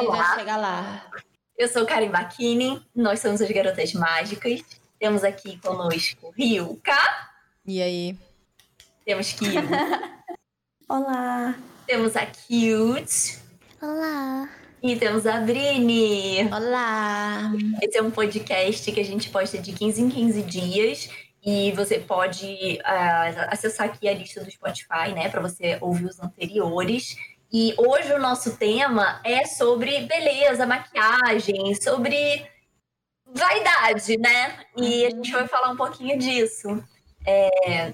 aí Olá. já chega lá. Eu sou Karen Bacchini, nós somos as Garotas Mágicas. Temos aqui conosco Ryuka, E aí? temos Kiro, Olá. temos a Cute Olá. e temos a Brini. Olá! Esse é um podcast que a gente posta de 15 em 15 dias e você pode ah, acessar aqui a lista do Spotify, né, para você ouvir os anteriores. E hoje o nosso tema é sobre beleza, maquiagem, sobre vaidade, né? E a gente vai falar um pouquinho disso. É...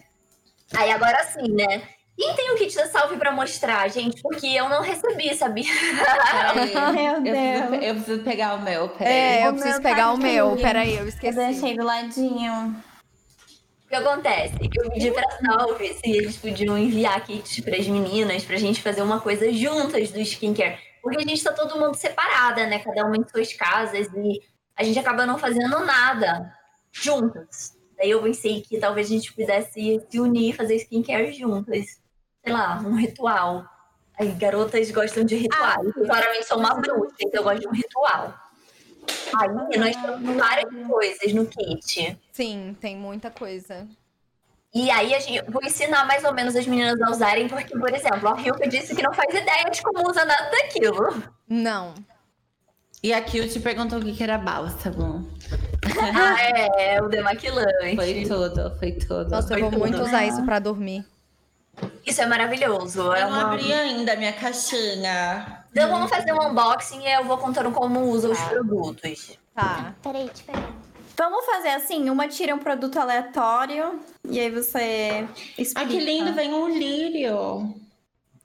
Aí agora sim, né? Quem tem o kit da salve para mostrar, gente? Porque eu não recebi, sabia? Meu eu, preciso, Deus. eu preciso pegar o meu, peraí. É, eu preciso pegar tá o meu. Peraí, eu Eu esqueci. deixei do ladinho. O que acontece? Eu pedi pra Salve se eles podiam enviar kits pras meninas pra gente fazer uma coisa juntas do skincare. Porque a gente tá todo mundo separada, né? Cada uma em suas casas e a gente acaba não fazendo nada juntas. Daí eu pensei que talvez a gente pudesse se unir e fazer skincare juntas. Sei lá, um ritual. Aí, garotas gostam de rituais. eu claramente sou uma bruxa, então eu gosto de um ritual. Aí nós temos várias coisas no kit. Sim, tem muita coisa. E aí a gente, vou ensinar mais ou menos as meninas a usarem, porque, por exemplo, a Ryuka disse que não faz ideia de como usa nada daquilo. Não. E a Cute perguntou o que que era bálsamo. ah, é, o demaquilante. Foi tudo, foi tudo. Nossa, eu Foi vou tudo. muito usar isso pra dormir. Isso é maravilhoso. É Eu não uma... abri ainda a minha caixinha. Então vamos fazer um unboxing e eu vou contando como usa os Tá. produtos. Tá. Peraí, peraí. Vamos fazer assim, uma tira um produto aleatório e aí você explica. Ah, que lindo, vem um lírio.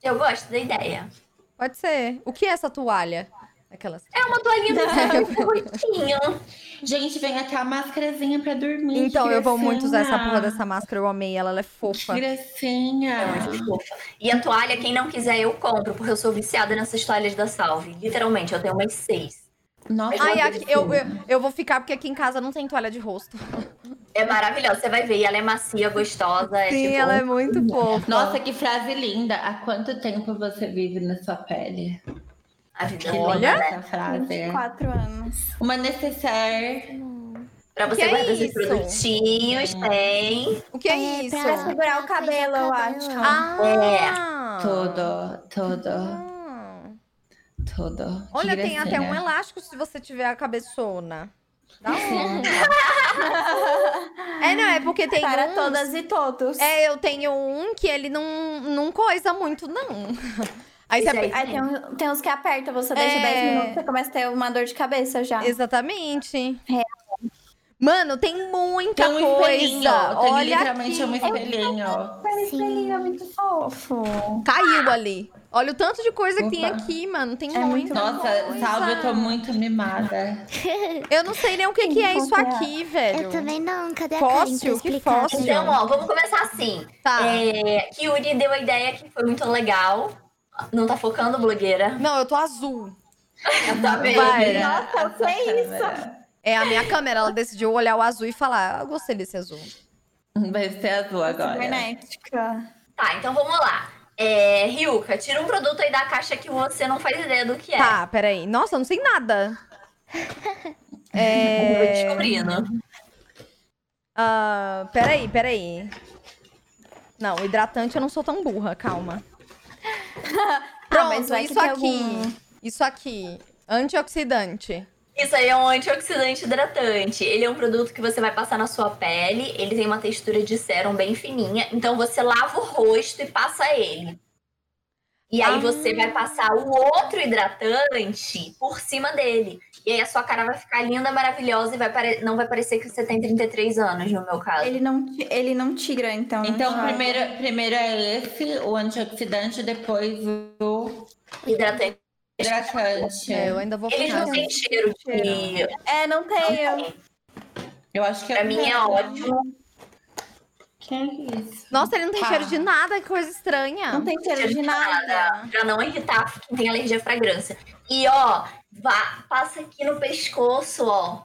Eu gosto da ideia. Pode ser. O que é essa toalha? Aquelas. É uma toalhinha muito bonitinha. Gente, vem aqui a máscarazinha pra dormir. Então, eu vou muito usar essa porra dessa máscara. Eu amei ela, ela é fofa. Que gracinha. É muito fofa. E a toalha, quem não quiser, eu compro, porque eu sou viciada nessas toalhas da Salve. Literalmente, eu tenho umas seis. Nossa, Ai, aqui- eu, eu, eu vou ficar porque aqui em casa não tem toalha de rosto. É maravilhosa, você vai ver. E ela é macia, gostosa. É, Sim, tipo, ela é muito fofa. Nossa, que frase linda. Há quanto tempo você vive na sua pele? A vida Que é Olha. né? essa frase. Quatro anos. Uma necessaire. Pra você é guardar esses isso? produtinhos, tem. O que é, isso? Pra segurar o cabelo, eu acho. Ah! Tudo, tudo, Ah. tudo. Que Olha, tem até um elástico se você tiver a cabeçona. Hora. É, não, é porque tem Para uns- todas e todos. É, eu tenho um que ele não, não coisa muito, não. Aí você... aí. Aí tem, um- tem uns que aperta, você deixa É. 10 minutos, você começa a ter uma dor de cabeça já. Exatamente. É. Mano, tem muita Tem um espelhinho. coisa. Tem Olha literalmente aqui. um espelhinho. Mas esse espelhinho é muito fofo. Caiu ali. Olha o tanto de coisa que tem Opa. aqui, mano. Tem É muita muito Nossa, coisa. salve, eu tô muito mimada. Eu não sei nem o que, que é isso aqui, velho. Eu também não, cadê a Fóssil? Que fóssil? Então, ó, vamos começar assim. Tá. É, Yuri deu a ideia que foi muito legal. Não tá focando, blogueira? Não, eu tô azul. Tá bem. Vai. Nossa, eu sei isso. É a minha câmera, ela decidiu olhar o azul e falar, ah, eu gostei desse azul. Vai ser azul agora. Cibernética. Tá, então vamos lá. É, Ryuka, tira um produto aí da caixa que você não faz ideia do que é. Tá, peraí. Nossa, eu não sei nada. Vou É... descobrindo. ah, peraí, peraí. Não, hidratante eu não sou tão burra, calma. Pronto, Ah, mas vai que isso aqui. algum- Isso aqui. Antioxidante. Isso aí é um antioxidante hidratante. Ele é um produto que você vai passar na sua pele. Ele tem uma textura de sérum bem fininha. Então você lava o rosto e passa ele. E aí Ah. você vai passar o outro hidratante por cima dele. E aí a sua cara vai ficar linda, maravilhosa e vai pare- não vai parecer que você tem 33 anos, no meu caso. Ele não, ele não tira, então. Então, não primeiro, primeiro é esse, o antioxidante, depois o Hidratante. hidratante. É, eu ainda vou Eles não têm cheiro de. É, não tem. Eu acho que Pra mim é ótimo. Que é isso? Nossa, ele não tem Tá. cheiro de nada, que coisa estranha. Não tem cheiro de nada. Pra não irritar quem tem alergia à fragrância. E ó, vá, passa aqui no pescoço, ó.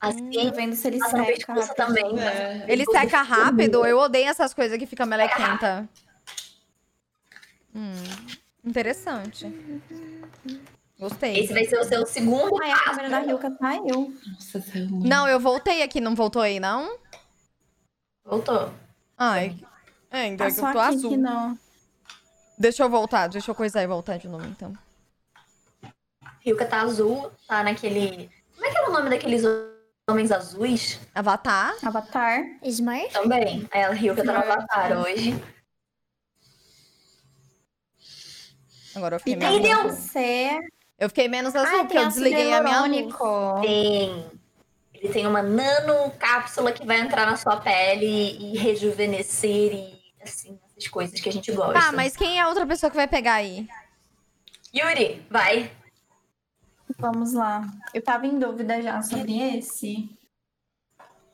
Assim, Tô vendo se ele passa no seca. pescoço rápido. também. É. Ele seca rápido? Eu odeio essas coisas que fica melequenta. Hum, interessante. Gostei. Esse vai ser o seu segundo Ai, a câmera da Ryuka saiu. Nossa, saiu muito. Não, eu voltei aqui, não voltou aí, não? Voltou. Ai. É, ainda Tá que eu tô azul. que não. Deixa eu voltar, deixa eu coisar e voltar de novo, então. Ryuka tá azul, tá naquele. Como é que era o nome daqueles homens azuis? Avatar. Avatar. Smurf? Também. É, a Ryuka tá no avatar hoje. Agora eu fiquei E menos. tem deu- você. Eu fiquei menos azul, Ah, porque eu desliguei a minha luz. hialurônico. Tem. Ele tem uma nano cápsula que vai entrar na sua pele e rejuvenescer e assim, essas coisas que a gente gosta. Tá, mas quem é a outra pessoa que vai pegar aí? Yuri, vai. Vamos lá. Eu tava em dúvida já sobre esse.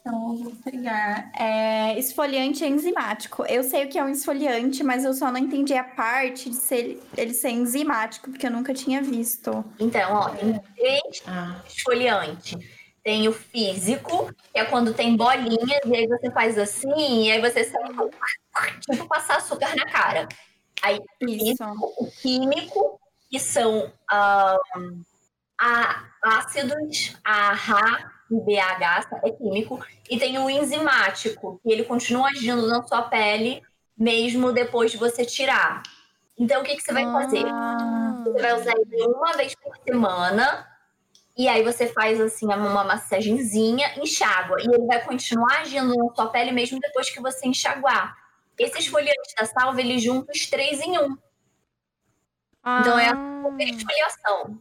Então, eu vou pegar. É, esfoliante enzimático. Eu sei o que é um esfoliante, mas eu só não entendi a parte de ser, ele ser enzimático, porque eu nunca tinha visto. Então, ó, tem três Ah, esfoliantes. Tem o físico, que é quando tem bolinhas, e aí você faz assim, e aí você sai, tipo, passar açúcar na cara. Aí, Isso. o químico, que são a- ácidos, AH e BH, é químico, e tem o enzimático, que ele continua agindo na sua pele, mesmo depois de você tirar. Então, o que, que você vai fazer? Ah, Você vai usar ele uma vez por semana. E aí você faz assim uma massagenzinha, enxágua. E ele vai continuar agindo na sua pele mesmo depois que você enxaguar. Esse esfoliante da salva, ele junta os três em um. Então é a Ah. esfoliação.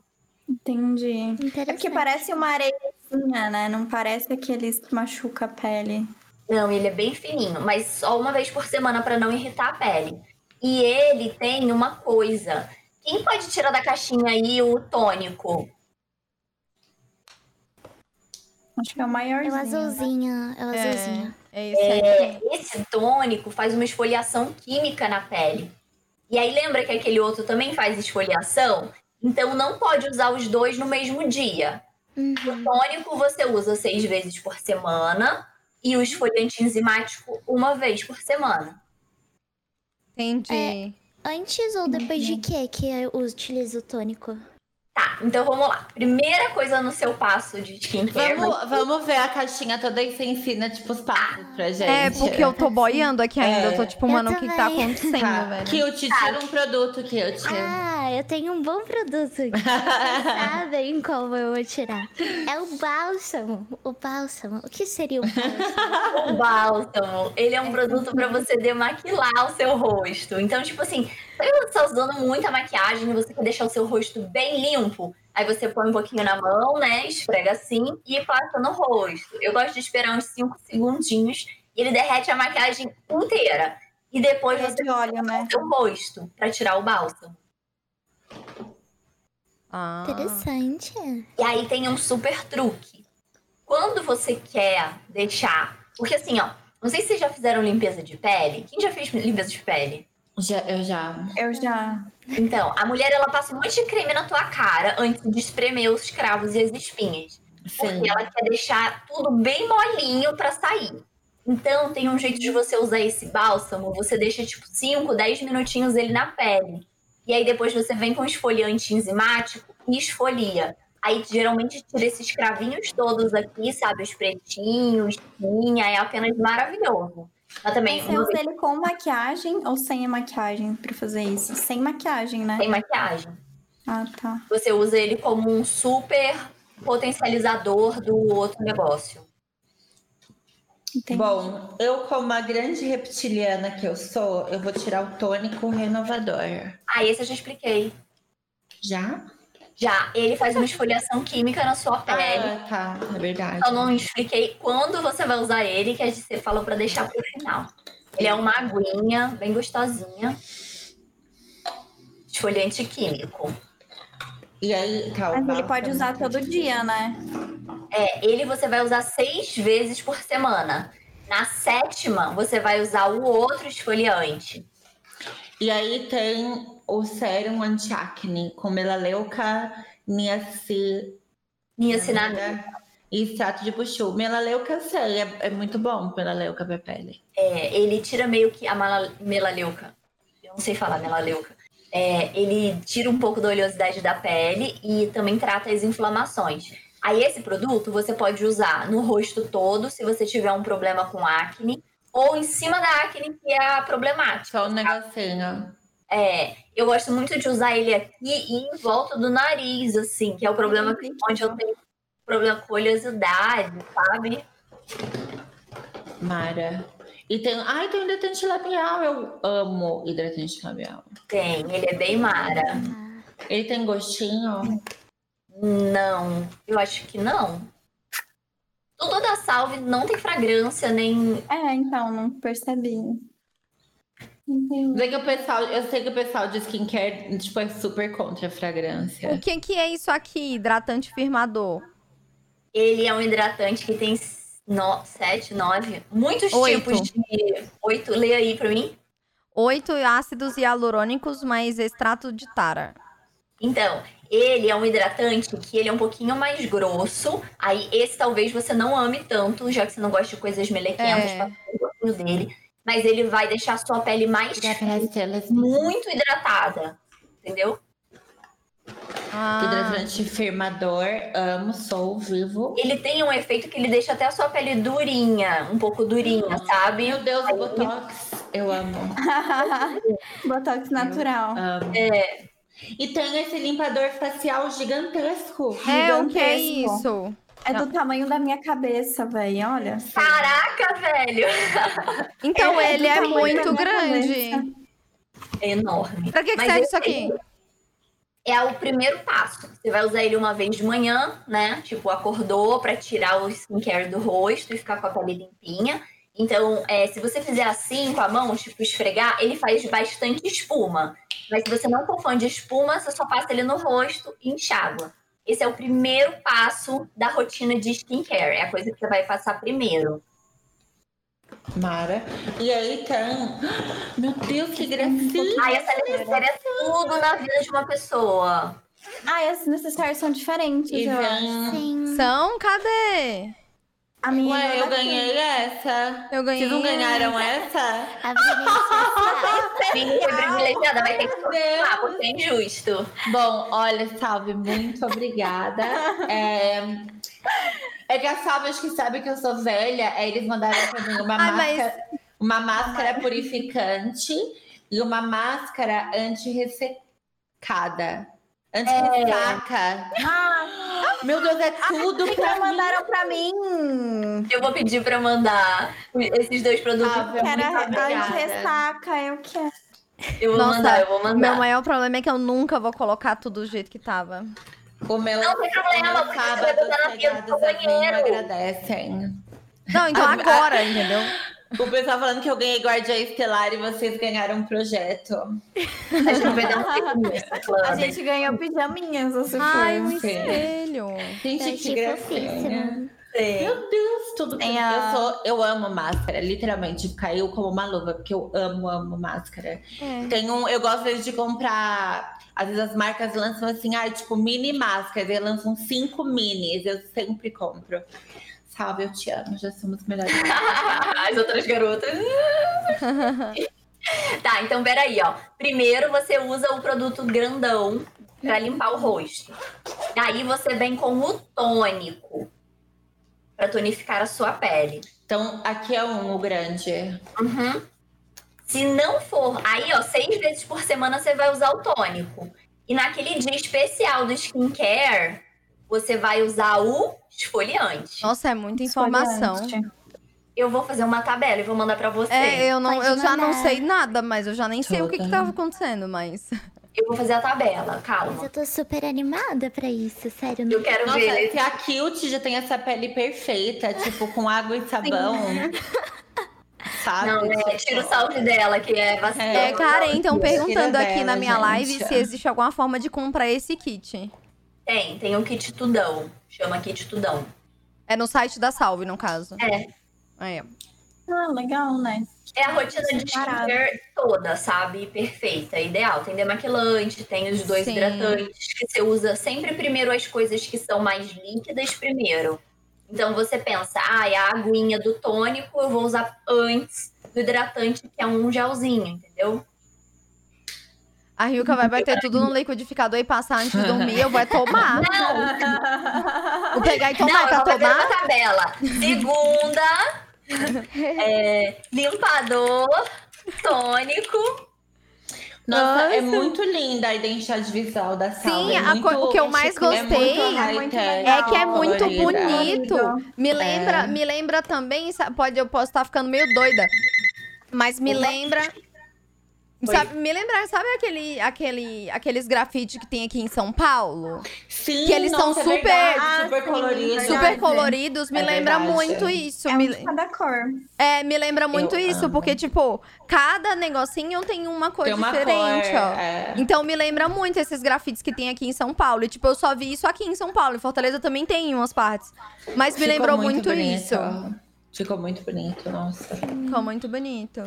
entendi. É porque parece uma areiazinha, né? Não parece aqueles que machuca a pele. Não, ele é bem fininho, mas só uma vez por semana para não irritar a pele. E ele tem uma coisa. Quem pode tirar da caixinha aí o tônico? Acho que é o É o maiorzinho. azulzinho, é o azulzinho. É esse aí. Esse tônico faz uma esfoliação química na pele. E aí lembra que aquele outro também faz esfoliação? Então não pode usar os dois no mesmo dia. Uhum. O tônico você usa seis vezes por semana e o esfoliante enzimático uma vez por semana. Entendi. Antes ou depois de que que eu utilizo o tônico? Tá, então vamos lá. Primeira coisa no seu passo de skincare. vamos, vamos ver a caixinha toda e você ensina, tipo, os passos pra gente. É, porque eu tô boiando aqui ainda. Eu tô É. tipo, Eu mano, o que que tá acontecendo, Tá. velho? Kilt, tira um produto, Kilt. Ah, eu tenho um bom produto. Vocês sabem qual eu vou tirar. É o bálsamo. O bálsamo. O que seria o bálsamo? O bálsamo, ele é um produto pra você demaquilar o seu rosto. Então, tipo assim, sabe quando você tá usando muita maquiagem e você quer deixar o seu rosto bem limpo? Aí você põe um pouquinho na mão, né? Esfrega assim e passa no rosto. Eu gosto de esperar uns 5 segundinhos e ele derrete a maquiagem inteira. E depois É você de óleo, né? o rosto pra tirar o bálsamo. Ah. Interessante. E aí tem um super truque. Quando você quer deixar. Porque assim, ó, não sei se vocês já fizeram limpeza de pele. Quem já fez limpeza de pele? Já, eu já. Eu já. Então, a mulher ela passa um monte de creme na tua cara antes de espremer os cravos e as espinhas. Sim. Porque ela quer deixar tudo bem molinho pra sair. Então, tem um jeito de você usar esse bálsamo. Você deixa tipo 5, 10 minutinhos ele na pele. E aí depois você vem com esfoliante enzimático e esfolia. Aí geralmente tira esses cravinhos todos aqui, sabe? Os pretinhos, espinha, é apenas maravilhoso. Mas também, Você usa ele com maquiagem ou sem maquiagem pra fazer isso? Sem maquiagem, né? tem maquiagem. Ah, tá. Você usa ele como um super potencializador do outro negócio. Entendi. Bom, eu como a grande reptiliana que eu sou, eu vou tirar o tônico renovador. Ah, esse eu já expliquei. Já? Já, ele faz uma esfoliação química na sua pele. Ah, tá. É verdade. Eu não expliquei quando você vai usar ele, que você falou pra deixar pro final. Ele é uma aguinha bem gostosinha. Esfoliante químico. E aí, tá, o Mas ele bálsamo pode usar todo dia, né? É, ele você vai usar seis vezes por semana. Na sétima, você vai usar o outro esfoliante. E aí tem o sérum anti-acne com melaleuca, niacinamida Niacinamida. e extrato de puxu. Melaleuca, eu sei, é, é muito bom melaleuca pra pele. É, ele tira meio que a mala- melaleuca. Eu não sei falar melaleuca. É, ele tira um pouco da oleosidade da pele e também trata as inflamações. Aí esse produto você pode usar no rosto todo, se você tiver um problema com acne, ou em cima da acne, que é a problemática. Só um negocinho. É, eu gosto muito de usar ele aqui e em volta do nariz, assim, que é o problema que, onde eu tenho problema com oleosidade, sabe? Mara. E tem. Ai, tem hidratante labial. Eu amo hidratante labial. Tem, ele é bem mara. Ele tem gostinho? Não, eu acho que não. Tudo da Salve não tem fragrância, nem. É, então, não percebi. Entendi. Sei que o pessoal, eu sei que o pessoal de skincare tipo, é super contra a fragrância. O que, que é isso aqui? Hidratante firmador. Ele é um hidratante que tem no... sete, nove, muitos Oito. tipos de. Oito, lê aí pra mim. Oito ácidos hialurônicos mais extrato de tara. Então, ele é um hidratante que ele é um pouquinho mais grosso. Aí esse talvez você não ame tanto, já que você não gosta de coisas melequentas, É. pra o gostinho dele. Mas ele vai deixar a sua pele mais muito hidratada. Entendeu? Ah, Hidratante firmador, amo, sou vivo. Ele tem um efeito que ele deixa até a sua pele durinha, um pouco durinha, sabe? Meu Deus, Botox. Eu amo. Botox natural. amo. É, E tem esse limpador facial gigantesco. é, o que é isso? É do tamanho da minha cabeça, velho. Olha. caraca, velho! Então É, ele do é tamanho muito grande. cabeça. É enorme. Pra que, que Mas serve isso aqui? É o primeiro passo. Você vai usar ele uma vez de manhã, né? Tipo, acordou pra tirar o skincare do rosto e ficar com a pele limpinha. Então, é, se você fizer assim com a mão, tipo, esfregar, ele faz bastante espuma. Mas se você não for fã de espuma, você só passa ele no rosto e enxágua. Esse é o primeiro passo da rotina de skincare. É a coisa que você vai passar primeiro. Mara. E aí tem. Meu Deus, que gracinha. Ai, essa necessária é tudo na vida de uma pessoa. Ah, esses necessários são diferentes, E eu acho. vem. Sim. São? Cadê? A minha Ué, é eu ganhei essa. Eu ganhei. Vocês não ganharam essa? A Vinícius Quem foi privilegiada vai ter que continuar, porque é injusto. Bom, olha, Salve, muito obrigada. É, é que a Salve acho que sabe que eu sou velha, aí eles mandaram pra mim uma Ai, mas- máscara, uma máscara purificante e uma máscara anti-ressecada. Anti-ressaca. Ah, Meu Deus, é tudo que pra mim. mandaram pra mim. Eu vou pedir pra mandar esses dois produtos. Era muito obrigada. anti-ressaca, eu quero. Eu vou Nossa, mandar, eu vou mandar. Meu maior problema é que eu nunca vou colocar tudo do jeito que tava. O meu, Não tem problema, porque você vai botar na pia do a banheiro. agradecem. Não, então A- agora, entendeu? O pessoal falando que eu ganhei Guardiã Estelar e vocês ganharam um projeto. A gente vai dar um A gente ganhou pijaminhas, você Ai, um foi. Espelho. Gente, que achei gracinha. Meu Deus, tudo bem. a- Eu, sou, eu amo máscara, literalmente. Caiu como uma luva, porque eu amo, amo máscara. É. Tem um, eu gosto vezes de comprar. Às vezes as marcas lançam assim, ai, tipo, mini máscaras. E lançam cinco minis. Eu sempre compro. Salve, eu te amo. Já somos melhores. As outras garotas. tá, então peraí, ó. Primeiro você usa o produto grandão pra limpar o rosto. Aí você vem com o tônico pra tonificar a sua pele. então, aqui é um, o grande. Uhum. Se não for, aí ó, seis vezes por semana você vai usar o tônico. E naquele dia especial do skincare, você vai usar o esfoliante. Nossa, é muita informação. Eu vou fazer uma tabela e vou mandar pra você. É, eu, não, Pode eu já não sei nada, mas eu já nem sei o que, que tava acontecendo, mas. Eu vou fazer a tabela, Mas calma. eu tô super animada pra isso, sério. Eu quero Nossa, ver. se a Cute já tem essa pele perfeita, tipo, com água e sabão. Sabe? Não, né? Tira o salve dela, que é vacina. É, Karen, então Tira perguntando aqui dela, na minha gente. live se existe alguma forma de comprar esse kit. Tem, tem o kit tudão. Chama kit tudão. É no site da Salve, no caso. É. Aí. Ah, legal, né? É a rotina de skincare toda, sabe? Perfeita, ideal. Tem demaquilante, tem os dois Sim. hidratantes, que você usa sempre primeiro as coisas que são mais líquidas primeiro. Então você pensa, ah, a aguinha do tônico eu vou usar antes do hidratante, que é um gelzinho, entendeu? A Ryuka vai bater tudo no liquidificador e passar antes de dormir, eu vou tomar. Vou pegar e tomar Não, pra tomar. uma tabela. Segunda, é, limpador, tônico. Nossa, é Nossa. muito linda a identidade visual da sala. Sim, é a muito, o que eu mais é gostei é muito É que é muito colorida. bonito. Me lembra, É. me lembra também, pode eu posso estar ficando meio doida, mas me lembra Sabe, me lembra, sabe aquele, aquele, aqueles grafite que tem aqui em São Paulo? Sim, Que eles são é super- verdade, Ah, super coloridos. verdade. Super coloridos, me É lembra verdade. muito isso. É me, um cada cor. é, me lembra muito Eu isso, amo. porque, tipo, cada negocinho tem uma cor Tem uma diferente, cor, ó. é. Então me lembra muito esses grafites que tem aqui em São Paulo. E, tipo, eu só vi isso aqui em São Paulo. Em Fortaleza também tem em umas partes. Mas me Ficou lembrou muito, bonito. isso. Ficou muito bonito, nossa. Ficou muito bonito.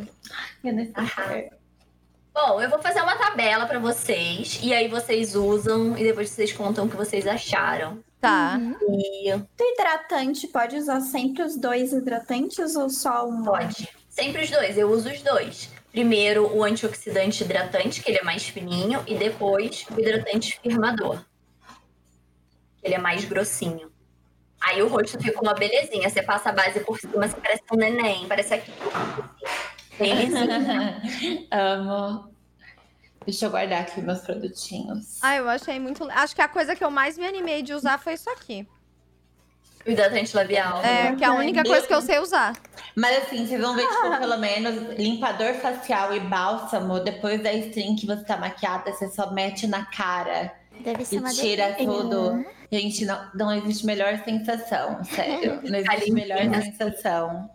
Bom, eu vou fazer uma tabela pra vocês. E aí vocês usam e depois vocês contam o que vocês acharam. Tá. E O hidratante, pode usar sempre os dois hidratantes ou só um? pode. Sempre os dois, eu uso os dois. Primeiro o antioxidante hidratante, que ele é mais fininho, e depois o hidratante firmador. Que ele é mais grossinho. Aí o rosto fica uma belezinha. Você passa a base por cima, você parece um neném, parece aqui. Amo. Deixa eu guardar aqui meus produtinhos. Ah, eu achei muito. Acho que a coisa que eu mais me animei de usar foi isso aqui. O hidratante labial. É, que é a única coisa que eu sei usar. Mas assim, vocês vão ver, tipo, pelo menos limpador facial e bálsamo, depois da stream que você tá maquiada, você só mete na cara Deve ser e uma tira delícia. tudo. Gente, não, não existe melhor sensação, sério. Não existe melhor limpinha. sensação.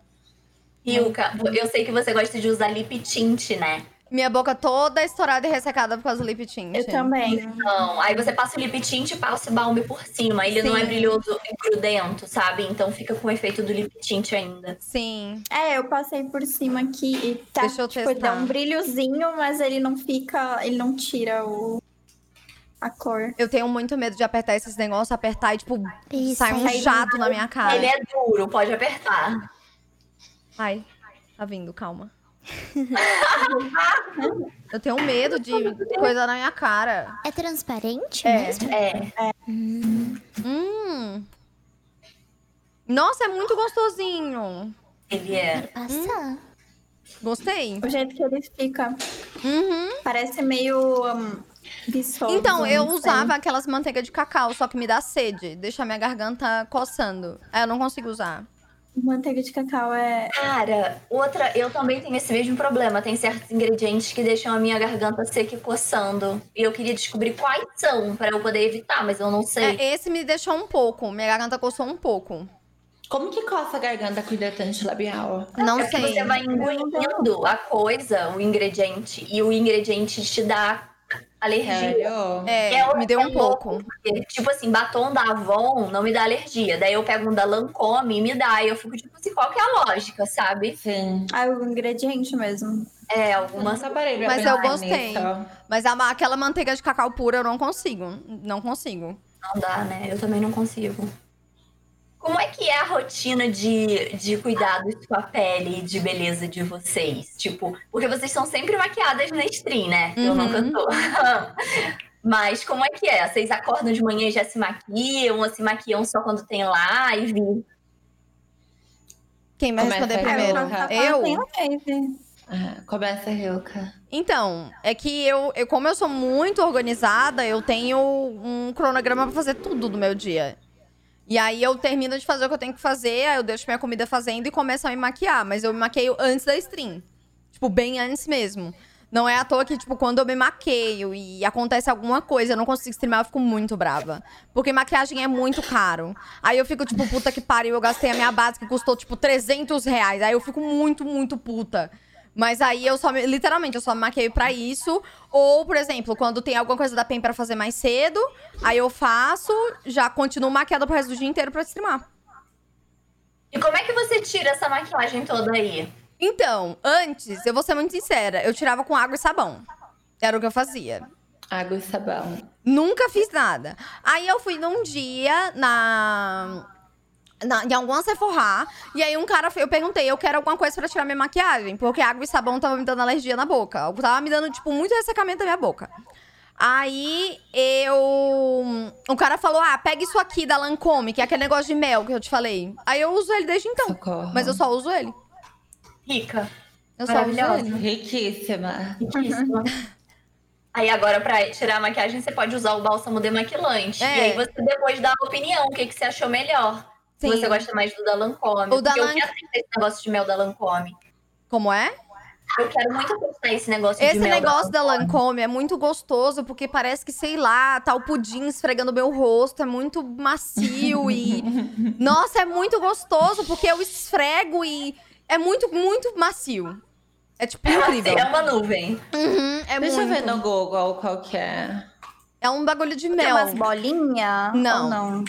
Ryuka, eu sei que você gosta de usar lip tint, né? Minha boca toda estourada e ressecada por causa do lip tint. Eu também. Então, aí você passa o lip tint e passa o balme por cima. Ele não é Sim. brilhoso e grudento, sabe? Então fica com o efeito do lip tint ainda. Sim. É, eu passei por cima aqui e tá, Deixa eu tipo, ele dá testar. um brilhozinho, mas ele não fica, ele não tira o a cor. Eu tenho muito medo de apertar esses negócios, apertar e, tipo, Isso, sai um jato na minha cara. Ele é duro, pode apertar. Ai, tá vindo, calma. eu tenho medo de coisa na minha cara. É transparente É. mesmo? É. Hum. Nossa, é muito gostosinho. Ele é. Passar. Gostei. O jeito que ele fica Uhum. parece meio um. Então, eu sei. usava aquelas manteigas de cacau, só que me dá sede, deixa minha garganta coçando. Aí eu não consigo usar. Manteiga de cacau é. Cara, outra, eu também tenho esse mesmo problema. Tem certos ingredientes que deixam a minha garganta seca e coçando. E eu queria descobrir quais são pra eu poder evitar, mas eu não sei. É, esse me deixou um pouco, minha garganta coçou um pouco. Como que coça a garganta com hidratante labial? Não é sei. você vai engolindo a coisa, o ingrediente, e o ingrediente te dá alergia. Sério? É, É, me deu é um pouco. porque, Tipo assim, batom da Avon não me dá alergia. Daí eu pego um da Lancôme e me dá. E eu fico tipo assim, qual que é a lógica, sabe? Sim. Ah, o ingrediente mesmo. É, algumas. Pra Mas eu gostei. nisso. Mas a- aquela manteiga de cacau pura eu não consigo. Não consigo. Não dá, né? Eu também não consigo. Como é que é a rotina de, de cuidados com a pele e de beleza de vocês? Tipo, porque vocês são sempre maquiadas na stream, né? Eu Uhum. nunca tô. Mas como é que é? Vocês acordam de manhã e já se maquiam, ou se maquiam só quando tem live? Quem vai Começa responder primeiro? Eu? Ah, começa, Rilka. Então, é que eu, eu, como eu sou muito organizada, eu tenho um cronograma pra fazer tudo do meu dia. E aí eu termino de fazer o que eu tenho que fazer, aí eu deixo minha comida fazendo e começo a me maquiar. Mas eu me maqueio antes da stream. Tipo, bem antes mesmo. Não é à toa que, tipo, quando eu me maqueio e acontece alguma coisa, eu não consigo streamar, eu fico muito brava. Porque maquiagem é muito caro. Aí eu fico, tipo, puta que pariu, eu gastei a minha base que custou, tipo, 300 reais. Aí eu fico muito, muito puta. Mas aí eu só, me- literalmente, eu só me maqueio pra isso. Ou, por exemplo, quando tem alguma coisa da PEN pra fazer mais cedo, aí eu faço, já continuo maquiada pro resto do dia inteiro pra streamar. E como é que você tira essa maquiagem toda aí? Então, antes, eu vou ser muito sincera, eu tirava com água e sabão. Era o que eu fazia. Água e sabão. Nunca fiz nada. Aí eu fui num dia na. Na- em alguma Sephora. E aí um cara, eu perguntei, eu quero alguma coisa pra tirar minha maquiagem. Porque água e sabão tava me dando alergia na boca. Tava me dando, tipo, muito ressecamento na minha boca. Aí eu. O cara falou: ah, pega isso aqui da Lancome, que é aquele negócio de mel que eu te falei. Aí eu uso ele desde então. Socorro. Mas eu só uso ele. Rica. Eu só uso ele. Riquíssima. Riquíssima. Aí agora, pra tirar a maquiagem, você pode usar o bálsamo demaquilante. É. E aí você depois dá a opinião, o que, que você achou melhor. Sim. Você gosta mais do da Lancôme. O da Porque eu Lan- quero testar esse negócio de mel da Lancôme. Como é? Eu quero muito testar esse negócio de Esse negócio da Lancôme. Lancôme é muito gostoso, porque parece que, sei lá, tá o pudim esfregando meu rosto, é muito macio e. Nossa, é muito gostoso, porque eu esfrego e é muito, muito macio. É tipo É uma- incrível. É uma nuvem. Uhum, é Deixa eu muito. ver no Google qual que é. É um bagulho de Tem mel. umas bolinhas? Não. Ou não?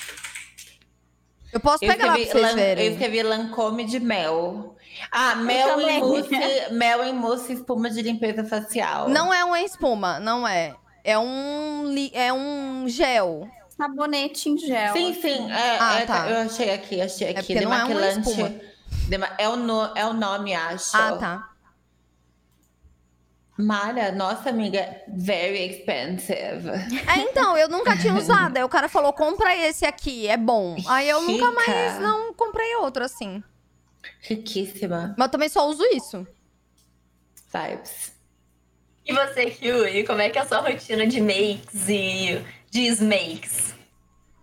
Eu posso Eu pegar lá pra vocês lan- eu verem. escrevi Lancôme de mel. Ah, mel em mousse, mel em mousse espuma de limpeza facial. Não é uma espuma, não é. É um, li- é um gel. Sabonete em gel. Sim, sim. É, Ah, é, tá. Eu achei aqui, achei aqui. porque não é uma Demaquilante. espuma. Dema- é, o no- é o nome, acho. Ah, tá. Mara, nossa amiga, very expensive. É, então, eu nunca tinha usado. Aí o cara falou, compra esse aqui, é bom. Aí eu nunca Rica. mais não comprei outro, assim. Riquíssima. Mas eu também só uso isso. Vibes. E você, Yuri, como é que é a sua rotina de makes e desmakes?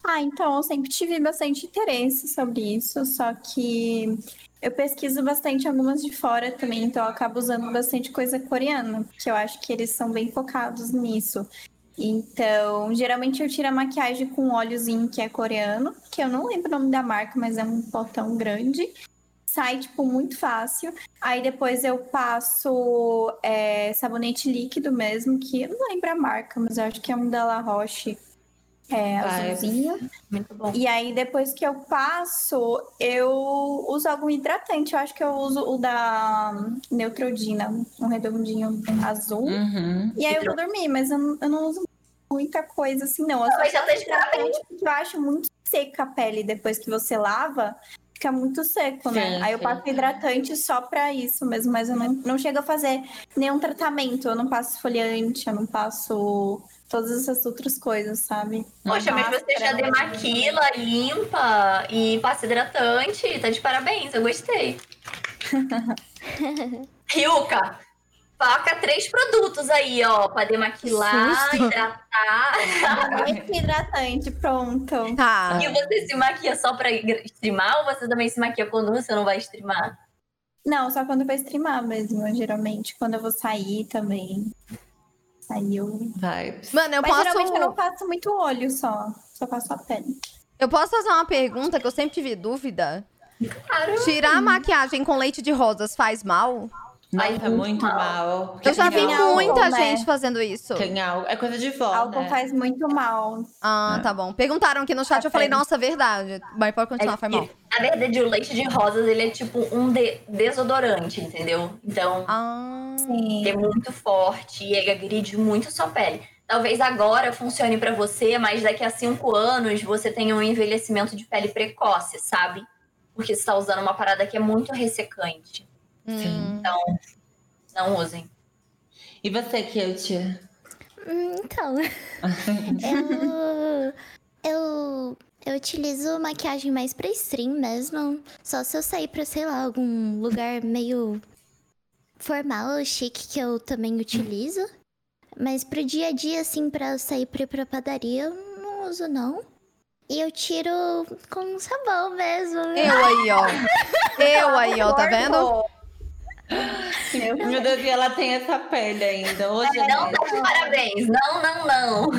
Ah, então eu sempre tive bastante interesse sobre isso, só que eu pesquiso bastante algumas de fora também, então eu acabo usando bastante coisa coreana, porque eu acho que eles são bem focados nisso. Então, geralmente eu tiro a maquiagem com óleozinho que é coreano, que eu não lembro o nome da marca, mas é um potão grande. Sai, tipo, muito fácil. Aí depois eu passo é, sabonete líquido mesmo, que eu não lembro a marca, mas eu acho que é um da La Roche. É, Vibes. azulzinho. Muito bom. E aí, depois que eu passo, eu uso algum hidratante. Eu acho que eu uso o da Neutrogena, um redondinho azul. Uhum. E aí eu vou dormir, mas eu não, eu não uso muita coisa assim, não. Eu só já tá hidratante porque eu acho muito seca a pele depois que você lava. Fica muito seco, né? Sim, aí eu sim. passo hidratante só pra isso mesmo, mas eu não, não chego a fazer nenhum tratamento. Eu não passo esfoliante, eu não passo todas essas outras coisas, sabe? Poxa, mas você já Máscara. demaquila, limpa e passa hidratante. Tá de parabéns, eu gostei. Ryuka, faca três produtos aí, ó, pra demaquilar, susto. hidratar. Esse hidratante, pronto. Tá. E você se maquia só pra streamar ou você também se maquia quando você não vai streamar? Não, só quando eu vou streamar mesmo, geralmente. Quando eu vou sair também. Sair eu. Vibes. Mano, eu Mas posso. geralmente eu não faço muito olho só. Só faço a pele. Eu posso fazer uma pergunta que eu sempre tive dúvida? Claro. Tirar a maquiagem com leite de rosas faz mal? Nossa, Ai, é muito mal. mal. Eu já vi álcool, muita né? gente fazendo isso. Tem álcool. É coisa de vó, Álcool né? faz muito mal. Ah, É. tá bom. Perguntaram aqui no chat, eu falei, nossa, verdade. Mas pode continuar, foi mal. Na verdade, o leite de rosas, ele é tipo um de- desodorante, entendeu? Então, Ah, Sim. é muito forte e ele agride muito a sua pele. Talvez agora funcione pra você, mas daqui a cinco anos você tenha um envelhecimento de pele precoce, sabe? Porque você tá usando uma parada que é muito ressecante. Hum. Então, não usem. E você, Kilt? Hum, Então, eu, eu, eu utilizo maquiagem mais pra stream mesmo. Só se eu sair pra, sei lá, algum lugar meio formal ou chique que eu também utilizo. Mas pro dia a dia, assim, pra sair pra ir pra padaria, eu não uso, não. E eu tiro com sabão mesmo. Eu aí, ó. Eu aí, ó, tá vendo? Meu Deus, e ela tem essa pele ainda. Hoje é Não tá de parabéns. Não, não, não.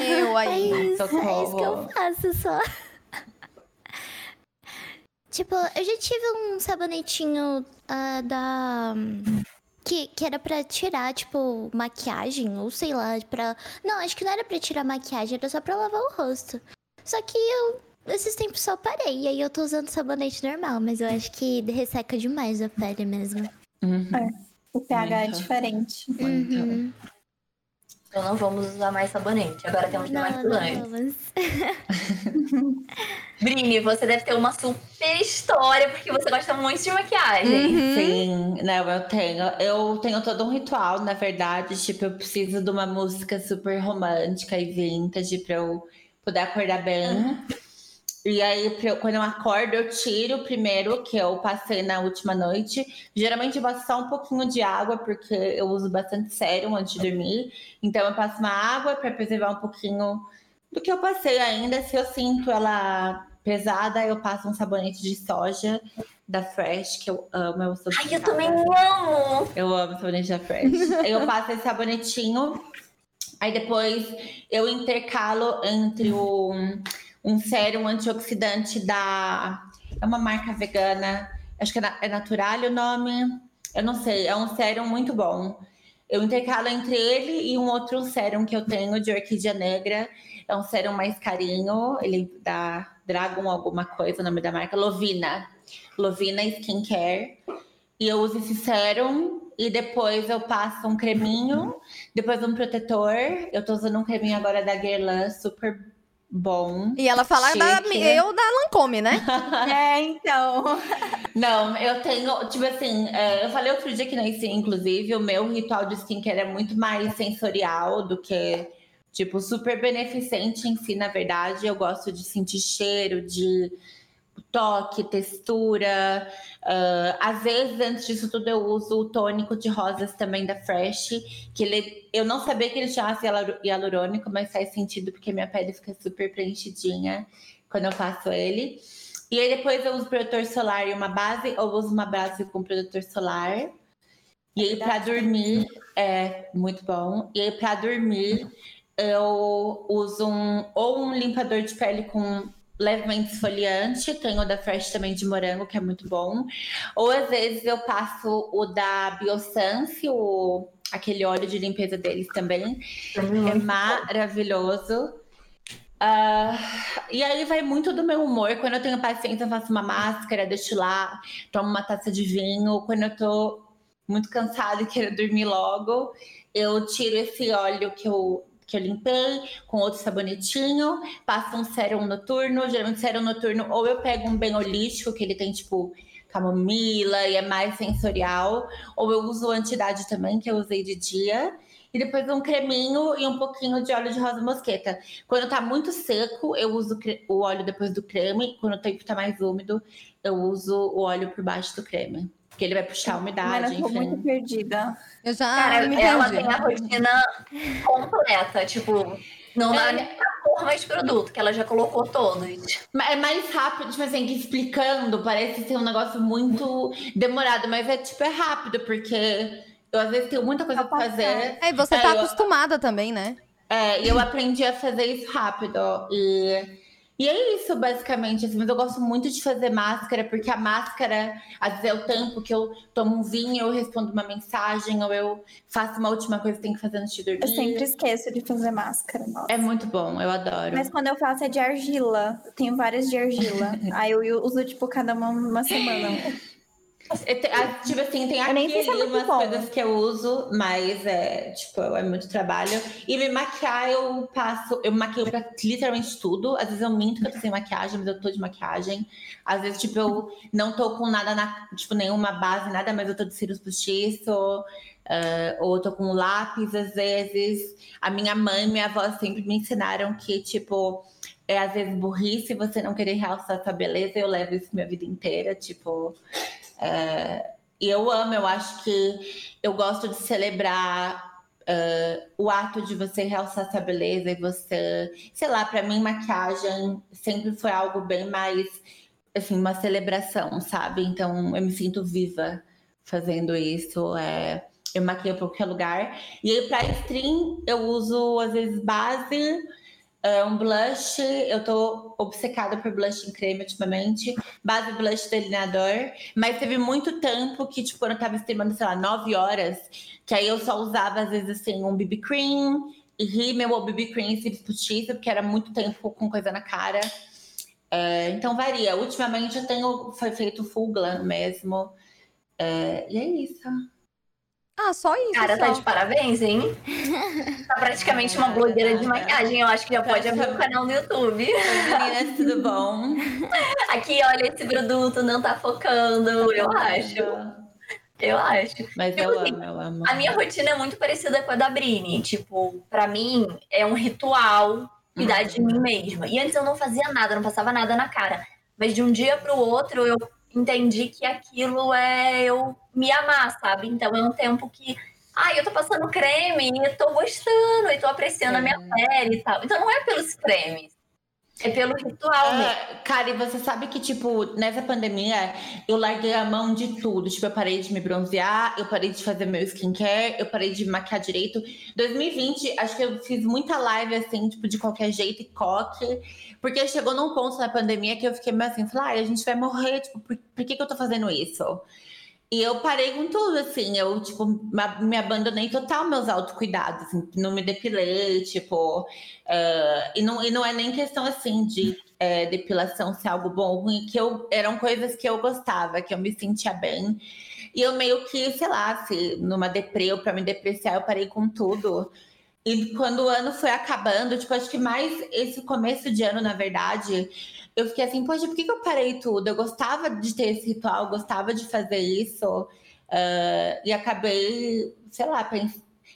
Eu É aí. isso, é isso que eu Socorro. faço só. tipo, eu já tive um sabonetinho ah, da. Que, que era pra tirar, tipo, maquiagem, ou sei lá, pra. Não, acho que não era pra tirar maquiagem, era só pra lavar o rosto. Só que eu, esses tempos só parei, e aí eu tô usando sabonete normal, mas eu acho que resseca demais a pele mesmo. Uhum. O pH é Muito. diferente. Muito. Uhum. Então não vamos usar mais sabonete. Agora temos Não, demaquilante. vamos. Brini, você deve ter uma super história, porque você gosta muito de maquiagem. Uhum. Sim, não, eu tenho. Eu tenho todo um ritual, na verdade. Tipo, eu preciso de uma música super romântica e vintage pra eu poder acordar bem. E aí, quando eu acordo, eu tiro o primeiro que eu passei na última noite. Geralmente eu passo só um pouquinho de água, porque eu uso bastante sérum antes de dormir. Então eu passo uma água para preservar um pouquinho do que eu passei ainda. Se eu sinto ela pesada, eu passo um sabonete de soja da Fresh, que eu amo. Eu sou Ai, eu também amo! Eu amo sabonete da Fresh. Eu passo esse sabonetinho. Aí depois eu intercalo entre o, um sérum antioxidante da. É uma marca vegana. Acho que é, é Natural o nome. Eu não sei. É um sérum muito bom. Eu intercalo entre ele e um outro sérum que eu tenho de orquídea negra. É um sérum mais carinho. Ele da Dragon alguma coisa, o nome da marca. Lovina. Lovina Skincare. E eu uso esse sérum e depois eu passo um creminho, depois um protetor. Eu tô usando um creminho agora da Guerlain, super bom. E ela fala da, eu da Lancome, né? É, então. Não, eu tenho, tipo assim, é, eu falei outro dia que na IC, inclusive, o meu ritual de skincare é muito mais sensorial do que, tipo, super beneficente em si, na verdade. Eu gosto de sentir cheiro, de toque, textura. ah, às vezes, antes disso tudo, eu uso o tônico de rosas também da Fresh, que ele, eu não sabia que ele chamasse hialu- hialurônico, mas faz sentido porque minha pele fica super preenchidinha quando eu faço ele. E aí depois eu uso protetor solar e uma base, ou uso uma base com protetor solar. E aí pra dormir, é muito bom. E aí pra dormir, eu uso um, ou um limpador de pele com levemente esfoliante, tenho o da Fresh também de morango, que é muito bom. Ou às vezes eu passo o da Biosense, o, aquele óleo de limpeza deles também. É maravilhoso. Ah, e aí vai muito do meu humor. Quando eu tenho paciência, eu faço uma máscara, deixo lá, tomo uma taça de vinho. Quando eu tô muito cansada e quero dormir logo, eu tiro esse óleo que eu, que eu limpei com outro sabonetinho, passo um sérum noturno. Geralmente, sérum noturno, ou eu pego um bem holístico, que ele tem tipo camomila e é mais sensorial, ou eu uso antidade também, que eu usei de dia. E depois um creminho e um pouquinho de óleo de rosa mosqueta. Quando tá muito seco, eu uso o óleo depois do creme. Quando o tempo tá mais úmido, eu uso o óleo por baixo do creme. Porque ele vai puxar a Mas umidade, eu tô muito enfim. perdida. Eu já Cara, me ela perdi. tem a rotina completa, tipo, não dá É. nem pra pôr mais produto, que ela já colocou todos. É mais rápido, tipo assim, que explicando, parece ser um negócio muito demorado, mas é tipo, é rápido, porque eu às vezes tenho muita coisa Tá pra fazer. É, e você É, tá eu- acostumada também, né? É, e eu aprendi a fazer isso rápido. E, e é isso, basicamente. Assim, mas eu gosto muito de fazer máscara, porque a máscara, às vezes é o tempo que eu tomo um vinho, eu respondo uma mensagem, ou eu faço uma última coisa que tenho que fazer antes de dormir. Eu sempre esqueço de fazer máscara. Nossa. É muito bom, eu adoro. Mas quando eu faço é de argila. Eu tenho várias de argila. Aí eu uso, tipo, cada uma uma semana. Ah, tipo assim, tem aqui se é umas bom. coisas que eu uso, mas é, tipo, é muito trabalho. E me maquiar, eu passo, eu maquio pra literalmente tudo. Às vezes eu minto que eu tô sem maquiagem, mas eu tô de maquiagem. Às vezes, tipo, eu não tô com nada na, tipo, nenhuma base, nada, mas eu tô de cílios postiço. ah, ou eu tô com lápis, às vezes. A minha mãe e minha avó sempre me ensinaram que, tipo, é às vezes burrice você não querer realçar sua beleza. Eu levo isso minha vida inteira, tipo. É, e eu amo, eu acho que eu gosto de celebrar é, o ato de você realçar sua beleza e você, sei lá, pra mim maquiagem sempre foi algo bem mais assim, uma celebração, sabe? Então eu me sinto viva fazendo isso. É, eu maquio pra qualquer lugar. E aí, pra stream, eu uso às vezes base, é, um blush. Eu tô obcecada por blush em creme ultimamente. Base blush delineador. Mas teve muito tempo que, tipo, quando eu tava streamando, sei lá, 9 horas, que aí eu só usava, às vezes, assim, um BB cream e rímel ou BB cream e postiço, porque era muito tempo com coisa na cara. É, então varia. Ultimamente eu tenho foi feito full glam mesmo. É, e é isso. Ah, só isso. Cara, só. tá de parabéns, hein? Tá praticamente uma blogueira de maquiagem. Eu acho que já pode abrir um canal no YouTube. Meninas, tudo bom? Aqui, olha, esse produto não tá focando. Eu acho. Eu acho. Mas Tipo eu assim, amo, eu amo. A minha rotina é muito parecida com a da Brini. Tipo, pra mim, é um ritual cuidar de mim mesma. E antes eu não fazia nada, não passava nada na cara. Mas de um dia pro outro, eu entendi que aquilo é eu me amar, sabe? Então é um tempo que. Ai, eu tô passando creme e eu tô gostando, e tô apreciando a minha pele e tal. Então não é pelos cremes. É pelo ritual. Ah, cara, e você sabe que, tipo, nessa pandemia, eu larguei a mão de tudo. Tipo, eu parei de me bronzear, eu parei de fazer meu skincare, eu parei de maquiar direito. 2020, acho que eu fiz muita live, assim, tipo, de qualquer jeito e coque. Porque chegou num ponto na pandemia que eu fiquei meio assim, falei, ai, a gente vai morrer, tipo, por, por que, que eu tô fazendo isso? E eu parei com tudo, assim, eu, tipo, me abandonei total meus autocuidados, assim, não me depilei, tipo, eh, e, não, e não é nem questão, assim, de eh, depilação ser algo bom ou ruim, que eu, eram coisas que eu gostava, que eu me sentia bem, e eu meio que, sei lá, se numa deprê ou pra me depreciar, eu parei com tudo, e quando o ano foi acabando, tipo, acho que mais esse começo de ano, na verdade, eu fiquei assim, poxa, por que, que eu parei tudo? Eu gostava de ter esse ritual, gostava de fazer isso. ah, e acabei, sei lá,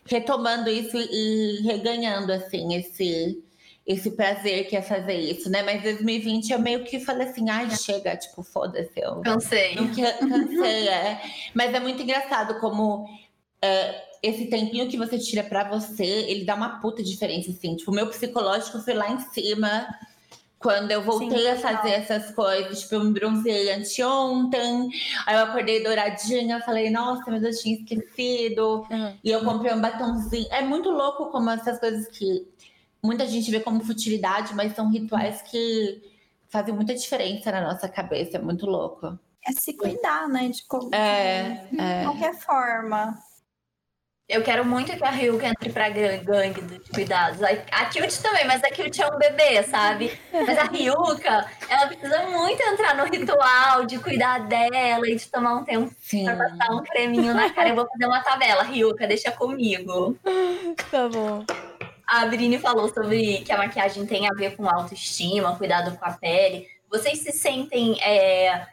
retomando isso e reganhando, assim, esse, esse prazer que é fazer isso, né? Mas 2020 eu meio que falei assim, ai, chega, tipo, foda-se, eu Cansei. não cansei, é. Mas é muito engraçado como é, esse tempinho que você tira pra você, ele dá uma puta diferença, assim. Tipo, o meu psicológico foi lá em cima. Quando eu voltei Sim, a fazer essas coisas, tipo, eu me bronzeei anteontem, aí eu acordei douradinha, falei, nossa, mas eu tinha esquecido. Uhum. E eu comprei um batonzinho. É muito louco como essas coisas que muita gente vê como futilidade, mas são rituais que fazem muita diferença na nossa cabeça. É muito louco. É se cuidar, né? De, co- É, de é. qualquer forma. Eu quero muito que a Ryuka entre pra gan- gangue dos cuidados. A, Cute também, mas a Cute é um bebê, sabe? Mas a Ryuka, ela precisa muito entrar no ritual de cuidar dela e de tomar um tempo Sim. pra passar um creminho na cara. Eu vou fazer uma tabela. Ryuka, deixa comigo. Tá bom. A Brini falou sobre que a maquiagem tem a ver com autoestima, cuidado com a pele. Vocês se sentem, é,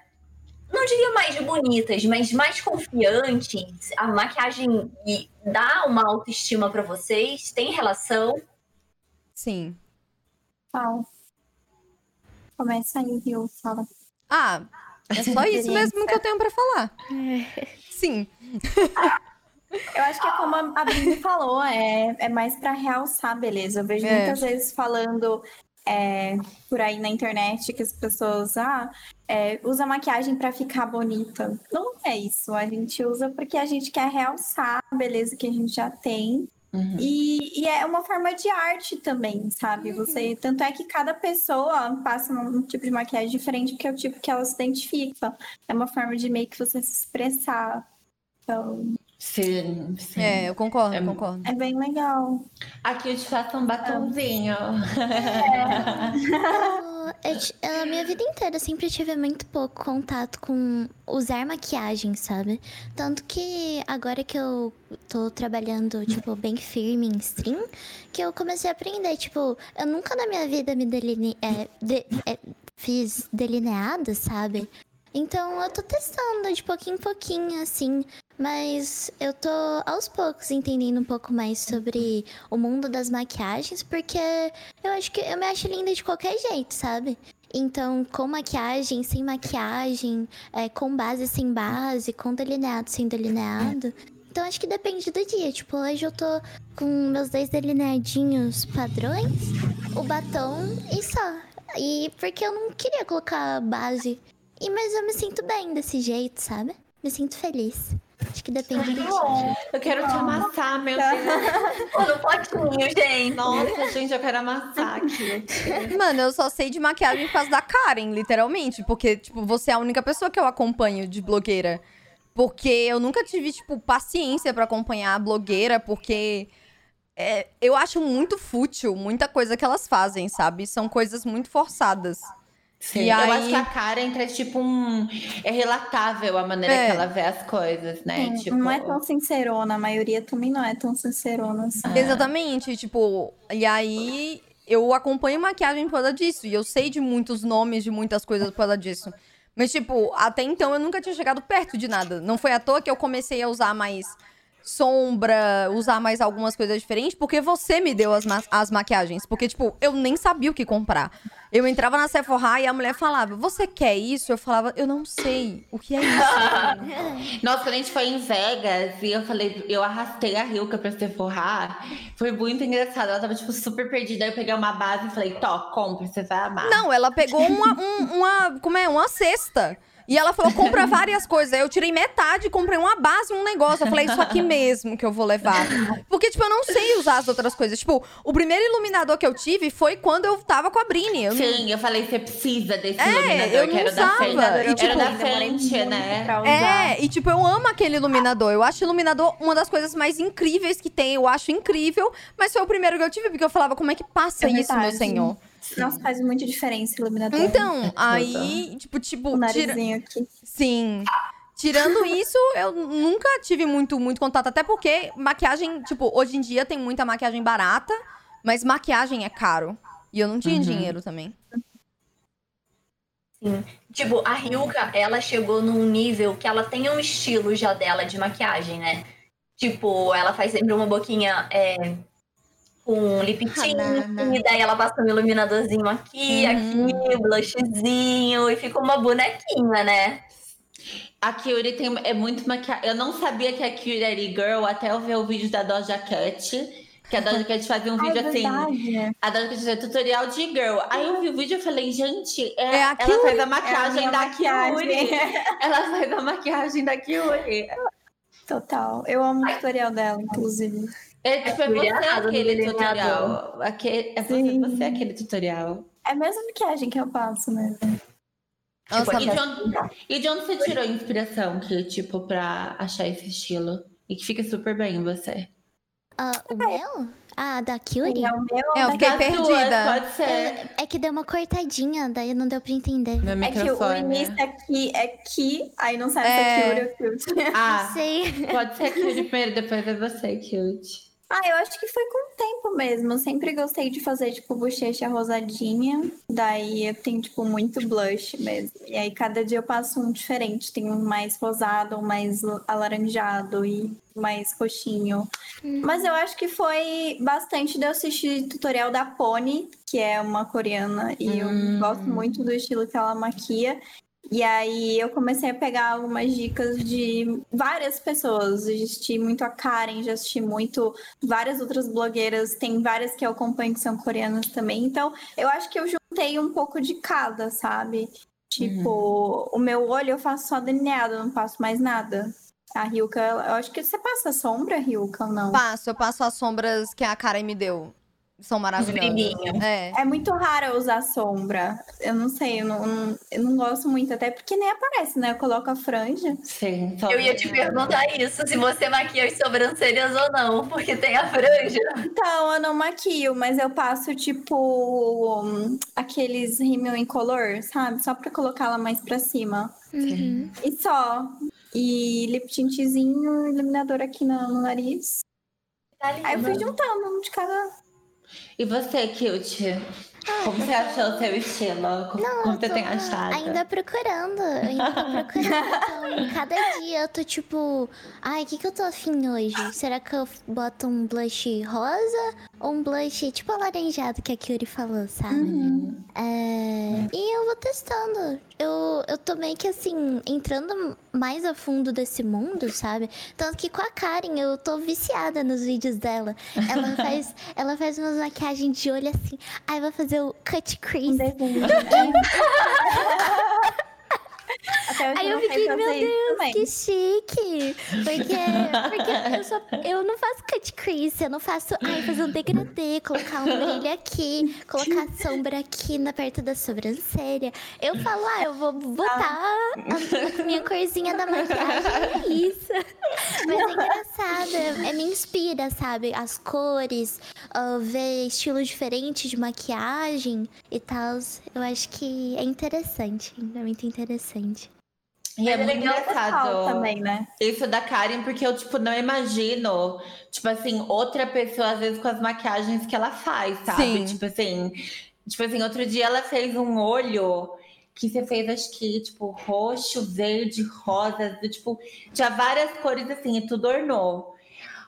não diria mais bonitas, mas mais confiantes? A maquiagem dá uma autoestima pra vocês? Tem relação? Sim. Fala. Começa aí, viu? Fala. Ah, é só isso mesmo que eu tenho pra falar. Sim. Eu acho que é como a a Brini falou, é, é mais pra realçar, beleza? Eu vejo É. muitas vezes falando é, por aí na internet que as pessoas ah, é, usa maquiagem pra ficar bonita. Não é isso. A gente usa porque a gente quer realçar a beleza que a gente já tem. Uhum. E, e é uma forma de arte também, sabe? Você, tanto é que cada pessoa passa um tipo de maquiagem diferente porque é o tipo que ela se identifica. É uma forma de meio que você se expressar. Então, Sim, sim. É, eu concordo, É- concordo. é bem legal. Aqui eu te faço um batonzinho. Eu, eu eu, a minha vida inteira sempre tive muito pouco contato com usar maquiagem, sabe? Tanto que agora que eu tô trabalhando, tipo, bem firme em stream, que eu comecei a aprender, tipo, eu nunca na minha vida me deline é, de- é, fiz delineado, sabe? Então eu tô testando de pouquinho em pouquinho, assim. Mas eu tô aos poucos entendendo um pouco mais sobre o mundo das maquiagens, porque eu acho que eu me acho linda de qualquer jeito, sabe? Então, com maquiagem, sem maquiagem, é, com base, sem base, com delineado, sem delineado. Então, acho que depende do dia. Tipo, hoje eu tô com meus dois delineadinhos padrões, o batom e só. E porque eu não queria colocar base. E, mas eu me sinto bem desse jeito, sabe? Me sinto feliz. Acho que depende do. Eu quero te amassar, meu Deus. Pô, no potinho, gente. Nossa, gente, eu quero amassar aqui. Mano, eu só sei de maquiagem por causa da Karen, literalmente. Porque, tipo, você é a única pessoa que eu acompanho de blogueira. Porque eu nunca tive, tipo, paciência pra acompanhar a blogueira, porque é, eu acho muito fútil muita coisa que elas fazem, sabe? São coisas muito forçadas. Sim, E eu aí- acho que a Karen traz tipo um. É relatável a maneira É. que ela vê as coisas, né? Sim, tipo, Não é tão sincerona, a maioria também não é tão sincerona assim. Ah. Exatamente, tipo, e aí eu acompanho maquiagem por causa disso. E eu sei de muitos nomes de muitas coisas por causa disso. Mas, tipo, até então eu nunca tinha chegado perto de nada. Não foi à toa que eu comecei a usar mais sombra, usar mais algumas coisas diferentes, porque você me deu as, ma- as maquiagens. Porque, tipo, eu nem sabia o que comprar. Eu entrava na Sephora e a mulher falava, você quer isso? Eu falava, eu não sei. O que é isso? Nossa, quando a gente foi em Vegas e eu falei, eu arrastei a Rilka pra se forrar, foi muito engraçado. Ela tava, tipo, super perdida. Aí eu peguei uma base e falei, Tó, compra, você vai amar. Não, ela pegou uma, um- uma, como é, uma cesta. E ela falou, compra várias coisas. Aí eu tirei metade, comprei uma base e um negócio. Eu falei, isso aqui mesmo que eu vou levar. Porque, tipo, eu não sei usar as outras coisas. Tipo, o primeiro iluminador que eu tive foi quando eu tava com a Brini. Eu não- Sim, eu falei, você precisa desse É, iluminador eu que era da usava. frente. E, tipo, era da frente, né? É, e tipo, eu amo aquele iluminador. Eu acho o iluminador uma das coisas mais incríveis que tem. Eu acho incrível. Mas foi o primeiro que eu tive, porque eu falava, como é que passa É isso, meu senhor? Nossa, faz muita diferença iluminador. Então, aí, tipo, tipo, o tira... narizinho aqui. Sim. Tirando isso, eu nunca tive muito, muito contato. Até porque maquiagem, tipo, hoje em dia tem muita maquiagem barata, mas maquiagem é caro. E eu não tinha Uhum. dinheiro também. Tipo, a Ryuka, ela chegou num nível que ela tem um estilo já dela de maquiagem, né? Tipo, ela faz sempre uma boquinha é, com lip tint, e daí ela passa um iluminadorzinho aqui, Uhum. aqui, blushzinho, e fica uma bonequinha, né? A Kyuri tem, é muito maquiagem. Eu não sabia que a Kyuri era girl até eu ver o vídeo da Doja Cat. Que a Doja Cat fazia um vídeo é assim. A Doja Cat fazia tutorial de girl. Aí eu vi o vídeo e falei, gente, é, É a ela faz a É a maquiagem da maquiagem. Kyuri. Ela faz a maquiagem da Kyuri. Total. Eu amo o tutorial dela, inclusive. É tipo, é você aquele tutorial. Aquele, é você, Sim. você aquele tutorial. É a mesma maquiagem que eu passo, né? Nossa, e, de onde, e de onde você tirou a inspiração, que, tipo, pra achar esse estilo? E que fica super bem em você? Ah, o meu? Ah, da Curie? É o meu. É, eu fiquei Das perdida. duas, pode ser. É, é que deu uma cortadinha, daí não deu pra entender. Meu É que o início aqui é que, aí não sabe É. se é cute ou cute. Ah, Sei. pode ser cute primeiro, depois é você, cute. Ah, eu acho que foi com o tempo mesmo. Eu sempre gostei de fazer, tipo, bochecha rosadinha. Daí eu tenho, tipo, muito blush mesmo. E aí cada dia eu passo um diferente. Tem um mais rosado, um mais alaranjado e mais roxinho. Mas eu acho que foi bastante de eu assistir tutorial da Pony, que é uma coreana. E Hum. eu gosto muito do estilo que ela maquia. E aí eu comecei a pegar algumas dicas de várias pessoas. Já assisti muito a Karen, já assisti muito várias outras blogueiras, tem várias que eu acompanho que são coreanas também. Então, eu acho que eu juntei um pouco de cada, sabe? Tipo, o meu olho eu faço só delineado, eu não passo mais nada. A Ryuka, eu acho que você passa sombra, Ryuka, ou não? Passo, eu passo as sombras que a Karen me deu. São maravilhosas. brilhinhos. É. É muito raro usar sombra. Eu não sei, eu não, eu não gosto muito, até porque nem aparece, né? Eu coloco a franja. Sim, só Eu ia te perguntar isso, se você maquia as sobrancelhas ou não, porque tem a franja. Então, eu não maquio, mas eu passo, tipo, aqueles rímel em color, sabe? Só pra colocar ela mais pra cima. Uhum. E só. E lip tintzinho, iluminador aqui no, no nariz. Aí eu fui juntando um de cada. E você, cute? Como você achou o seu estilo? Como, Não, como você tem achado? Ainda procurando. Eu ainda tô procurando. Então, cada dia eu tô tipo, ai, o que, que eu tô afim hoje? Será que eu boto um blush rosa um blush tipo alaranjado que a Kyuri falou, sabe? Uhum. É, E eu vou testando. Eu, eu tô meio que assim, entrando mais a fundo desse mundo, sabe? Tanto que com a Karen eu tô viciada nos vídeos dela. Ela faz, ela faz umas maquiagens de olho assim. Ai, vai fazer o cut Um crease. desenho. Até hoje Aí eu fiquei, meu Deus, também. que chique. Porque, porque eu, só, eu não faço cut crease, eu não faço, ai, fazer um degradê, colocar um brilho aqui, colocar sombra aqui na perto da sobrancelha. Eu falo, ah, eu vou botar a minha corzinha da maquiagem, é isso. Mas é engraçado, é, me inspira, sabe? As cores, ah, ver estilos diferentes de maquiagem e tal. Eu acho que é interessante, é muito interessante. E é, é muito engraçado. também, né? Isso da Karen, porque eu, tipo, não imagino, tipo assim, outra pessoa, às vezes, com as maquiagens que ela faz, sabe? Sim. Tipo assim, tipo assim, outro dia ela fez um olho que você fez, acho que, tipo, roxo, verde, rosa, tipo, tinha várias cores assim, e tudo ornou.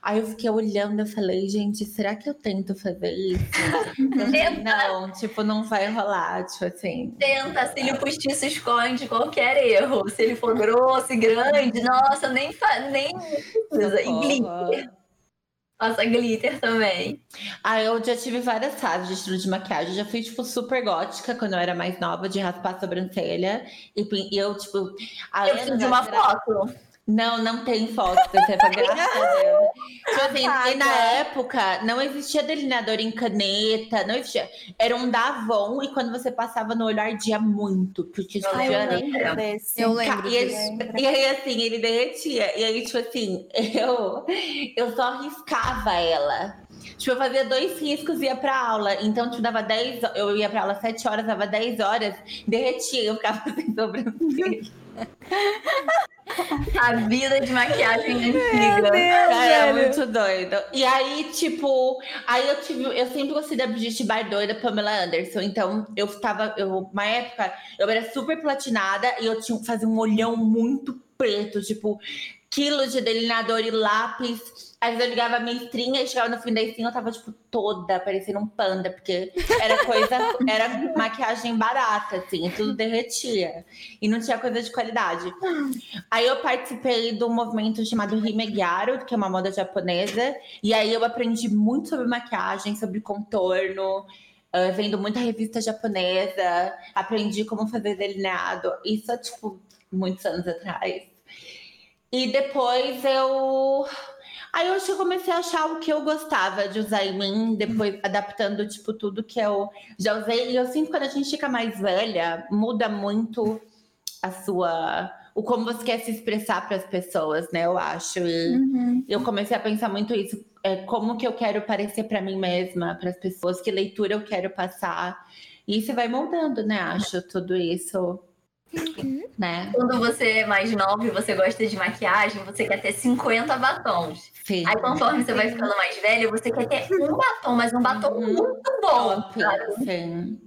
Aí eu fiquei olhando, eu falei, gente, será que eu tento fazer isso? Eu falei, não, tipo, não vai rolar, tipo assim. Tenta, cílio postiço esconde qualquer erro. Se ele for grosso e grande, nossa, nem, fa... nem. E glitter. Passa glitter também. Ah, eu já tive várias fases de estilo de maquiagem. Já fui, tipo, super gótica quando eu era mais nova, de raspar a sobrancelha. E, e eu, tipo. Eu já uma foto. Não, não tem foto desse época, graças a Deus. Tipo assim, e na Apaga. época não existia delineador em caneta, não existia. Era um da Avon e quando você passava no olho ardia muito. Porque, tipo, Eu Ah, eu lembro desse. Eu lembro e, ele- e aí, assim, ele derretia. E aí, tipo assim, eu, eu só riscava ela. Tipo, eu fazia dois riscos e ia pra aula. Então, tipo, dava 10... Eu ia pra aula 7 horas, dava 10 horas, derretia. Eu ficava sem sobrancelha. A vida de maquiagem antiga. Cara, é muito doido. E aí, tipo, aí eu tive. Eu sempre gostei da Brigitte Bardot e da Pamela Anderson. Então, eu tava. Eu, uma época, eu era super platinada e eu tinha fazia um olhão muito preto, tipo, quilos de delineador e lápis. Às vezes eu ligava a minha estrinha e chegava no fim da estrinha, eu tava, tipo, toda parecendo um panda, porque era coisa, era maquiagem barata, assim, tudo derretia. E não tinha coisa de qualidade. Aí eu participei do movimento chamado Himegiaro, que é uma moda japonesa. E aí eu aprendi muito sobre maquiagem, sobre contorno, ah, vendo muita revista japonesa. Aprendi como fazer delineado. Isso, tipo, muitos anos atrás. E depois eu... Aí eu acho que eu comecei a achar o que eu gostava de usar em mim, depois adaptando, tipo, tudo que eu já usei. E eu sinto que quando a gente fica mais velha, muda muito a sua o como você quer se expressar para as pessoas, né? Eu acho. E Uhum. eu comecei a pensar muito isso, é, como que eu quero parecer para mim mesma, para as pessoas, que leitura eu quero passar. E isso vai moldando, né? Acho tudo isso, né? Quando você é mais nova e você gosta de maquiagem, você quer ter 50 batons. Sim. Aí conforme você vai ficando mais velho, você quer ter um batom, mas um batom Uhum. muito bom. Top. Sim.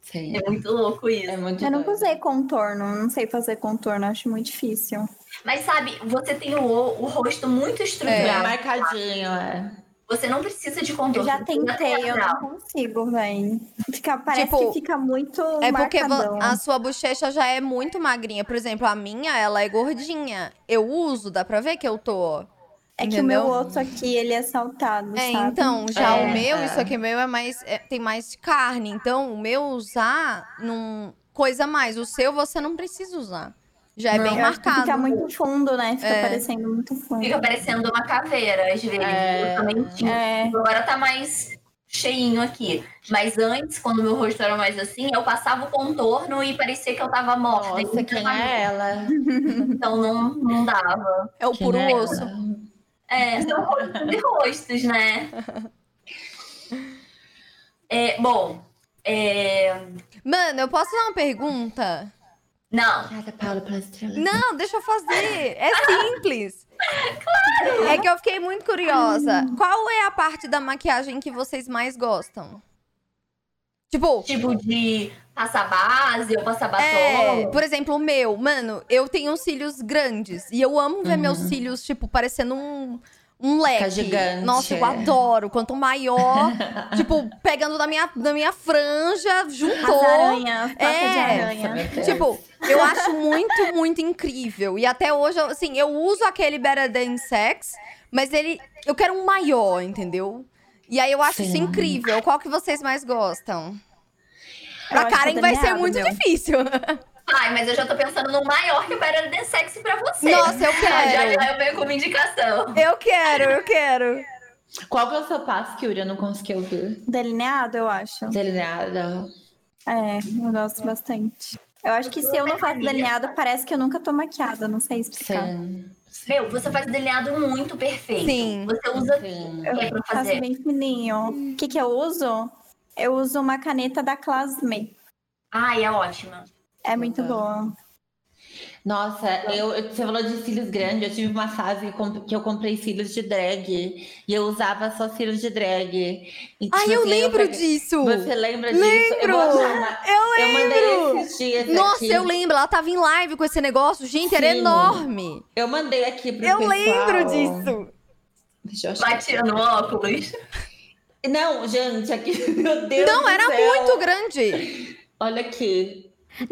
Sim. É muito louco isso. É muito Eu nunca doido. usei contorno, não sei fazer contorno, acho muito difícil. Mas sabe, você tem o, o rosto muito estruturado. marcadinho, é. Você não precisa de Eu contorno. já você precisa tentei, eu não consigo, velho. Fica, parece Tipo, que fica muito É porque marcadão. a sua bochecha já é muito magrinha. Por exemplo, a minha, ela é gordinha. Eu uso, dá pra ver que eu tô. É que o meu entendeu? osso aqui, ele é saltado, É, sabe? então, já É, o meu, é. isso aqui meu é mais. é, tem mais carne. Então, o meu usar não. Coisa a mais. O seu você não precisa usar. Já é Não, bem marcado. Fica muito fundo, né? Fica É. parecendo muito fundo. Fica parecendo uma caveira, às vezes. É. Eu também tinha. É. Agora tá mais cheinho aqui. Mas antes, quando meu rosto era mais assim, eu passava o contorno e parecia que eu tava morta. Nossa, Então, quem é ela? Então não, não dava. É o Quem puro é ela? É, são rostos e rostos, né? É, bom, é... Mano, eu posso dar uma pergunta? não, Obrigada, Paula, pela estrela. Não, deixa eu fazer. É simples. claro. É que eu fiquei muito curiosa. Qual é a parte da maquiagem que vocês mais gostam? Tipo, tipo de passar base ou passar batom. É, por exemplo, o meu, mano, eu tenho cílios grandes e eu amo ver Uhum. meus cílios, tipo, parecendo um, um leque. gigante, Nossa, eu é. adoro. Quanto maior, tipo, pegando da minha, da minha franja, As juntou. pata de É. aranha. Tipo, eu acho muito, muito incrível. E até hoje, assim, eu uso aquele Better Than Sex, mas ele. Eu quero um maior, entendeu? E aí eu acho isso Sim. incrível. Qual que vocês mais gostam? Eu Pra Karen vai ser delineado, muito meu. difícil. Ai, mas eu já tô pensando no maior que o Better Than Sexy pra você. Nossa, eu Já, quero. já eu venho com uma indicação. Eu quero, eu quero. Qual que é o seu passo, Kyuri? Eu não consegui ouvir. Delineado, eu acho. Delineada. É, eu gosto bastante. Eu acho que se eu não faço delineado, parece que eu nunca tô maquiada, não sei explicar. Sim. Meu, você faz delineado muito perfeito. Sim. Você usa Sim. o que é pra Faço fazer? bem fininho. O que que eu uso? Eu uso uma caneta da Classmate. Ai, é ótima. É muito boa. Nossa, eu, eu- você falou de cílios grandes. Eu tive uma fase que eu eu comprei cílios de drag. E eu usava só cílios de drag. E, Ai, tipo eu assim, lembro peguei- disso. Você lembra disso? Lembro! Eu, uma- Eu eu lembro! mandei esses dias Nossa, aqui. eu lembro. Ela tava em live com esse negócio. Gente, era Sim. enorme. Eu mandei aqui pro Eu pessoal. lembro disso. Deixa eu achar. Batia óculos. Não, gente, aqui. Meu Deus Não, do era céu. muito grande. Olha aqui.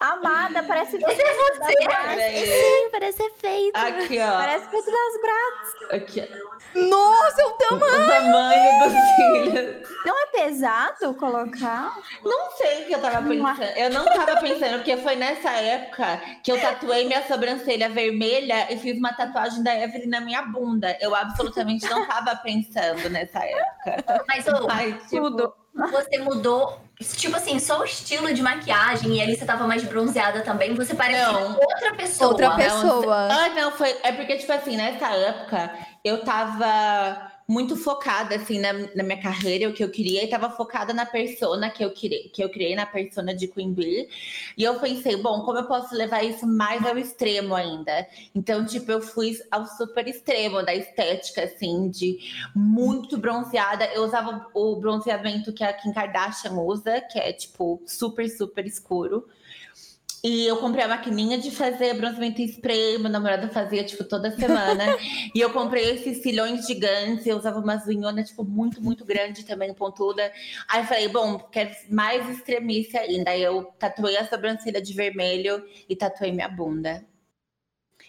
Amada, parece Esse é você. Peraí. Sim, parece efeito. Aqui, ó. Parece feito das braças. Aqui. Nossa, o O tamanho. tamanho dos cílios. Não é pesado colocar? Não sei o que eu tava pensando. Eu não tava pensando, porque foi nessa época que eu tatuei minha sobrancelha vermelha e fiz uma tatuagem da Evelyn na minha bunda. Eu absolutamente não tava pensando nessa época. Mas, ô, Ai, tipo, Tudo. você mudou, tipo assim, só o estilo de maquiagem e ali você tava mais bronzeada também. Você parecia Não. outra pessoa. Outra Não, pessoa. Ah, não, foi. É porque, tipo assim, nessa época eu tava muito focada, assim, na, na minha carreira, o que eu queria, e tava focada na persona que eu, criei, que eu criei, na persona de Queen Bee. E eu pensei, bom, como eu posso levar isso mais ao extremo ainda? Então, tipo, eu fui ao super extremo da estética, assim, de muito bronzeada. Eu usava o bronzeamento que a Kim Kardashian usa, que é, tipo, super, super escuro. E eu comprei a maquininha de fazer bronzeamento em spray, meu namorado fazia, tipo, toda semana. e eu comprei esses cilhões gigantes, eu usava umas unhonas, tipo, muito, muito grande também, pontuda. Aí eu falei, bom, quero mais extremista ainda. Aí eu tatuei a sobrancelha de vermelho e tatuei minha bunda.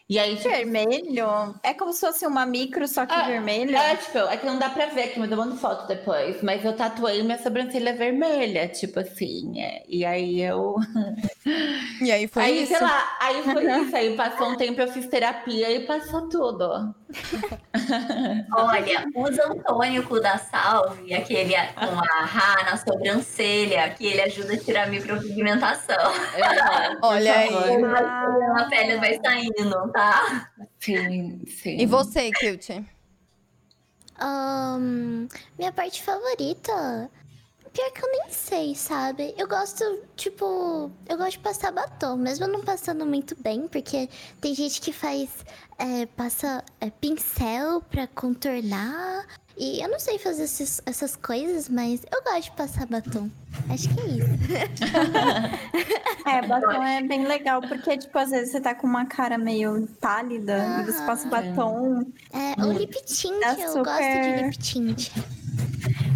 E aí, tipo, Vermelho? É como se fosse uma micro, só que Ah, vermelho? é, tipo, é que não dá pra ver aqui, mas eu mando foto depois. Mas eu tatuei minha sobrancelha vermelha, tipo assim. é. E aí eu. E aí foi aí, isso. sei lá, aí foi isso. Aí passou um tempo, eu fiz terapia e passou tudo. Olha, usa Antônio Cu da Salve, aquele com a Rá na sobrancelha, que ele ajuda a tirar a micropigmentação. É, Olha aí. A pele vai saindo, tá? Sim, sim. E você, Cute? Ahn, minha parte favorita. Pior que eu nem sei, sabe? Eu gosto, tipo, eu gosto de passar batom, mesmo não passando muito bem, porque tem gente que faz, é, passa é, pincel pra contornar. E eu não sei fazer esses- essas coisas, mas eu gosto de passar batom. Acho que é isso. É, batom é bem legal, porque, tipo, às vezes você tá com uma cara meio pálida e você passa batom. É, o lip tint, eu gosto de super- lip tint.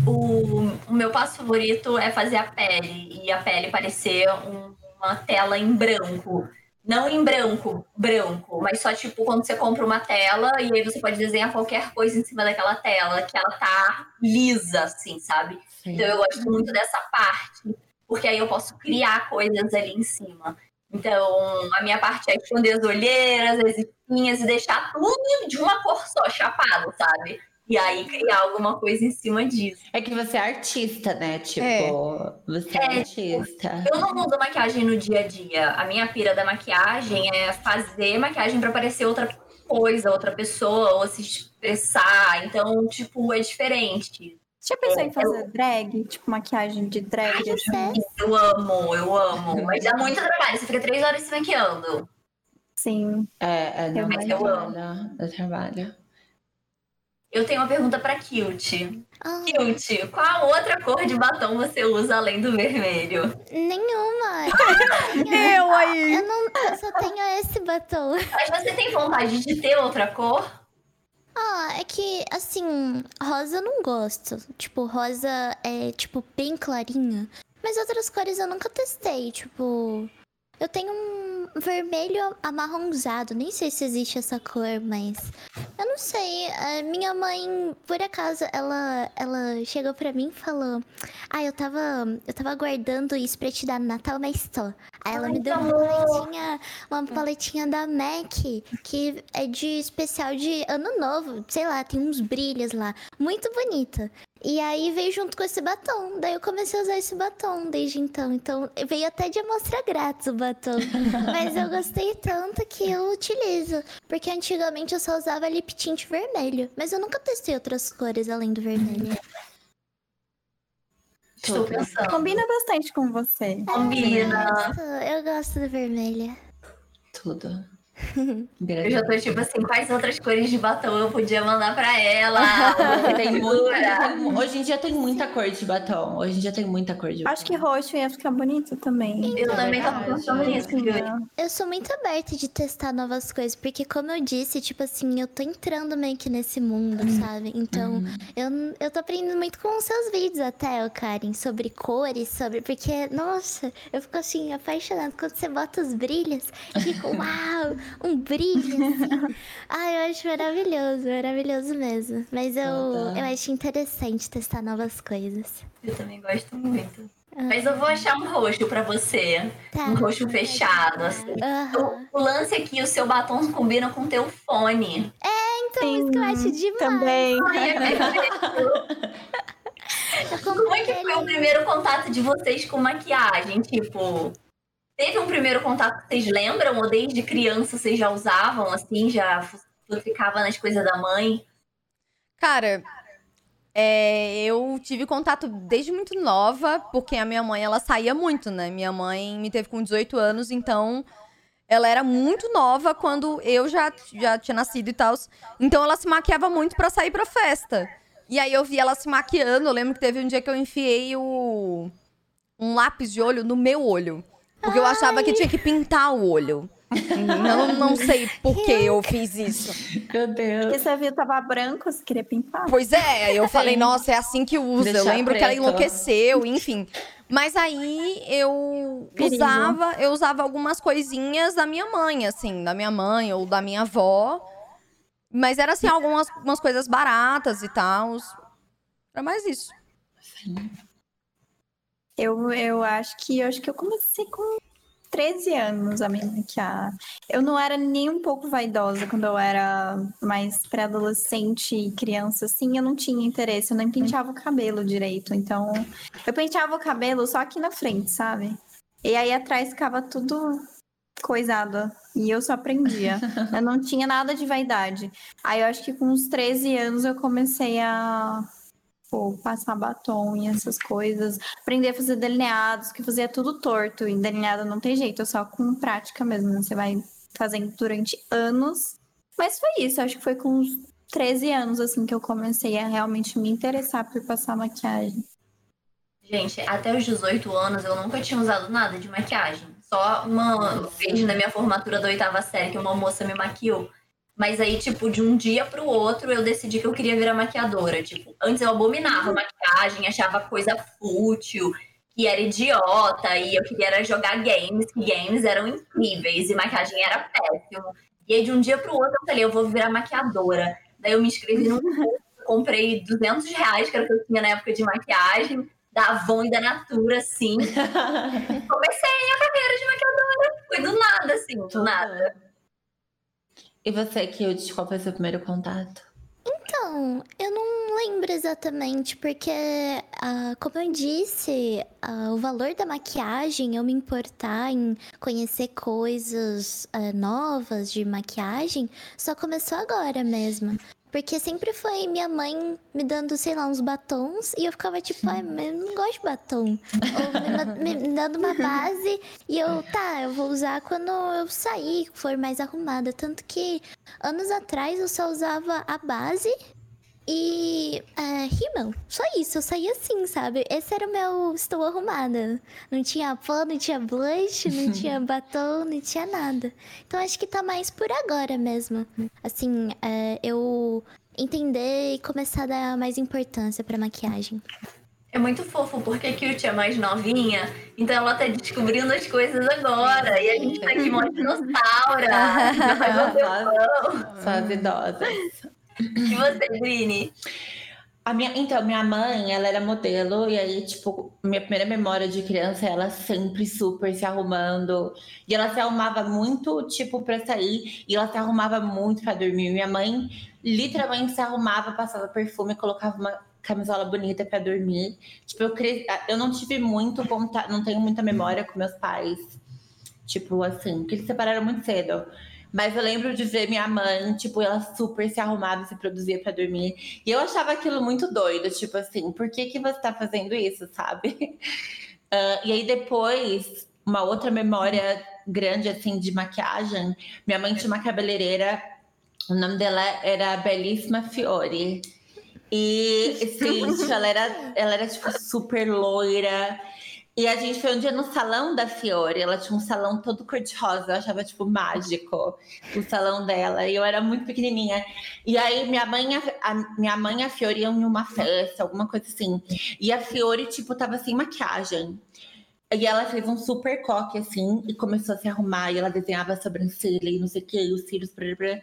O, o meu passo favorito é fazer a pele e a pele parecer um- uma tela em branco. Não em branco, branco, mas só tipo quando você compra uma tela e aí você pode desenhar qualquer coisa em cima daquela tela, que ela tá lisa, assim, sabe? Sim. Então eu gosto muito dessa parte, porque aí eu posso criar coisas ali em cima. Então, a minha parte é esconder as olheiras, as espinhas e deixar tudo de uma cor só, chapado, sabe? E aí criar alguma coisa em cima disso. É que você é artista, né? Tipo, É. você é, É, artista. Eu não uso maquiagem no dia a dia. A minha pira da maquiagem é fazer maquiagem pra parecer outra coisa, outra pessoa, ou se expressar. Então, tipo, é diferente. Já pensou em fazer drag? Tipo, maquiagem de drag? assim? Sucesso. Eu amo, eu amo. Mas dá muito trabalho. Você fica três horas se maquiando. Sim. É, é, não, Eu mas eu trabalho, eu trabalho. Eu tenho uma pergunta pra Cute. Ah, Cute, qual outra cor de batom você usa além do vermelho? nenhuma. Eu aí. Eu não, eu só tenho esse batom. Mas você tem vontade de ter outra cor? Ah, é que, assim, rosa eu não gosto. Tipo, rosa é, tipo, bem clarinha. Mas outras cores eu nunca testei. Tipo, eu tenho um vermelho amarronzado. Nem sei se existe essa cor, mas. Eu não sei. A minha mãe, por acaso, ela, ela chegou pra mim e falou: Ah, eu tava. Eu tava guardando isso pra te dar no Natal, mas tô. Aí ela Ai, me deu uma paletinha, uma paletinha da MAC, que é de especial de ano novo. Sei lá, tem uns brilhos lá. Muito bonita. E aí veio junto com esse batom. Daí eu comecei a usar esse batom desde então. Então veio até de amostra grátis o batom. Mas eu gostei tanto que eu utilizo. Porque antigamente eu só usava lip tint vermelho. Mas eu nunca testei outras cores além do vermelho. Estou pensando. Combina bastante com você. Combina. Eu gosto do vermelho. Tudo. Eu já tô tipo assim, quais outras cores de batom eu podia mandar pra ela? Tem muita- hoje em dia tem muita cor de batom. Hoje em dia tem muita cor de batom. Acho que roxo ia ficar bonito também. Eu também tava pensando nisso. Eu sou muito aberta de testar novas coisas, porque como eu disse, tipo assim, eu tô entrando meio que nesse mundo, sabe? Então, eu, eu tô aprendendo muito com os seus vídeos até, Karen, sobre cores, sobre. Porque, nossa, eu fico assim, apaixonada. Quando você bota os brilhos, eu fico, uau, um brilho. assim. Ai, eu acho maravilhoso, maravilhoso mesmo. Mas eu, Total. eu acho interessante testar novas coisas. Eu também gosto muito. Mas eu vou achar um roxo pra você. Tá. Um roxo fechado, assim. Aham. O, o lance aqui, o seu batom combina com o teu fone. Então, isso que eu acho demais. Também. Ai, é. Como é que foi o primeiro contato de vocês com maquiagem? Tipo, teve um primeiro contato que vocês lembram? Ou desde criança vocês já usavam, assim, já ficava nas coisas da mãe? Cara, é, eu tive contato desde muito nova, porque a minha mãe, ela saía muito, né? Minha mãe me teve com 18 anos, então ela era muito nova quando eu já, já tinha nascido e tal. Então ela se maquiava muito pra sair pra festa. E aí eu vi ela se maquiando, eu lembro que teve um dia que eu enfiei o um lápis de olho no meu olho. Porque eu achava que tinha que pintar o olho. Não, não sei por que eu fiz isso. Meu Deus. Porque você viu, tava branco, você queria pintar. Pois é, eu falei, nossa, é assim que usa. Eu Deixar lembro que ela preto. enlouqueceu, enfim. Mas aí eu Perigo. usava, eu usava algumas coisinhas da minha mãe, assim, da minha mãe ou da minha avó. Mas era assim, algumas umas coisas baratas e tal. Era mais isso. Eu, eu acho que eu acho que eu comecei com 13 anos a me maquiar. Eu não era nem um pouco vaidosa quando eu era mais pré-adolescente e criança, assim, eu não tinha interesse, eu nem penteava o cabelo direito. Então, eu penteava o cabelo só aqui na frente, sabe? E aí atrás ficava tudo coisado. E eu só aprendia. eu não tinha nada de vaidade. Aí eu acho que com uns 13 anos eu comecei a pô, passar batom e essas coisas aprender a fazer delineados, que fazia tudo torto. E delineado não tem jeito, é só com prática mesmo. né? Você vai fazendo durante anos. Mas foi isso, acho que foi com uns 13 anos, assim, que eu comecei a realmente me interessar por passar maquiagem. Gente, até os 18 anos eu nunca tinha usado nada de maquiagem. Só uma vez na minha formatura da oitava série que uma moça me maquiou. Mas aí, tipo, de um dia pro outro eu decidi que eu queria virar maquiadora. Tipo, antes eu abominava maquiagem, achava coisa fútil, que era idiota, e eu queria era jogar games, que games eram incríveis e maquiagem era péssimo. E aí, de um dia pro outro, eu falei, eu vou virar maquiadora. Daí eu me inscrevi num curso, comprei 200 reais, que era o que eu tinha na época de maquiagem, da Avon e da Natura, assim. Comecei a carreira de maquiadora. Foi do nada, assim, do nada. E você, Kild, qual foi o seu primeiro contato? Então, eu não lembro exatamente, porque, ah, como eu disse, ah, o valor da maquiagem, eu me importar em conhecer coisas ah, novas de maquiagem, só começou agora mesmo. Porque sempre foi minha mãe me dando, sei lá, uns batons e eu ficava tipo, ai, mas eu não gosto de batom. Ou me- me dando uma base e eu, tá, eu vou usar quando eu sair, for mais arrumada. Tanto que anos atrás eu só usava a base e é, rímel. Só isso, eu saía assim, sabe? Esse era o meu estou arrumada. Não tinha pó, não tinha blush, não tinha batom, não tinha nada. Então acho que tá mais por agora mesmo. Assim, é, eu entender e começar a dar mais importância pra maquiagem. É muito fofo, porque a Cute é mais novinha, então ela tá descobrindo as coisas agora. E a gente tá aqui mó dinossauro. as idosas. E você, Brini? A minha, então, minha mãe, ela era modelo, e aí, tipo, minha primeira memória de criança, ela sempre super se arrumando. E ela se arrumava muito, tipo, pra sair, e ela se arrumava muito pra dormir. Minha mãe literalmente se arrumava, passava perfume, colocava uma camisola bonita pra dormir. Tipo, eu cre... eu não tive muito contato, não tenho muita memória com meus pais. Tipo, assim, porque eles se separaram muito cedo. Mas eu lembro de ver minha mãe, tipo, ela super se arrumava, se produzia pra dormir. E eu achava aquilo muito doido, tipo assim, por que, que você tá fazendo isso, sabe? Uh, e aí depois, uma outra memória grande, assim, de maquiagem, minha mãe tinha uma cabeleireira, o nome dela era Belíssima Fiore. E, gente, ela era, ela era, tipo, super loira. E a gente foi um dia no salão da Fiore, ela tinha um salão todo cor-de-rosa, eu achava, tipo, mágico o salão dela, e eu era muito pequenininha. E aí, minha mãe, a, a minha mãe e a Fiore iam em uma festa, alguma coisa assim, e a Fiore, tipo, tava sem maquiagem. E ela fez um super coque, assim, e começou a se arrumar, e ela desenhava a sobrancelha e não sei o que, os cílios, blá, blá, blá.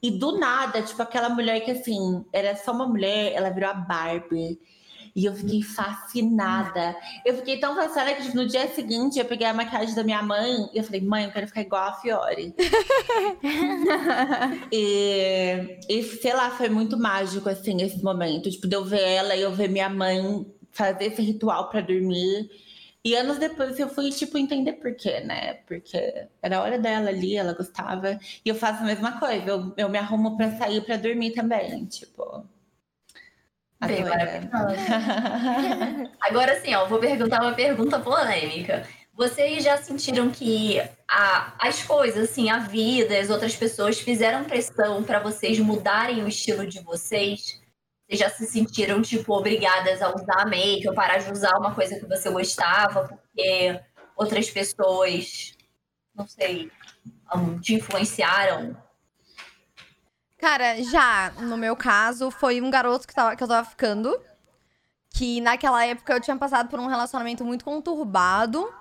E do nada, tipo, aquela mulher que, assim, era só uma mulher, ela virou a Barbie. E eu fiquei fascinada. Eu fiquei tão fascinada que tipo, no dia seguinte eu peguei a maquiagem da minha mãe e eu falei, mãe, eu quero ficar igual a Fiore. e, e sei lá, foi muito mágico assim esse momento. Tipo, de eu ver ela e eu ver minha mãe fazer esse ritual para dormir. E anos depois eu fui, tipo, entender por quê, né? Porque era a hora dela ali, ela gostava. E eu faço a mesma coisa, eu, eu me arrumo pra sair pra dormir também, tipo. Bem Agora- maravilhosa. Agora sim, ó, vou perguntar uma pergunta polêmica. Vocês já sentiram que a- as coisas, assim, a vida, as outras pessoas fizeram pressão para vocês mudarem o estilo de vocês? Vocês já se sentiram, tipo, obrigadas a usar make ou parar de usar uma coisa que você gostava porque outras pessoas, não sei, hum, te influenciaram? Cara, já, no meu caso, foi um garoto que, tava, que eu tava ficando. Que naquela época eu tinha passado por um relacionamento muito conturbado.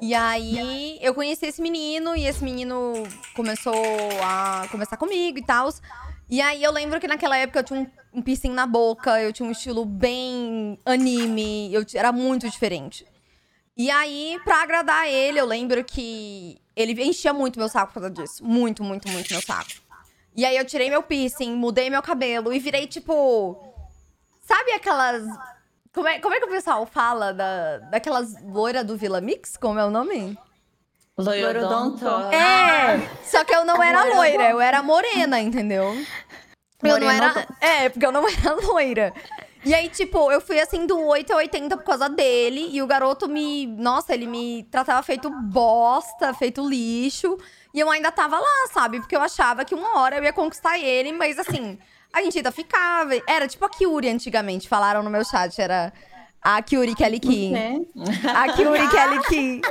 E aí eu conheci esse menino e esse menino começou a conversar comigo e tal. E aí eu lembro que naquela época eu tinha um, um piercing na boca, eu tinha um estilo bem anime, eu era muito diferente. E aí, pra agradar ele, eu lembro que ele enchia muito meu saco por causa disso. Muito, muito, muito meu saco. E aí eu tirei meu piercing, mudei meu cabelo e virei tipo. Sabe aquelas. Como é, como é que o pessoal fala da, daquelas loira do Vila Mix? Como é o nome? Loirodonto. É! Só que eu não era Loira eu era morena, entendeu? Eu não era. É, porque eu não era loira. E aí, tipo, eu fui assim do 8 a 80 por causa dele. E o garoto me. Nossa, ele me tratava feito bosta, feito lixo. E eu ainda tava lá, sabe? Porque eu achava que uma hora eu ia conquistar ele, mas assim, a gente ainda ficava. Era tipo a Kyuri antigamente, falaram no meu chat. Era a Kyuri Kelly Key. É. A Kyuri Kelly Key.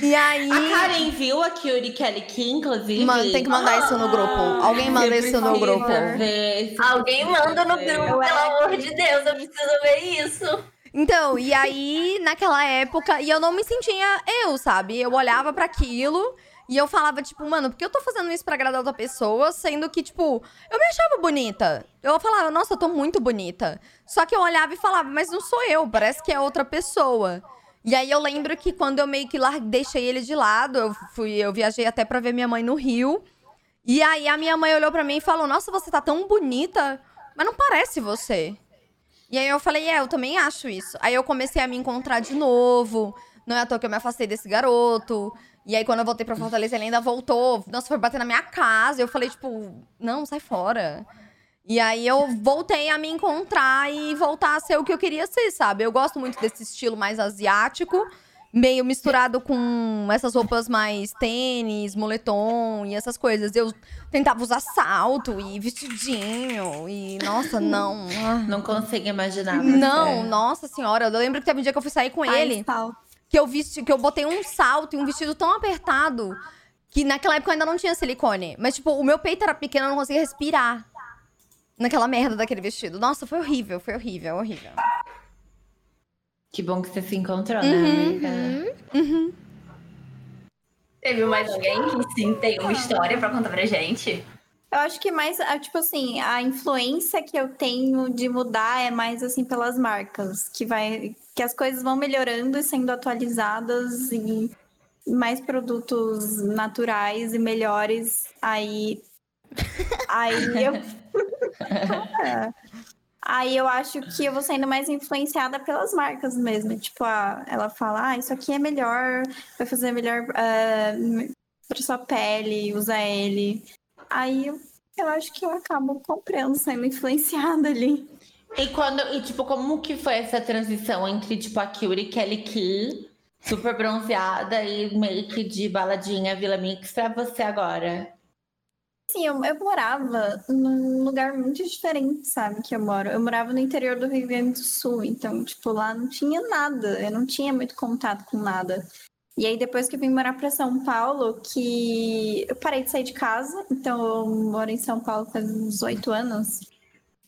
E aí. A Karen viu a Kyuri Kelly Key, inclusive. Mano, tem que mandar isso no grupo. Alguém manda isso no grupo. ver Alguém manda no grupo, pelo amor de Deus, eu preciso ver isso. Então, e aí, naquela época, e eu não me sentia eu, sabe? Eu olhava pra aquilo e eu falava, tipo, mano, por que eu tô fazendo isso pra agradar outra pessoa, sendo que, tipo, eu me achava bonita. Eu falava, nossa, eu tô muito bonita. Só que eu olhava e falava, mas não sou eu, parece que é outra pessoa. E aí eu lembro que quando eu meio que deixei ele de lado, eu fui, eu viajei até pra ver minha mãe no Rio. E aí a minha mãe olhou pra mim e falou: "Nossa, você tá tão bonita, mas não parece você". E aí eu falei: "É, eu também acho isso". Aí eu comecei a me encontrar de novo. Não é à toa que eu me afastei desse garoto. E aí quando eu voltei pra Fortaleza, ele ainda voltou. Nossa, foi bater na minha casa. Eu falei tipo: "Não, sai fora". E aí eu voltei a me encontrar e voltar a ser o que eu queria ser, sabe? Eu gosto muito desse estilo mais asiático, meio misturado com essas roupas mais tênis, moletom e essas coisas. Eu tentava usar salto e vestidinho e nossa, não. Não consigo imaginar. Não, nossa senhora, eu lembro que teve um dia que eu fui sair com ele Faz pau. Que eu vesti, que eu botei um salto e um vestido tão apertado que naquela época eu ainda não tinha silicone. Mas, tipo, o meu peito era pequeno, eu não conseguia respirar. Naquela merda daquele vestido. Nossa, foi horrível, foi horrível, horrível. Que bom que você se encontrou, né, Uhum, amiga? Uhum. Teve mais alguém que sim tem uma história pra contar pra gente? Eu acho que mais, ah, tipo assim, a influência que eu tenho de mudar é mais assim pelas marcas, que vai, que as coisas vão melhorando e sendo atualizadas e mais produtos naturais e melhores. Aí, aí eu, aí eu acho que eu vou sendo mais influenciada pelas marcas mesmo. Tipo, a, ela fala, ah, isso aqui é melhor, vai fazer melhor para sua pele, usa ele. Aí eu, eu acho que eu acabo comprando, sendo influenciada ali. E quando, e tipo, como que foi essa transição entre, tipo, a Curie Kelly Key, super bronzeada e make de baladinha Vila Mix pra você agora? Sim, eu, eu morava num lugar muito diferente, sabe, que eu moro. Eu morava no interior do Rio Grande do Sul, então, tipo, lá não tinha nada, eu não tinha muito contato com nada. E aí, depois que eu vim morar para São Paulo, que eu parei de sair de casa, então eu moro em São Paulo faz uns oito anos.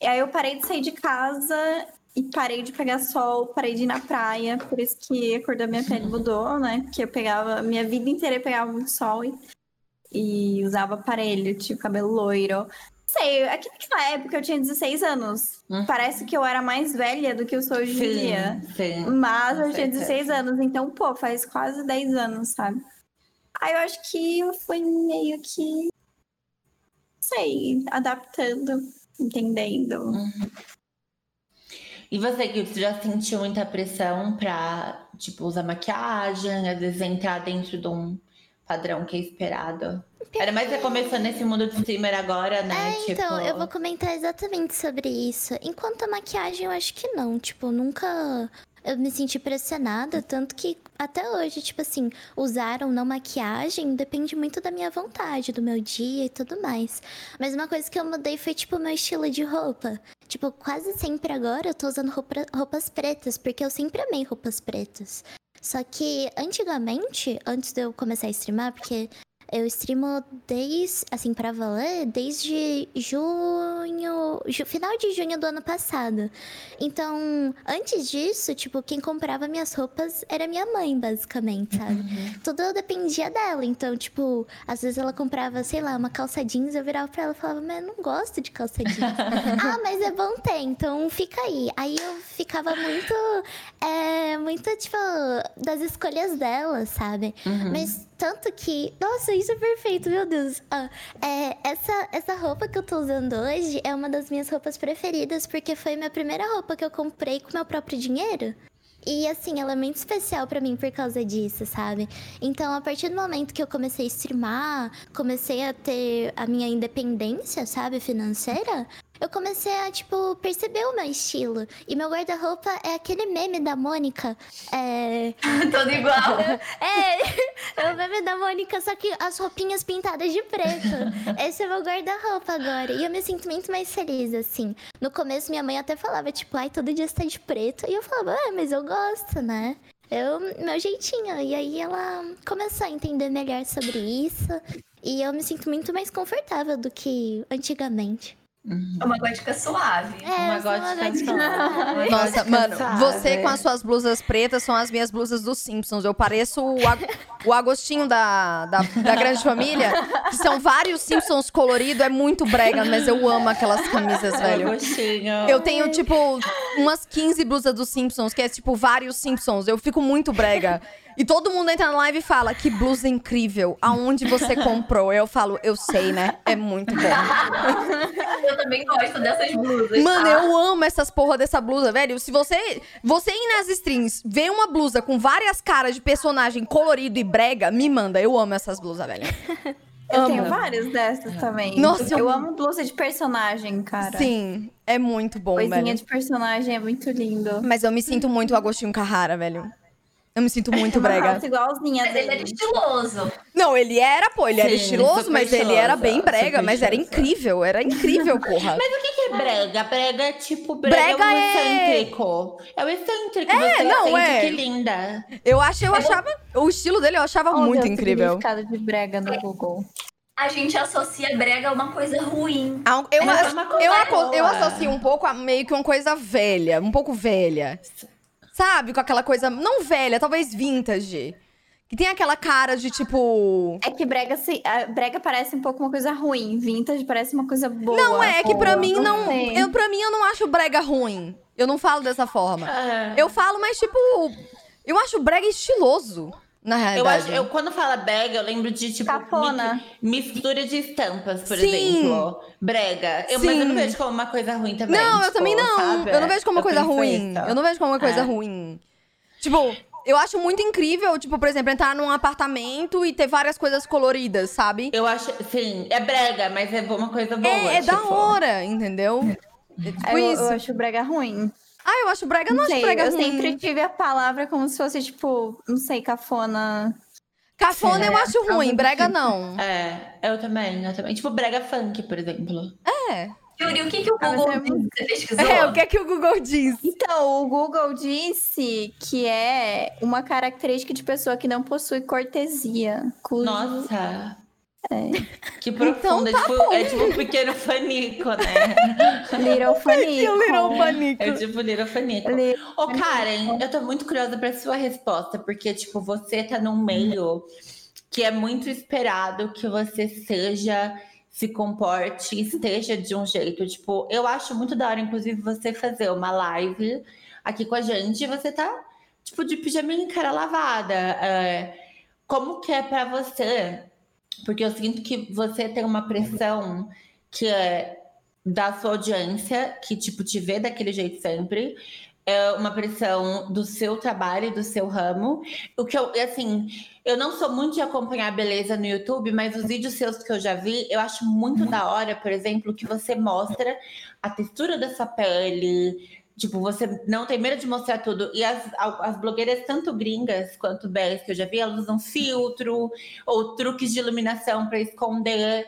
E aí eu parei de sair de casa e parei de pegar sol, parei de ir na praia, por isso que a cor da minha pele mudou, né? Porque eu pegava, minha vida inteira eu pegava muito sol e, e usava aparelho, tinha o cabelo loiro. Sei, naquela época eu tinha 16 anos. Uhum. Parece que eu era mais velha do que eu sou hoje em dia. sim. Mas eu tinha certeza. 16 anos, então, pô, faz quase 10 anos, sabe? Aí eu acho que eu fui meio que. sei, adaptando, entendendo. E você, Gil, você já sentiu muita pressão pra, tipo, usar maquiagem, às vezes entrar dentro de um padrão que é esperado? Era mais você começando nesse mundo de streamer agora, né? É, tipo... então, eu vou comentar exatamente sobre isso. Enquanto a maquiagem, eu acho que não. Tipo, nunca eu me senti pressionada, tanto que até hoje, tipo assim, usar ou não maquiagem depende muito da minha vontade, do meu dia e tudo mais. Mas uma coisa que eu mudei foi, tipo, meu estilo de roupa. Tipo, quase sempre agora eu tô usando roupa- roupas pretas, porque eu sempre amei roupas pretas. Só que antigamente, antes de eu começar a streamar, porque eu streamo desde, assim, pra valer, desde junho, ju- final de junho do ano passado. Então, antes disso, tipo, quem comprava minhas roupas era minha mãe, basicamente, sabe? Tudo dependia dela. Então, tipo, às vezes ela comprava, sei lá, uma calça jeans, eu virava pra ela e falava, mas eu não gosto de calça jeans. ah, mas é bom ter, então fica aí. Aí eu ficava muito, é, muito, tipo, das escolhas dela, sabe? Uhum. Mas tanto que. Nossa, isso é perfeito, meu Deus. Ah, é, essa, essa roupa que eu tô usando hoje é uma das minhas roupas preferidas, porque foi minha primeira roupa que eu comprei com meu próprio dinheiro. E assim, ela é muito especial pra mim por causa disso, sabe? Então, a partir do momento que eu comecei a streamar, comecei a ter a minha independência, sabe, financeira, eu comecei a, tipo, perceber o meu estilo. E meu guarda-roupa é aquele meme da Mônica. É. Todo igual. É, é o meme da Mônica, só que as roupinhas pintadas de preto. Esse é meu guarda-roupa agora. E eu me sinto muito mais feliz, assim. No começo, minha mãe até falava, tipo, ai, todo dia você tá de preto. E eu falava, é, mas eu gosto, né? Eu, meu jeitinho. E aí ela começou a entender melhor sobre isso. E eu me sinto muito mais confortável do que antigamente. É uma gótica suave. É, Uma gótica suave. suave. Nossa, mano, Cansada. você com as suas blusas pretas são as minhas blusas dos Simpsons. Eu pareço o, Ag- o Agostinho da, da, da Grande Família, que são vários Simpsons coloridos, é muito brega, mas eu amo aquelas camisas, velho. Gostinho. Eu tenho, tipo, umas 15 blusas dos Simpsons, que é, tipo, vários Simpsons. Eu fico muito brega. E todo mundo entra na live e fala, que blusa incrível. Aonde você comprou? Eu falo, eu sei, né? É muito bom. Eu também gosto dessas blusas. Mano, tá? eu amo essas porra dessa blusa, velho. Se você, você ir nas strings, vê uma blusa com várias caras de personagem colorido e brega, me manda. Eu amo essas blusas, velho. Eu Amo. tenho várias dessas também. Nossa, eu, eu- amo blusa de personagem, cara. Sim, é muito bom, Coisinha velho. de personagem é muito lindo. Mas eu me sinto muito o Agostinho Carrara, velho. Eu me sinto muito Uma brega. calça igualzinha Mas ele era estiloso. Não, ele era, pô, ele era Sim, estiloso, super mas ele era estiloso, bem brega, mas era estiloso. incrível, era incrível, porra. Mas o que, que é brega? Brega é tipo, brega, Brega é o é- excêntrico. É o excêntrico, É, você não, é. que linda. Eu achei, eu achava, o estilo dele eu achava ver muito o incrível. significado de brega no Google. A gente associa brega a uma coisa ruim. Ah, Eu, É uma coisa eu, eu associo um pouco a meio que uma coisa velha, um pouco velha. Sabe? Com aquela coisa, não velha, talvez vintage. Que tem aquela cara de tipo. É que brega, se, a brega parece um pouco uma coisa ruim. Vintage parece uma coisa boa. Não, é que pra boa, mim não. Eu, pra mim, eu não acho brega ruim. Eu não falo dessa forma. Ah, Eu falo, mas tipo. Eu acho brega estiloso, na eu realidade. acho, eu, quando fala brega, eu lembro de, tipo, mistura de estampas, por Sim. exemplo. Brega. Eu, mas eu Sim. não vejo como uma coisa ruim também. Não, eu tipo, também não. sabe? Eu não vejo como uma Eu coisa ruim. isso. Eu não vejo como uma coisa É. ruim. Tipo, eu acho muito incrível, tipo, por exemplo, entrar num apartamento e ter várias coisas coloridas, sabe? Eu acho, sim, é brega, mas é uma coisa boa. é, é da tipo. hora, entendeu? É tipo eu, isso. eu acho brega ruim. Ah, eu acho brega, eu não, Não acho sei, brega eu ruim. sempre tive a palavra como se fosse, tipo, não sei, cafona. Cafona eu É, acho ruim, brega tipo. não. É, eu também, eu também. Tipo, brega funk, por exemplo. É. Yuri, o que, que o Ah, Google é disse? É, o que é que o Google diz? Então, o Google disse que é uma característica de pessoa que não possui cortesia. Cujo... Nossa. É. Que profunda. Então tá tipo, é tipo um pequeno fanico, né? Little Fanico. Little panico. É tipo Little Fanico. Little Ô, Karen, eu tô muito curiosa pra sua resposta, porque, tipo, você tá num meio que é muito esperado que você seja, se comporte, esteja de um jeito. Tipo, eu acho muito da hora, inclusive, você fazer uma live aqui com a gente e você tá, tipo, de pijaminha e cara lavada. É, como que é pra você? Porque eu sinto que você tem uma pressão que é da sua audiência, que, tipo, te vê daquele jeito sempre é uma pressão do seu trabalho, do seu ramo. O que eu, assim, eu não sou muito de acompanhar beleza no YouTube, mas os vídeos seus que eu já vi, eu acho muito da hora, por exemplo, que você mostra a textura da sua pele. Tipo, você não tem medo de mostrar tudo. E as, as blogueiras, tanto gringas quanto BS que eu já vi, elas usam filtro ou truques de iluminação para esconder.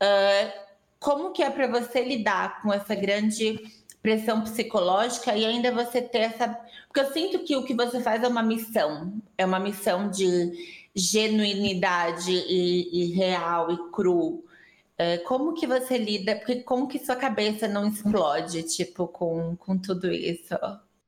Ah, como que é para você lidar com essa grande pressão psicológica e ainda você ter essa. Porque eu sinto que o que você faz é uma missão, é uma missão de genuinidade e, e real e cru. É, como que você lida? Porque como que sua cabeça não explode, tipo, com, com tudo isso?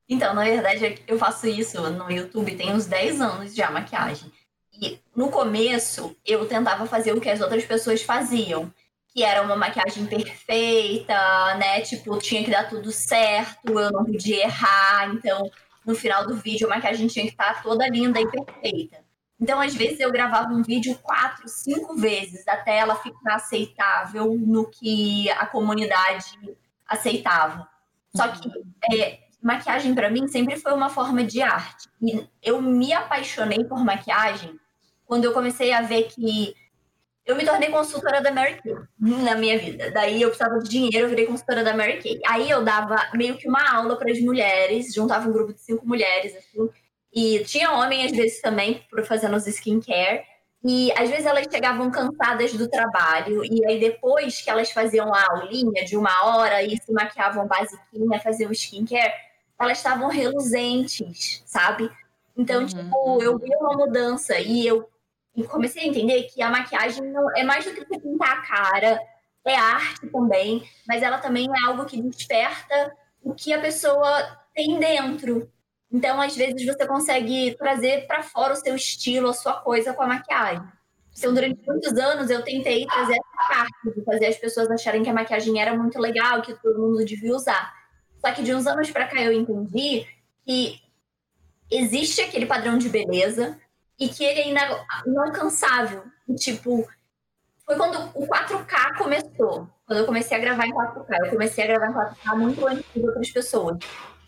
Então, na verdade, eu faço isso no YouTube tem uns 10 anos já, maquiagem. E no começo, eu tentava fazer o que as outras pessoas faziam. Que era uma maquiagem perfeita, né? Tipo, tinha que dar tudo certo, eu não podia errar. Então, no final do vídeo, a maquiagem tinha que estar toda linda e perfeita. Então, às vezes, eu gravava um vídeo quatro, cinco vezes, até ela ficar aceitável no que a comunidade aceitava. Só que é, maquiagem para mim sempre foi uma forma de arte. E eu me apaixonei por maquiagem quando eu comecei a ver que eu me tornei consultora da Mary Kay na minha vida. Daí eu precisava de dinheiro, eu virei consultora da Mary Kay. Aí eu dava meio que uma aula para as mulheres, juntava um grupo de cinco mulheres, assim. E tinha homem às vezes também fazendo os skincare. E às vezes elas chegavam cansadas do trabalho, e aí depois que elas faziam a aulinha de uma hora e se maquiavam basiquinha, faziam skincare, elas estavam reluzentes, sabe? Então, Uhum. tipo, eu vi uma mudança e eu comecei a entender que a maquiagem não é mais do que pintar a cara, é arte também, mas ela também é algo que desperta o que a pessoa tem dentro. Então, às vezes, você consegue trazer para fora o seu estilo, a sua coisa com a maquiagem. Então, durante muitos anos, eu tentei trazer essa parte, de fazer as pessoas acharem que a maquiagem era muito legal, que todo mundo devia usar. Só que de uns anos para cá eu entendi que existe aquele padrão de beleza e que ele é ina- inalcançável. Tipo, foi quando o 4K começou. Quando eu comecei a gravar em 4K. Eu comecei a gravar em 4K muito antes de outras pessoas.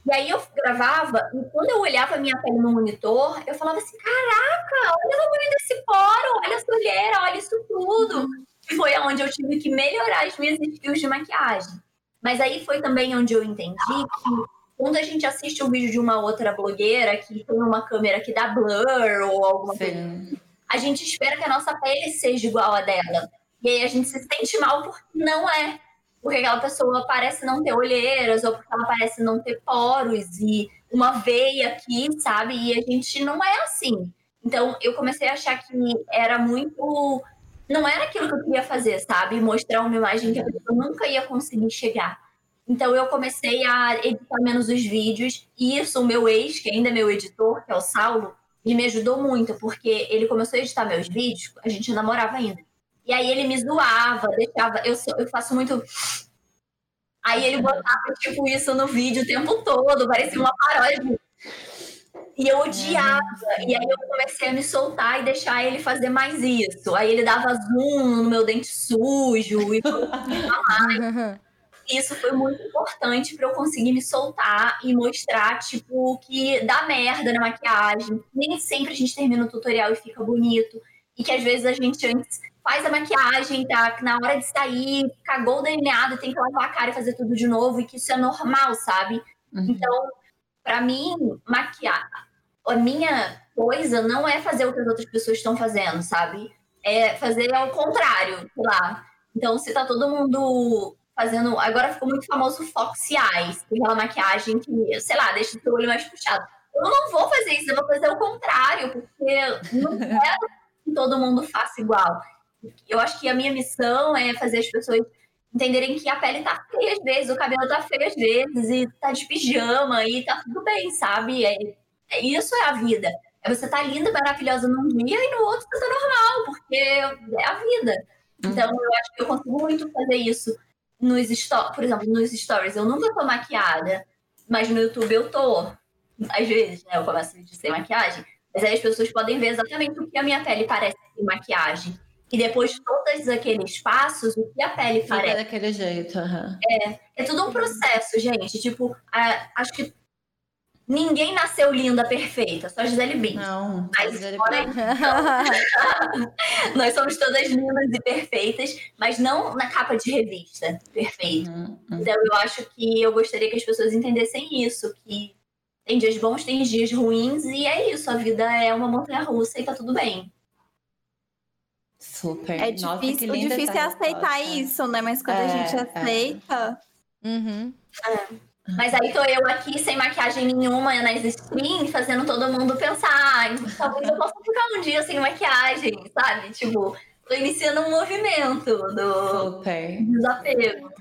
E aí eu gravava, e quando eu olhava a minha pele no monitor, eu falava assim: caraca, olha o tamanho desse poro, olha essa olheira, olha isso tudo. E foi onde eu tive que melhorar as minhas skills de maquiagem. Mas aí foi também onde eu entendi que quando a gente assiste um vídeo de uma outra blogueira que tem uma câmera que dá blur ou alguma coisa, Sim. a gente espera que a nossa pele seja igual a dela. E aí a gente se sente mal porque não é. Porque aquela pessoa parece não ter olheiras, ou porque ela parece não ter poros e uma veia aqui, sabe? E a gente não é assim. Então eu comecei a achar que era muito. Não era aquilo que eu queria fazer, sabe? Mostrar uma imagem que a pessoa nunca ia conseguir chegar. Então eu comecei a editar menos os vídeos. E isso, o meu ex, que ainda é meu editor, que é o Saulo, ele me ajudou muito, porque ele começou a editar meus vídeos, a gente namorava ainda. E aí ele me zoava, deixava. Eu, sou- eu faço muito. Aí ele botava, tipo, isso no vídeo o tempo todo, parecia uma paródia. E eu odiava. E aí eu comecei a me soltar e deixar ele fazer mais isso. Aí ele dava zoom no meu dente sujo e isso foi muito importante para eu conseguir me soltar e mostrar, tipo, que dá merda na maquiagem. Nem sempre a gente termina o tutorial e fica bonito. E que às vezes a gente antes faz a maquiagem, tá na hora de sair, cagou o delineado, tem que lavar a cara e fazer tudo de novo. E que isso é normal, sabe? Uhum. Então, para mim, maquiar. A minha coisa não é fazer o que as outras pessoas estão fazendo, sabe? É fazer ao contrário, sei lá. Então, se tá todo mundo fazendo. Agora ficou muito famoso o Foxy Eyes, que é aquela maquiagem que, sei lá, deixa o seu olho mais puxado. Eu não vou fazer isso, eu vou fazer o contrário, porque não quero que todo mundo faça igual. Eu acho que a minha missão é fazer as pessoas entenderem que a pele tá feia às vezes, o cabelo tá feio às vezes, e tá de pijama, e tá tudo bem, sabe? É, é- isso é a vida. É você tá linda, maravilhosa num dia e no outro você tá normal, porque é a vida. Então eu acho que eu consigo muito fazer isso nos stories, por exemplo, nos stories. Eu nunca tô maquiada, mas no YouTube eu tô. Às vezes, né? Eu começo vídeo sem maquiagem, mas aí as pessoas podem ver exatamente o que a minha pele parece sem maquiagem. E depois de todos aqueles passos, o que a pele Fica parece. daquele jeito, aham. É tudo um processo, gente. Tipo, a- acho que ninguém nasceu linda, perfeita, só Gisele Bündchen. Não, Mas mas ele- fora Nós somos todas lindas e perfeitas, mas não na capa de revista perfeita. Uhum, uhum. Então eu acho que eu gostaria que as pessoas entendessem isso, que tem dias bons, tem dias ruins, e é isso, a vida é uma montanha russa e tá tudo bem. Super. É Nossa, difícil, que o difícil é aceitar resposta. isso, né? Mas quando a É, gente é. aceita. Uhum. Mas aí tô eu aqui sem maquiagem nenhuma nas streams, fazendo todo mundo pensar, "Ah, talvez eu possa ficar um dia sem maquiagem, sabe? Tipo, tô iniciando um movimento do Super. desapego.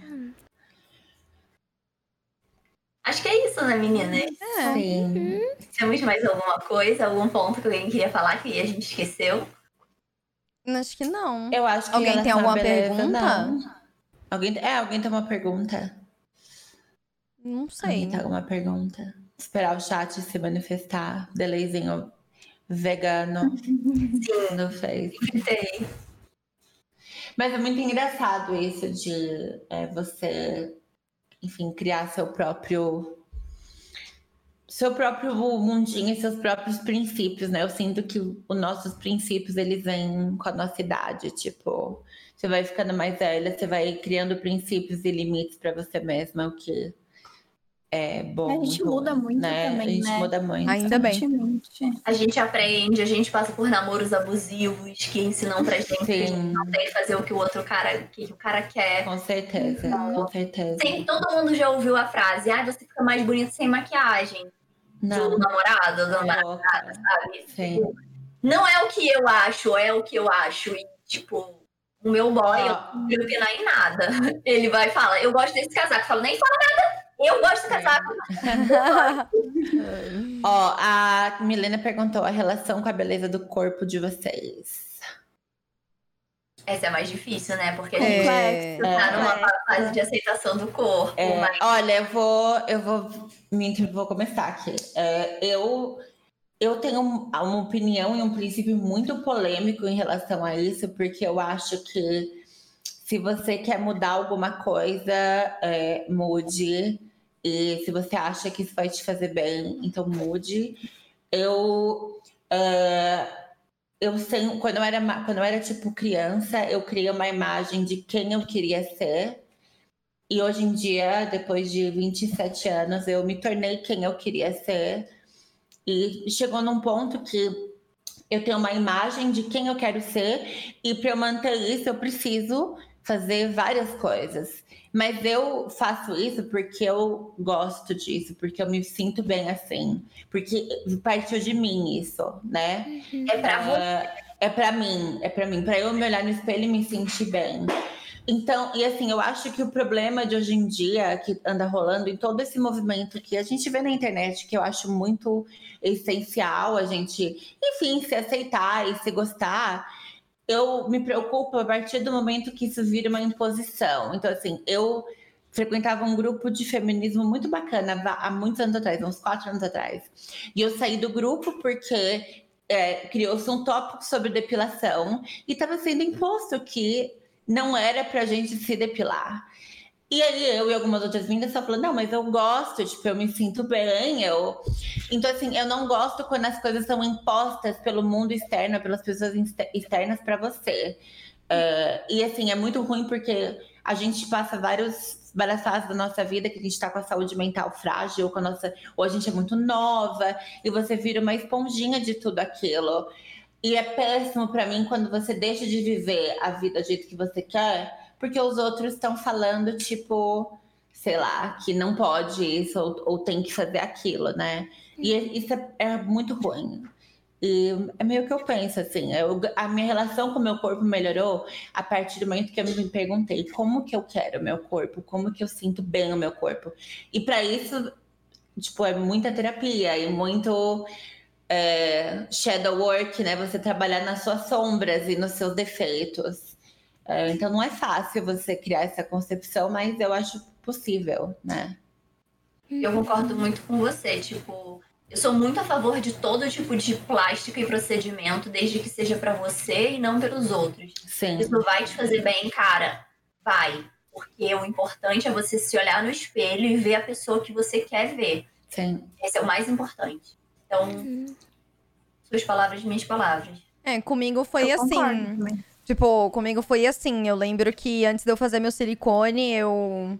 Acho que é isso, né, meninas? É. Sim. Temos mais alguma coisa, algum ponto que alguém queria falar que a gente esqueceu? Acho que não. Eu acho que Alguém em tem alguma beleza, pergunta? não. Alguém, é, alguém tem uma pergunta? Não sei. Alguém tem alguma pergunta? Esperar o chat se manifestar. Delayzinho vegano no Face. Tem. Mas é muito engraçado isso de é, você, enfim, criar seu próprio seu próprio mundinho e seus próprios princípios, né? Eu sinto que os nossos princípios eles vêm com a nossa idade, tipo, você vai ficando mais velha, você vai criando princípios e limites para você mesma, o que é bom. A gente muda muito né? também, A gente né? muda muito. Ainda bem. A gente aprende, a gente passa por namoros abusivos que ensinam pra gente que a gente Sim, não tem que fazer o que o outro cara, o que o cara quer. com certeza, com certeza. Sim, todo mundo já ouviu a frase, ah, você fica mais bonita sem maquiagem. Do Não, namorado, do namorado, sabe? Sim. Tipo, não é o que eu acho, é o que eu acho. E, tipo, o meu boy, eu Ó. não vou opinar em nada. Ele vai e fala, eu gosto desse casaco. Eu falo, nem fala nada, eu gosto desse casaco. Ó, a Milena perguntou a relação com a beleza do corpo de vocês. Essa é mais difícil, né? Porque a gente É. tá numa É. fase de aceitação do corpo. É, mas olha, eu vou, eu vou, me, vou começar aqui. É, eu, eu tenho um- uma opinião e um princípio muito polêmico em relação a isso, porque eu acho que se você quer mudar alguma coisa, é, mude. E se você acha que isso vai te fazer bem, então mude. Eu, é, eu sei, quando eu era, quando eu era tipo criança, eu criei uma imagem de quem eu queria ser. E hoje em dia, depois de 27 anos, eu me tornei quem eu queria ser. E chegou num ponto que eu tenho uma imagem de quem eu quero ser, e para eu manter isso, eu preciso fazer várias coisas. Mas eu faço isso porque eu gosto disso, porque eu me sinto bem assim. Porque partiu de mim isso, né? é pra você. É, é para mim, é para mim, para eu me olhar no espelho e me sentir bem. Então, e assim, eu acho que o problema de hoje em dia, que anda rolando em todo esse movimento que a gente vê na internet, que eu acho muito essencial a gente, enfim, se aceitar e se gostar, eu me preocupo a partir do momento que isso vira uma imposição. Então, assim, eu frequentava um grupo de feminismo muito bacana há muitos anos atrás, uns quatro anos atrás. E eu saí do grupo porque é, criou-se um tópico sobre depilação e estava sendo imposto que não era para a gente se depilar. E aí eu e algumas outras vindas só falando, não, mas eu gosto, tipo, eu me sinto bem, eu... Então, assim, eu não gosto quando as coisas são impostas pelo mundo externo, pelas pessoas externas para você. Uh, e, assim, é muito ruim porque a gente passa vários várias fases da nossa vida que a gente está com a saúde mental frágil, com a nossa, ou a gente é muito nova, e você vira uma esponjinha de tudo aquilo. E é péssimo para mim quando você deixa de viver a vida do jeito que você quer porque os outros estão falando, tipo, sei lá, que não pode isso ou, ou tem que fazer aquilo, né? E isso é, é, muito ruim. E é meio que eu penso, assim, eu, a minha relação com o meu corpo melhorou a partir do momento que eu me perguntei como que eu quero o meu corpo, como que eu sinto bem o meu corpo. E para isso, tipo, é muita terapia e muito é, shadow work, né? Você trabalhar nas suas sombras e nos seus defeitos. É, então não é fácil você criar essa concepção, mas eu acho possível, né? Eu concordo muito com você, tipo, eu sou muito a favor de todo tipo de plástico e procedimento, desde que seja para você e não pelos outros. Sim. Isso vai te fazer bem, cara. Vai. Porque o importante é você se olhar no espelho e ver a pessoa que você quer ver. Sim. Esse é o mais importante. Então, uhum. suas palavras, minhas palavras. É, comigo foi eu assim. Tipo, comigo foi assim. Eu lembro que antes de eu fazer meu silicone, eu.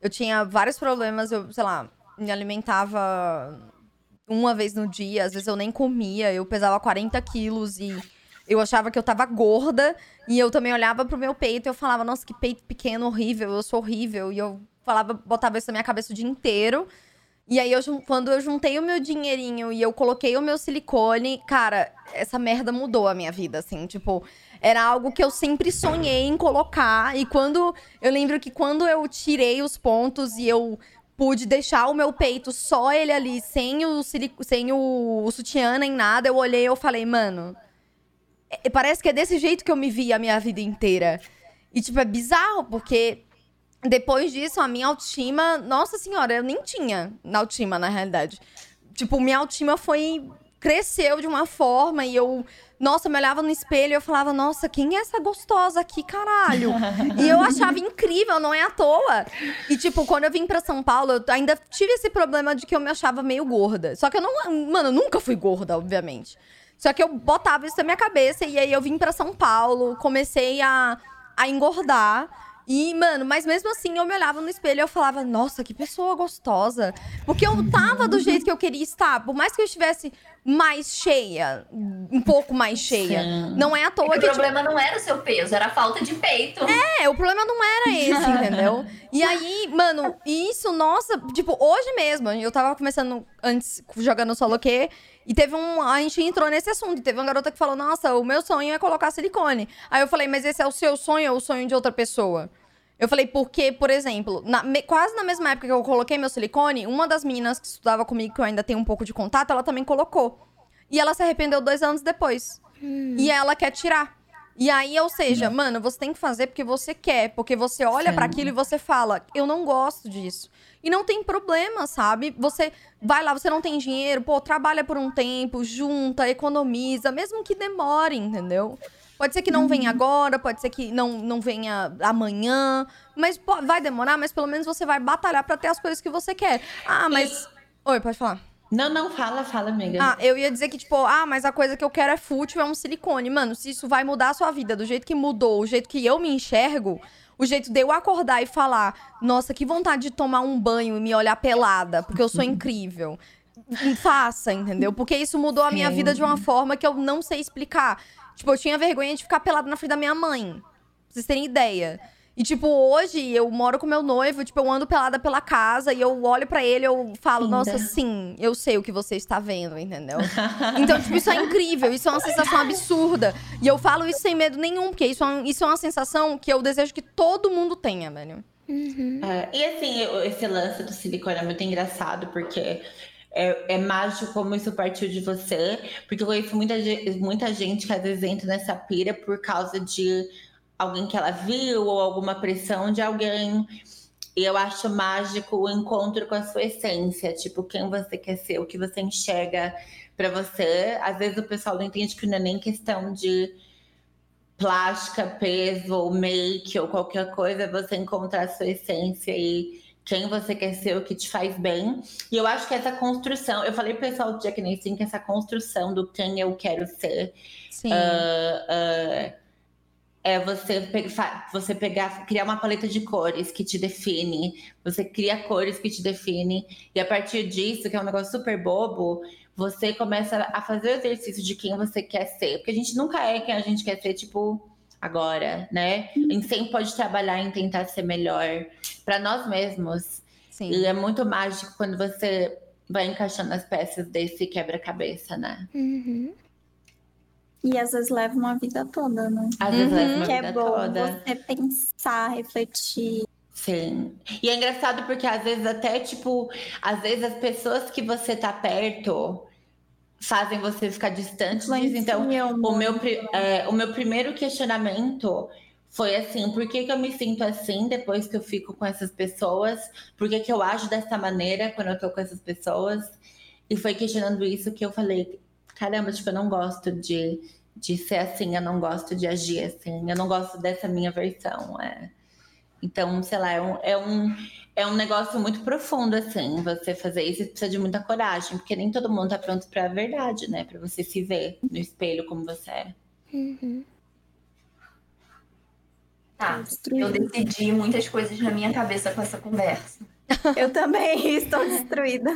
Eu tinha vários problemas. Eu, sei lá, me alimentava uma vez no dia. Às vezes eu nem comia. Eu pesava 40 quilos e eu achava que eu tava gorda. E eu também olhava pro meu peito e eu falava, nossa, que peito pequeno, horrível. Eu sou horrível. E eu falava, botava isso na minha cabeça o dia inteiro. E aí, eu, quando eu juntei o meu dinheirinho e eu coloquei o meu silicone, cara, essa merda mudou a minha vida, assim. Tipo, era algo que eu sempre sonhei em colocar. E quando. Eu lembro que quando eu tirei os pontos e eu pude deixar o meu peito só ele ali, sem o, sem o, o sutiã nem nada, eu olhei e eu falei, mano. É, parece que é desse jeito que eu me vi a minha vida inteira. E, tipo, é bizarro, porque depois disso, a minha autoestima. Nossa senhora, eu nem tinha autoestima, na realidade. Tipo, minha autoestima foi. Cresceu de uma forma e eu nossa, eu me olhava no espelho e eu falava, nossa, quem é essa gostosa aqui, caralho? e eu achava incrível, não é à toa. E, tipo, quando eu vim pra São Paulo, eu ainda tive esse problema de que eu me achava meio gorda. Só que eu não. Mano, eu nunca fui gorda, obviamente. Só que eu botava isso na minha cabeça e aí eu vim pra São Paulo, comecei a, a engordar. E, mano, mas mesmo assim eu me olhava no espelho e eu falava, nossa, que pessoa gostosa. Porque eu tava do jeito que eu queria estar. Por mais que eu estivesse mais cheia, um pouco mais cheia. Sim. Não é à toa é que. que o problema tipo... não era o seu peso, era a falta de peito. É, o problema não era esse, entendeu? E aí, mano, isso, nossa, tipo, hoje mesmo, eu tava começando antes jogando solo que. E teve um. A gente entrou nesse assunto. Teve uma garota que falou: Nossa, o meu sonho é colocar silicone. Aí eu falei: Mas esse é o seu sonho ou o sonho de outra pessoa? Eu falei, porque, por exemplo, na, me, quase na mesma época que eu coloquei meu silicone, uma das meninas que estudava comigo, que eu ainda tenho um pouco de contato, ela também colocou. E ela se arrependeu dois anos depois. Hum. E ela quer tirar. E aí, ou seja, mano, você tem que fazer porque você quer, porque você olha para aquilo e você fala, eu não gosto disso. E não tem problema, sabe? Você vai lá, você não tem dinheiro, pô, trabalha por um tempo, junta, economiza, mesmo que demore, entendeu? Pode ser que não venha uhum. agora, pode ser que não, não venha amanhã, mas pô, vai demorar, mas pelo menos você vai batalhar para ter as coisas que você quer. Ah, mas. Oi, pode falar. Não, não, fala, fala, amiga. Ah, eu ia dizer que, tipo, ah, mas a coisa que eu quero é fútil, é um silicone. Mano, se isso vai mudar a sua vida do jeito que mudou, o jeito que eu me enxergo, o jeito de eu acordar e falar, nossa, que vontade de tomar um banho e me olhar pelada, porque eu sou incrível. Faça, entendeu? Porque isso mudou a minha vida de uma forma que eu não sei explicar. Tipo, eu tinha vergonha de ficar pelada na frente da minha mãe. Pra vocês terem ideia. E, tipo, hoje eu moro com meu noivo, tipo, eu ando pelada pela casa e eu olho pra ele eu falo, Linda. nossa, sim, eu sei o que você está vendo, entendeu? Então, tipo, isso é incrível, isso é uma sensação absurda. E eu falo isso sem medo nenhum, porque isso é, um- isso é uma sensação que eu desejo que todo mundo tenha, velho. Uhum. É, e assim, esse lance do silicone é muito engraçado, porque é, é mágico como isso partiu de você. Porque eu conheço muita, muita gente que às vezes entra nessa pira por causa de alguém que ela viu ou alguma pressão de alguém. E eu acho mágico o encontro com a sua essência, tipo, quem você quer ser, o que você enxerga pra você. Às vezes o pessoal não entende que não é nem questão de plástica, peso, ou make ou qualquer coisa, você encontrar a sua essência e quem você quer ser, o que te faz bem. E eu acho que essa construção, eu falei pro pessoal do Jack Nicholson que essa construção do quem eu quero ser Sim. ah, ah, é você, você pegar, criar uma paleta de cores que te define. Você cria cores que te definem. E a partir disso, que é um negócio super bobo, você começa a fazer o exercício de quem você quer ser. Porque a gente nunca é quem a gente quer ser, tipo, agora, né? A gente sempre pode trabalhar em tentar ser melhor para nós mesmos. Sim. E é muito mágico quando você vai encaixando as peças desse quebra-cabeça, né? Uhum. E às vezes leva uma vida toda, né? Às vezes Uhum. leva uma que é vida bom toda. você pensar, refletir. Sim. E é engraçado porque às vezes até, tipo, às vezes as pessoas que você tá perto fazem você ficar distante disso. Então, influenciam o meu, é, o meu primeiro questionamento foi assim, por que, que eu me sinto assim depois que eu fico com essas pessoas? Por que, que eu ajo dessa maneira quando eu tô com essas pessoas? E foi questionando isso que eu falei, caramba, tipo, eu não gosto de, de ser assim, eu não gosto de agir assim, eu não gosto dessa minha versão. É. Então, sei lá, é um, é um, é um negócio muito profundo, assim, você fazer isso e precisa de muita coragem, porque nem todo mundo tá pronto pra verdade, né? Pra você se ver no espelho como você é. Uhum. Tá, eu decidi muitas coisas na minha cabeça com essa conversa. Eu também estou destruída.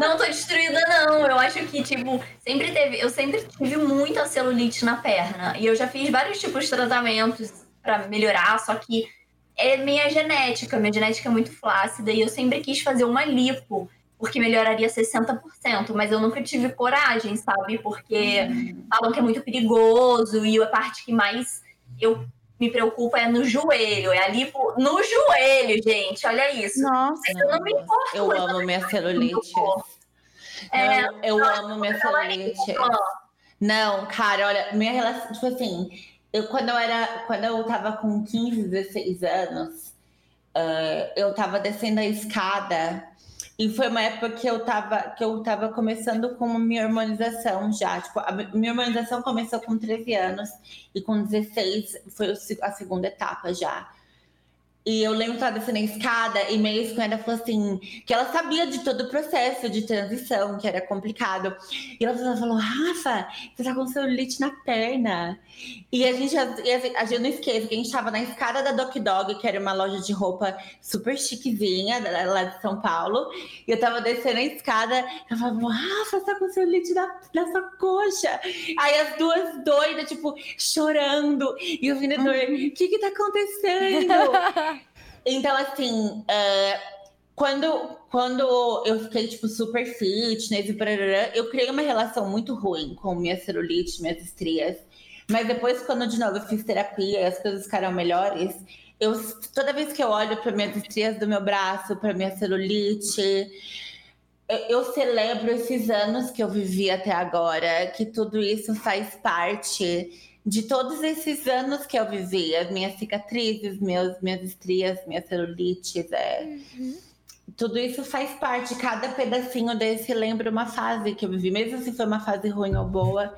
Não tô destruída, não. Eu acho que, tipo, sempre teve. Eu sempre tive muita celulite na perna. E eu já fiz vários tipos de tratamentos pra melhorar, só que é minha genética. Minha genética é muito flácida e eu sempre quis fazer uma lipo, porque melhoraria 60%, mas eu nunca tive coragem, sabe? Porque falam que é muito perigoso e a parte que mais eu me preocupa é no joelho. É a lipo no joelho, gente. Olha isso. Nossa. Mas eu não me importo Eu amo minha celulite. É, eu, eu amo minha celulite. Não, cara, olha, minha relação, tipo assim, eu quando eu era, quando eu tava com 15, 16 anos, eh, eu tava descendo a escada e foi uma época que eu tava, que eu tava começando com minha hormonização já, tipo, a mi- minha hormonização começou com 13 anos e com 16 foi a segunda etapa já. E eu lembro que ela descendo a escada e meio com ela falou assim, que ela sabia de todo o processo de transição, que era complicado. E ela falou, Rafa, você tá com celulite na perna. E a gente, a gente- não esqueça que a gente tava na escada da Doc Dog, que era uma loja de roupa super chiquezinha, lá de São Paulo. E eu tava descendo a escada, ela falou, Rafa, você tá com celulite na, na sua coxa. Aí as duas doidas, tipo, chorando. E o vendedor, o que que tá acontecendo? Então, assim, é, quando, quando eu fiquei, tipo, super fitness e parará, eu criei uma relação muito ruim com minha celulite, minhas estrias. Mas depois, quando de novo eu fiz terapia e as coisas ficaram melhores, eu, toda vez que eu olho para minhas estrias do meu braço, para minha celulite, eu celebro esses anos que eu vivi até agora, que tudo isso faz parte de todos esses anos que eu vivi, as minhas cicatrizes, meus, minhas estrias, minhas celulites, é, tudo isso faz parte. Cada pedacinho desse lembra uma fase que eu vivi, mesmo se foi uma fase ruim ou boa.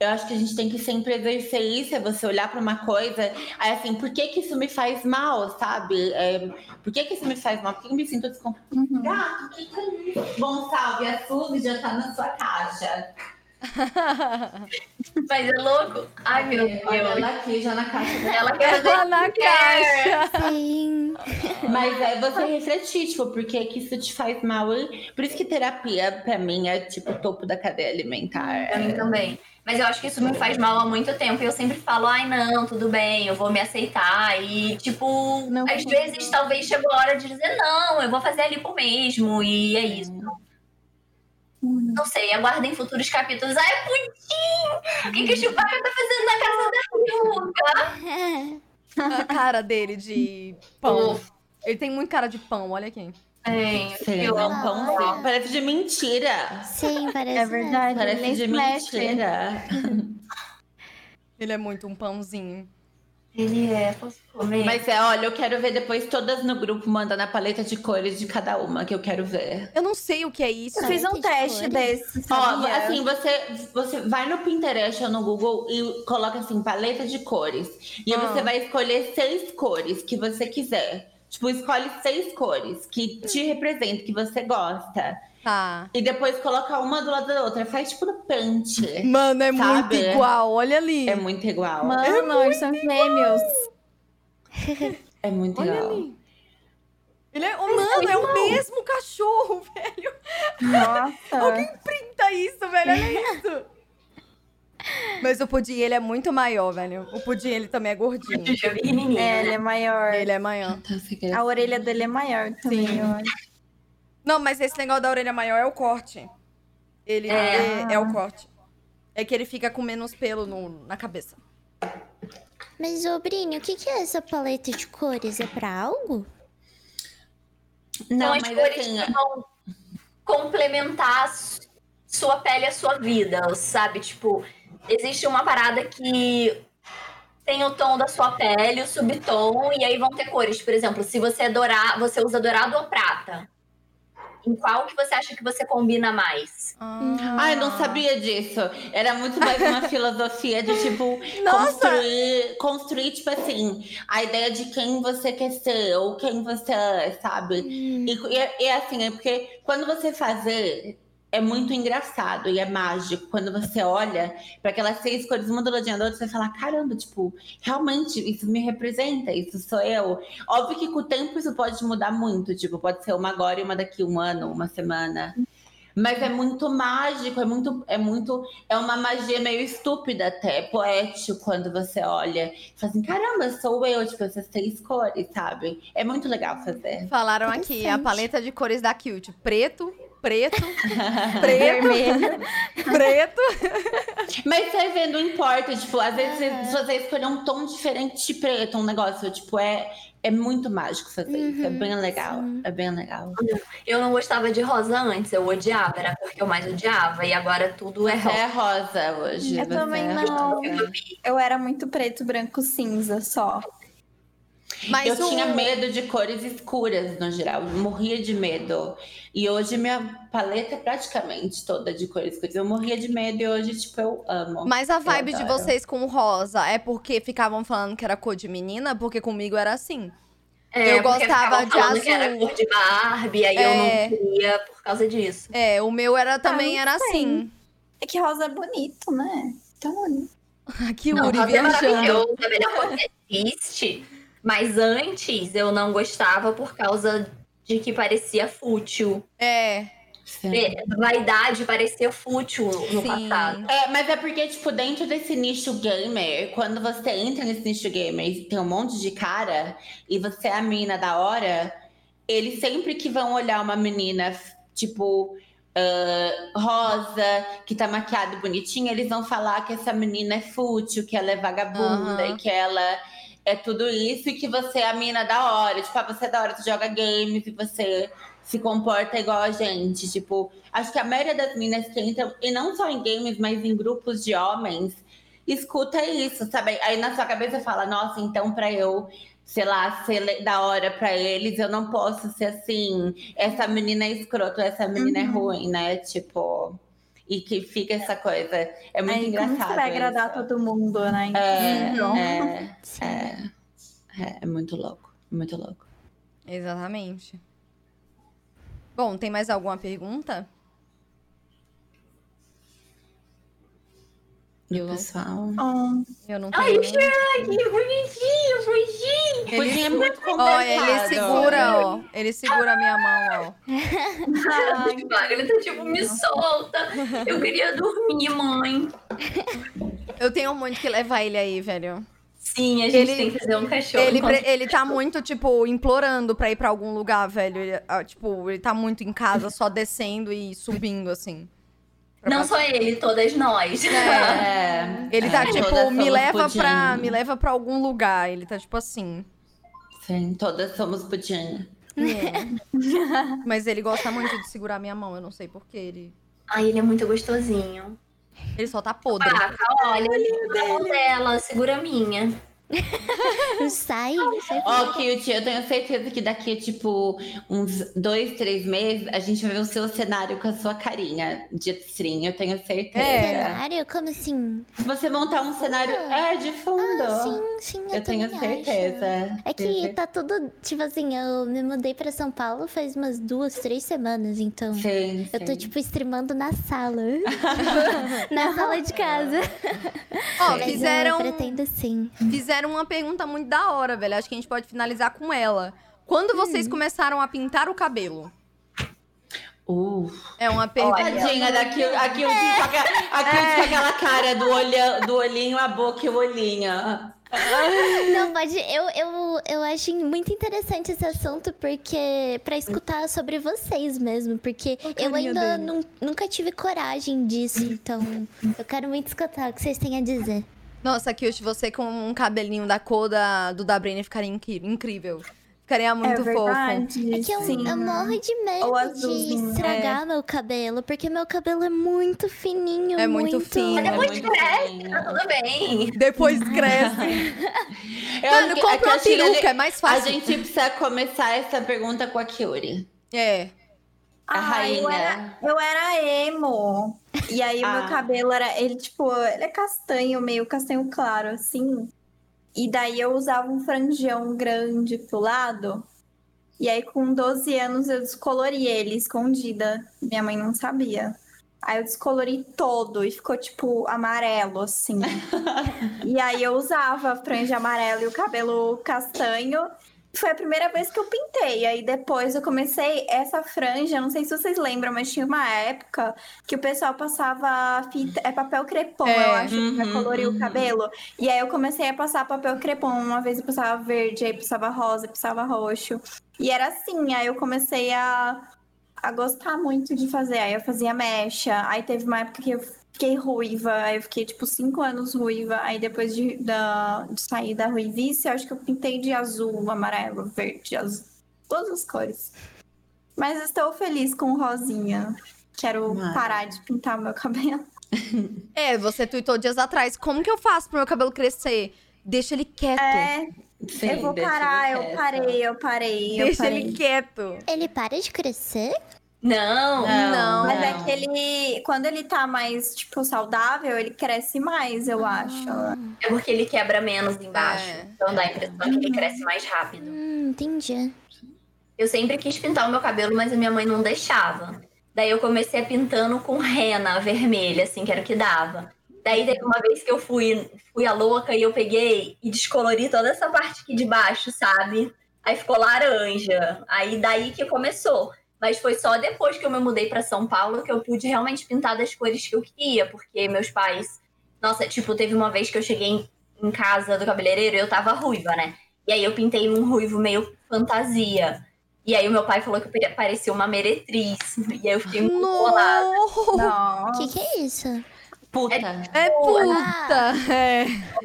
Eu acho que a gente tem que sempre exercer isso, é você olhar para uma coisa, aí assim, por que que isso me faz mal, sabe? É, por que que isso me faz mal? Por que eu me sinto desconfortável? Uhum. Gato, que que é isso? Bom, salve, a Suzy já tá na sua caixa. Mas é louco. Ai, meu Deus. Olha ela aqui já na caixa dela. Ela quer Ela na caixa. Sim. Mas é você refletir, tipo, por que que isso te faz mal? E Por isso que terapia, pra mim, é tipo o topo da cadeia alimentar. Pra mim também. Mas eu acho que isso me faz mal há muito tempo. E eu sempre falo, ai, não, tudo bem, eu vou me aceitar. E, tipo, Não às vou. vezes talvez chegou a hora de dizer, não, eu vou fazer ali por mesmo. E é isso. Não sei, aguardem futuros capítulos. Ai, pudim! O que, que o Chewbacca tá fazendo na casa da Ryuga? A cara dele de pão. Ele tem muito cara de pão, olha aqui. Tem, Sei, eu amo. pãozinho. Parece de mentira. Sim, parece. É verdade. Parece de mexe. mentira. Ele é muito um pãozinho. Ele é, posso comer? Mas é, olha, eu quero ver depois todas no grupo mandando a paleta de cores de cada uma, que eu quero ver. Eu não sei o que é isso. Eu fiz um teste cores. desse. Ó, assim, você, você vai no Pinterest ou no Google e coloca assim, paleta de cores. E aí Ah. você vai escolher seis cores que você quiser. Tipo, escolhe seis cores que te representam, que você gosta. Tá. E depois coloca uma do lado da outra. Faz tipo no pente. Mano, é muito Sabe? igual. Olha ali. É muito igual. Mano, eles são gêmeos. É muito Olha igual. ali. Ele é, oh, mano, é o mesmo cachorro, velho. Nossa. Printa isso, velho. Olha isso. Mas o pudim, ele é muito maior, velho. O pudim, ele também é gordinho. É, ele é maior. Ele é maior. Então, A orelha dele é maior também, eu acho. Não, mas esse negócio da orelha maior é o corte. Ele é, É. é o corte. É que ele fica com menos pelo no- na cabeça. Mas, ô Brini, o que, que é essa paleta de cores? É pra algo? Não, São as cores assim, que vão complementar sua pele e a sua vida, sabe? Tipo, existe uma parada que tem o tom da sua pele, o subtom, e aí vão ter cores. Por exemplo, se você é dourado, você usa dourado ou prata. Em qual que você acha que você combina mais? Ah, eu não sabia disso. Era muito mais uma filosofia de, tipo, Nossa! construir, construir, tipo assim, a ideia de quem você quer ser ou quem você é, sabe? E, e, e assim, é porque quando você fazer, é muito engraçado e é mágico. Quando você olha para aquelas seis cores, uma do ladinho da outra, você fala, caramba, tipo, realmente, isso me representa, isso sou eu. Óbvio que com o tempo isso pode mudar muito, tipo, pode ser uma agora e uma daqui um ano, uma semana. Mas é muito mágico, é muito, é muito, é uma magia meio estúpida até, poético quando você olha. e Fala assim, caramba, sou eu, tipo, essas três cores, sabe? É muito legal fazer. Falaram aqui, a paleta de cores da Cute. Preto, preto, preto, preto. Mas você vê, não importa, tipo, às vezes você escolher um tom diferente de preto, um negócio, tipo, é, é muito mágico fazer isso. É Uhum, bem legal. sim. É bem legal. Eu não gostava de rosa antes, eu odiava, era a cor que eu mais odiava, e agora tudo é rosa. é rosa hoje. Eu também é não. Eu era muito preto, branco, cinza só. Mas eu o... tinha medo de cores escuras no geral, eu morria de medo. E hoje minha paleta é praticamente toda de cores escuras. Eu morria de medo e hoje, tipo, eu amo. Mas a vibe de vocês com o rosa é porque ficavam falando que era cor de menina? Porque comigo era assim. É, Eu gostava de falando que era azul. cor de Barbie, aí eu É. não queria por causa disso. É, o meu era também não era sei. assim. É que rosa é bonito, né? Então, Aqui, Não, Uri rosa é viajando. maravilhoso, é a melhor cor que existe. Mas antes eu não gostava por causa de que parecia fútil. É, Sim. É, Vaidade parecia fútil no sim. passado. É, mas é porque, tipo, dentro desse nicho gamer, quando você entra nesse nicho gamer e tem um monte de cara, e você é a mina da hora, eles sempre que vão olhar uma menina, tipo, ah, rosa, que tá maquiada e bonitinha, eles vão falar que essa menina é fútil, que ela é vagabunda, Aham. e que ela é tudo isso, e que você é a mina da hora. Tipo, ah, você é da hora, tu joga games e você se comporta igual a gente. Tipo, acho que a maioria das minas que entram, e não só em games, mas em grupos de homens, escuta isso, sabe? Aí na sua cabeça fala, nossa, então pra eu, sei lá, ser da hora pra eles, eu não posso ser assim, essa menina é escroto, essa menina é ruim, né? Tipo. E que fica essa coisa. É muito Aí, engraçado. como você vai agradar isso. todo mundo, né? É, Então, é, é, é, é muito louco, muito louco. Exatamente. Bom, tem mais alguma pergunta? Do Eu não- pessoal. Oh, Eu não Ai, o Shrek, bonitinho, bonitinho. Pudim é muito Ó, ele conversado. segura, ó. Ele segura a minha mão, ó. Ele tá tipo, me solta. Eu queria dormir, mãe. Eu tenho muito que levar ele aí, velho. Sim, a gente Ele- tem que fazer um cachorro. Ele, enquanto- ele tá muito, tipo, implorando pra ir pra algum lugar, velho. Ele, ah, tipo, ele tá muito em casa, só descendo e subindo, assim. Pra Não passar- só ele, todas nós. É, Ele tá, é, tipo, me leva, pudim. pra, me leva pra algum lugar. Ele tá, tipo, assim. Sim, todas somos pudim. Mas ele gosta muito de segurar minha mão, eu não sei porquê. Ele, Ai, ele é muito gostosinho. ele só tá podre. Paca, olha, a mão dela, segura a minha. Sai, sai Ó, Cute, eu tenho certeza que daqui, tipo, uns dois, três meses, a gente vai ver o seu cenário com a sua carinha de stream, eu tenho certeza. É. cenário? Como assim? Você montar um cenário. É, de fundo. Ah, sim, sim, eu, eu tenho certeza. acho. É que Tenho tá tudo, tipo assim, eu me mudei pra São Paulo faz umas duas, três semanas, então. Sim, Eu tô, sim. tipo, streamando na sala. na sala de casa. Ó, Mas fizeram, Eu pretendo sim. fizeram uma pergunta muito da hora, velho. Acho que a gente pode finalizar com ela. Quando vocês começaram a pintar o cabelo? Uh, É uma pergunta. tadinha daqui, aqui, Cute com aquela- cara do, olho, do olhinho, a boca e o olhinho. Não, pode. Eu, eu, eu acho muito interessante esse assunto, porque. pra escutar sobre vocês mesmo. Porque eu carinha ainda nunca tive coragem disso. Então, eu quero muito escutar o que vocês têm a dizer. Nossa, Kiyoshi, você com um cabelinho da cor da, do da Brenner ficaria incrível. Ficaria muito é fofo. É que eu, sim. eu morro de medo de estragar meu cabelo, porque meu cabelo é muito fininho. É muito fino. Mas É depois muito cresce, bem. tá tudo bem. Depois cresce. Eu Mano, acho que- compra é que uma a peruca, gente- é mais A fácil. gente precisa começar essa pergunta com a Kyuri. É. A Ah, eu rainha. era, eu era emo. E aí o Ah. meu cabelo era. Ele, tipo, ele é castanho, meio castanho claro, assim. E daí eu usava um franjão grande pro lado. E aí, com 12 anos, eu descolori ele escondida. Minha mãe não sabia. Aí eu descolori todo e ficou, tipo, amarelo, assim. e aí eu usava a franja amarela e o cabelo castanho. Foi a primeira vez que eu pintei. Aí depois eu comecei essa franja, não sei se vocês lembram, mas tinha uma época que o pessoal passava fita, é papel crepom, É. eu acho, pra Uhum, colorir uhum. o cabelo. E aí eu comecei a passar papel crepom. Uma vez eu passava verde, aí passava rosa, passava roxo. E era assim, aí eu comecei a, a gostar muito de fazer. Aí eu fazia mecha. Aí teve uma época que eu fiquei ruiva. Aí eu fiquei, tipo, cinco anos ruiva. Aí depois de, da, de sair da ruivice, eu acho que eu pintei de azul, amarelo, verde, azul. Todas as cores. Mas estou feliz com o rosinha. Quero Mara. parar de pintar meu cabelo. É, você tweetou dias atrás. Como que eu faço pro meu cabelo crescer? Deixa ele quieto. É, Sim, eu vou parar, ele eu parei, eu parei, eu Deixa parei. ele quieto. Ele para de crescer? Não. Não. Mas é que ele, quando ele tá mais, tipo, saudável, ele cresce mais, eu acho. É porque ele quebra menos embaixo. É. Então dá a impressão que ele cresce mais rápido. Hum, entendi. Eu sempre quis pintar o meu cabelo, mas a minha mãe não deixava. Daí eu comecei a pintando com rena vermelha, assim, que era o que dava. Daí teve uma vez que eu fui, fui a louca e eu peguei e descolori toda essa parte aqui de baixo, sabe? Aí ficou laranja. Aí daí que começou. Mas foi só depois que eu me mudei pra São Paulo que eu pude realmente pintar das cores que eu queria, porque meus pais. Nossa, tipo, teve uma vez que eu cheguei em, casa do cabeleireiro e eu tava ruiva, né? E aí eu pintei um ruivo meio fantasia. E aí o meu pai falou que eu pare- parecia uma meretriz. E aí eu fiquei muito bolada. O Nossa. que, que é isso? Puta, É puta. É.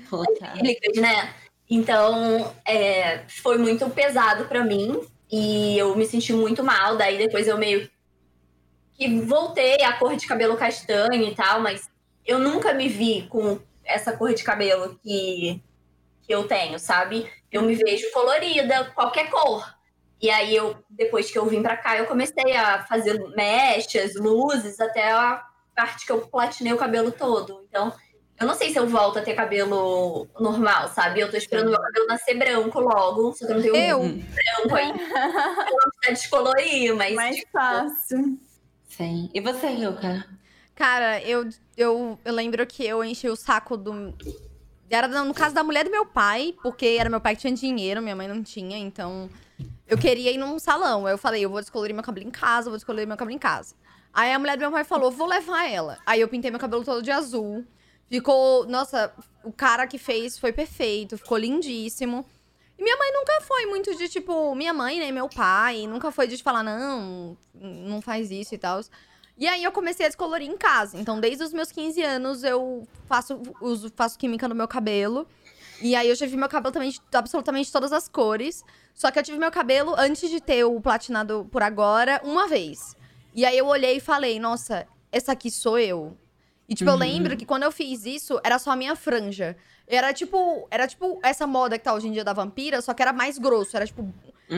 puta. Né? Então, é, foi muito pesado pra mim e eu me senti muito mal. Daí depois eu meio que voltei à cor de cabelo castanho e tal, mas eu nunca me vi com essa cor de cabelo que, que eu tenho, sabe? Eu me vejo colorida, qualquer cor. E aí eu, depois que eu vim pra cá, eu comecei a fazer mechas, luzes, até a parte que eu platinei o cabelo todo. Então, eu não sei se eu volto a ter cabelo normal, sabe? Eu tô esperando meu cabelo nascer branco logo, só que eu não tenho Eu? branco ainda. Eu precisa descolorir, mas Mais tipo, fácil. Sim. E você, Yuka? Cara, eu, eu, eu lembro que eu enchi o saco do. Era no caso da mulher do meu pai, porque era meu pai que tinha dinheiro, minha mãe não tinha, então. Eu queria ir num salão. Aí eu falei, eu vou descolorir meu cabelo em casa, vou descolorir meu cabelo em casa. Aí a mulher do meu pai falou, vou levar ela. Aí eu pintei meu cabelo todo de azul. Ficou. Nossa, o cara que fez foi perfeito, ficou lindíssimo. E minha mãe nunca foi muito de, tipo, minha mãe, né, meu pai, nunca foi de falar, não, não faz isso e tal. E aí eu comecei a descolorir em casa. Então, desde os meus 15 anos, eu faço, uso, faço química no meu cabelo. E aí eu já vi meu cabelo também de absolutamente todas as cores. Só que eu tive meu cabelo, antes de ter o platinado por agora, uma vez. E aí eu olhei e falei, nossa, essa aqui sou eu. E, tipo, eu lembro que quando eu fiz isso, era só a minha franja. Era tipo, era tipo essa moda que tá hoje em dia da vampira, só que era mais grosso. Era tipo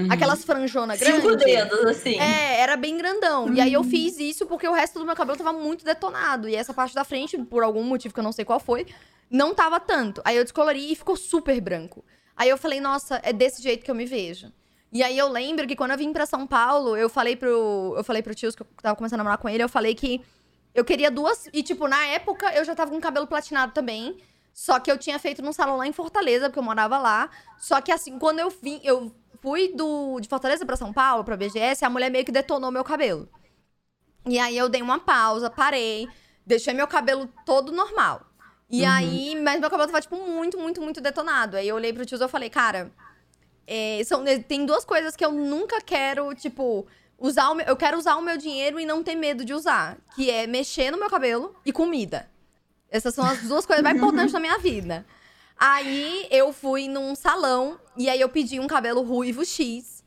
aquelas franjonas grandes. Cinco dedos, assim. É, era bem grandão. E aí eu fiz isso porque o resto do meu cabelo tava muito detonado. E essa parte da frente, por algum motivo que eu não sei qual foi, não tava tanto. Aí eu descolori e ficou super branco. Aí eu falei, nossa, é desse jeito que eu me vejo. E aí eu lembro que quando eu vim pra São Paulo, eu falei pro. Eu falei pro tio que eu tava começando a namorar com ele, eu falei que eu queria duas. E, tipo, na época eu já tava com cabelo platinado também. Só que eu tinha feito num salão lá em Fortaleza, porque eu morava lá. Só que assim, quando eu vim, eu fui do, de Fortaleza pra São Paulo, pra BGS, a mulher meio que detonou meu cabelo. E aí eu dei uma pausa, parei, deixei meu cabelo todo normal. E aí, mas meu cabelo tava, tipo, muito, muito, muito detonado. Aí eu olhei pro tio e falei, cara, é, são, tem duas coisas que eu nunca quero, tipo, usar o meu, eu quero usar o meu dinheiro e não ter medo de usar. Que é mexer no meu cabelo e comida. Essas são as duas coisas mais importantes da minha vida. Aí eu fui num salão e aí eu pedi um cabelo ruivo X.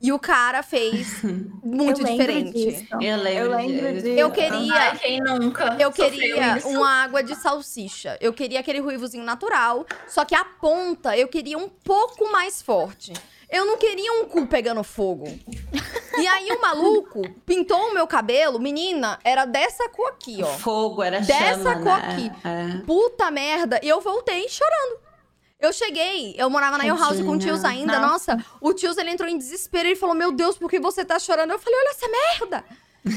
E o cara fez muito eu diferente. disso. Eu lembro Eu lembro disso. disso. Eu queria. Ai, quem nunca? Eu queria isso? uma água de salsicha. Eu queria aquele ruivozinho natural. Só que a ponta eu queria um pouco mais forte. Eu não queria um cu pegando fogo. E aí o maluco pintou o meu cabelo, menina, era dessa cor aqui, ó. Fogo, era Dessa chama, cor né? aqui. É. Puta merda. E eu voltei chorando. Eu cheguei, eu morava na Your House com o Tadinha. tios ainda. Nossa, o tios ele entrou em desespero. Ele falou: Meu Deus, por que você tá chorando? Eu falei: Olha essa merda.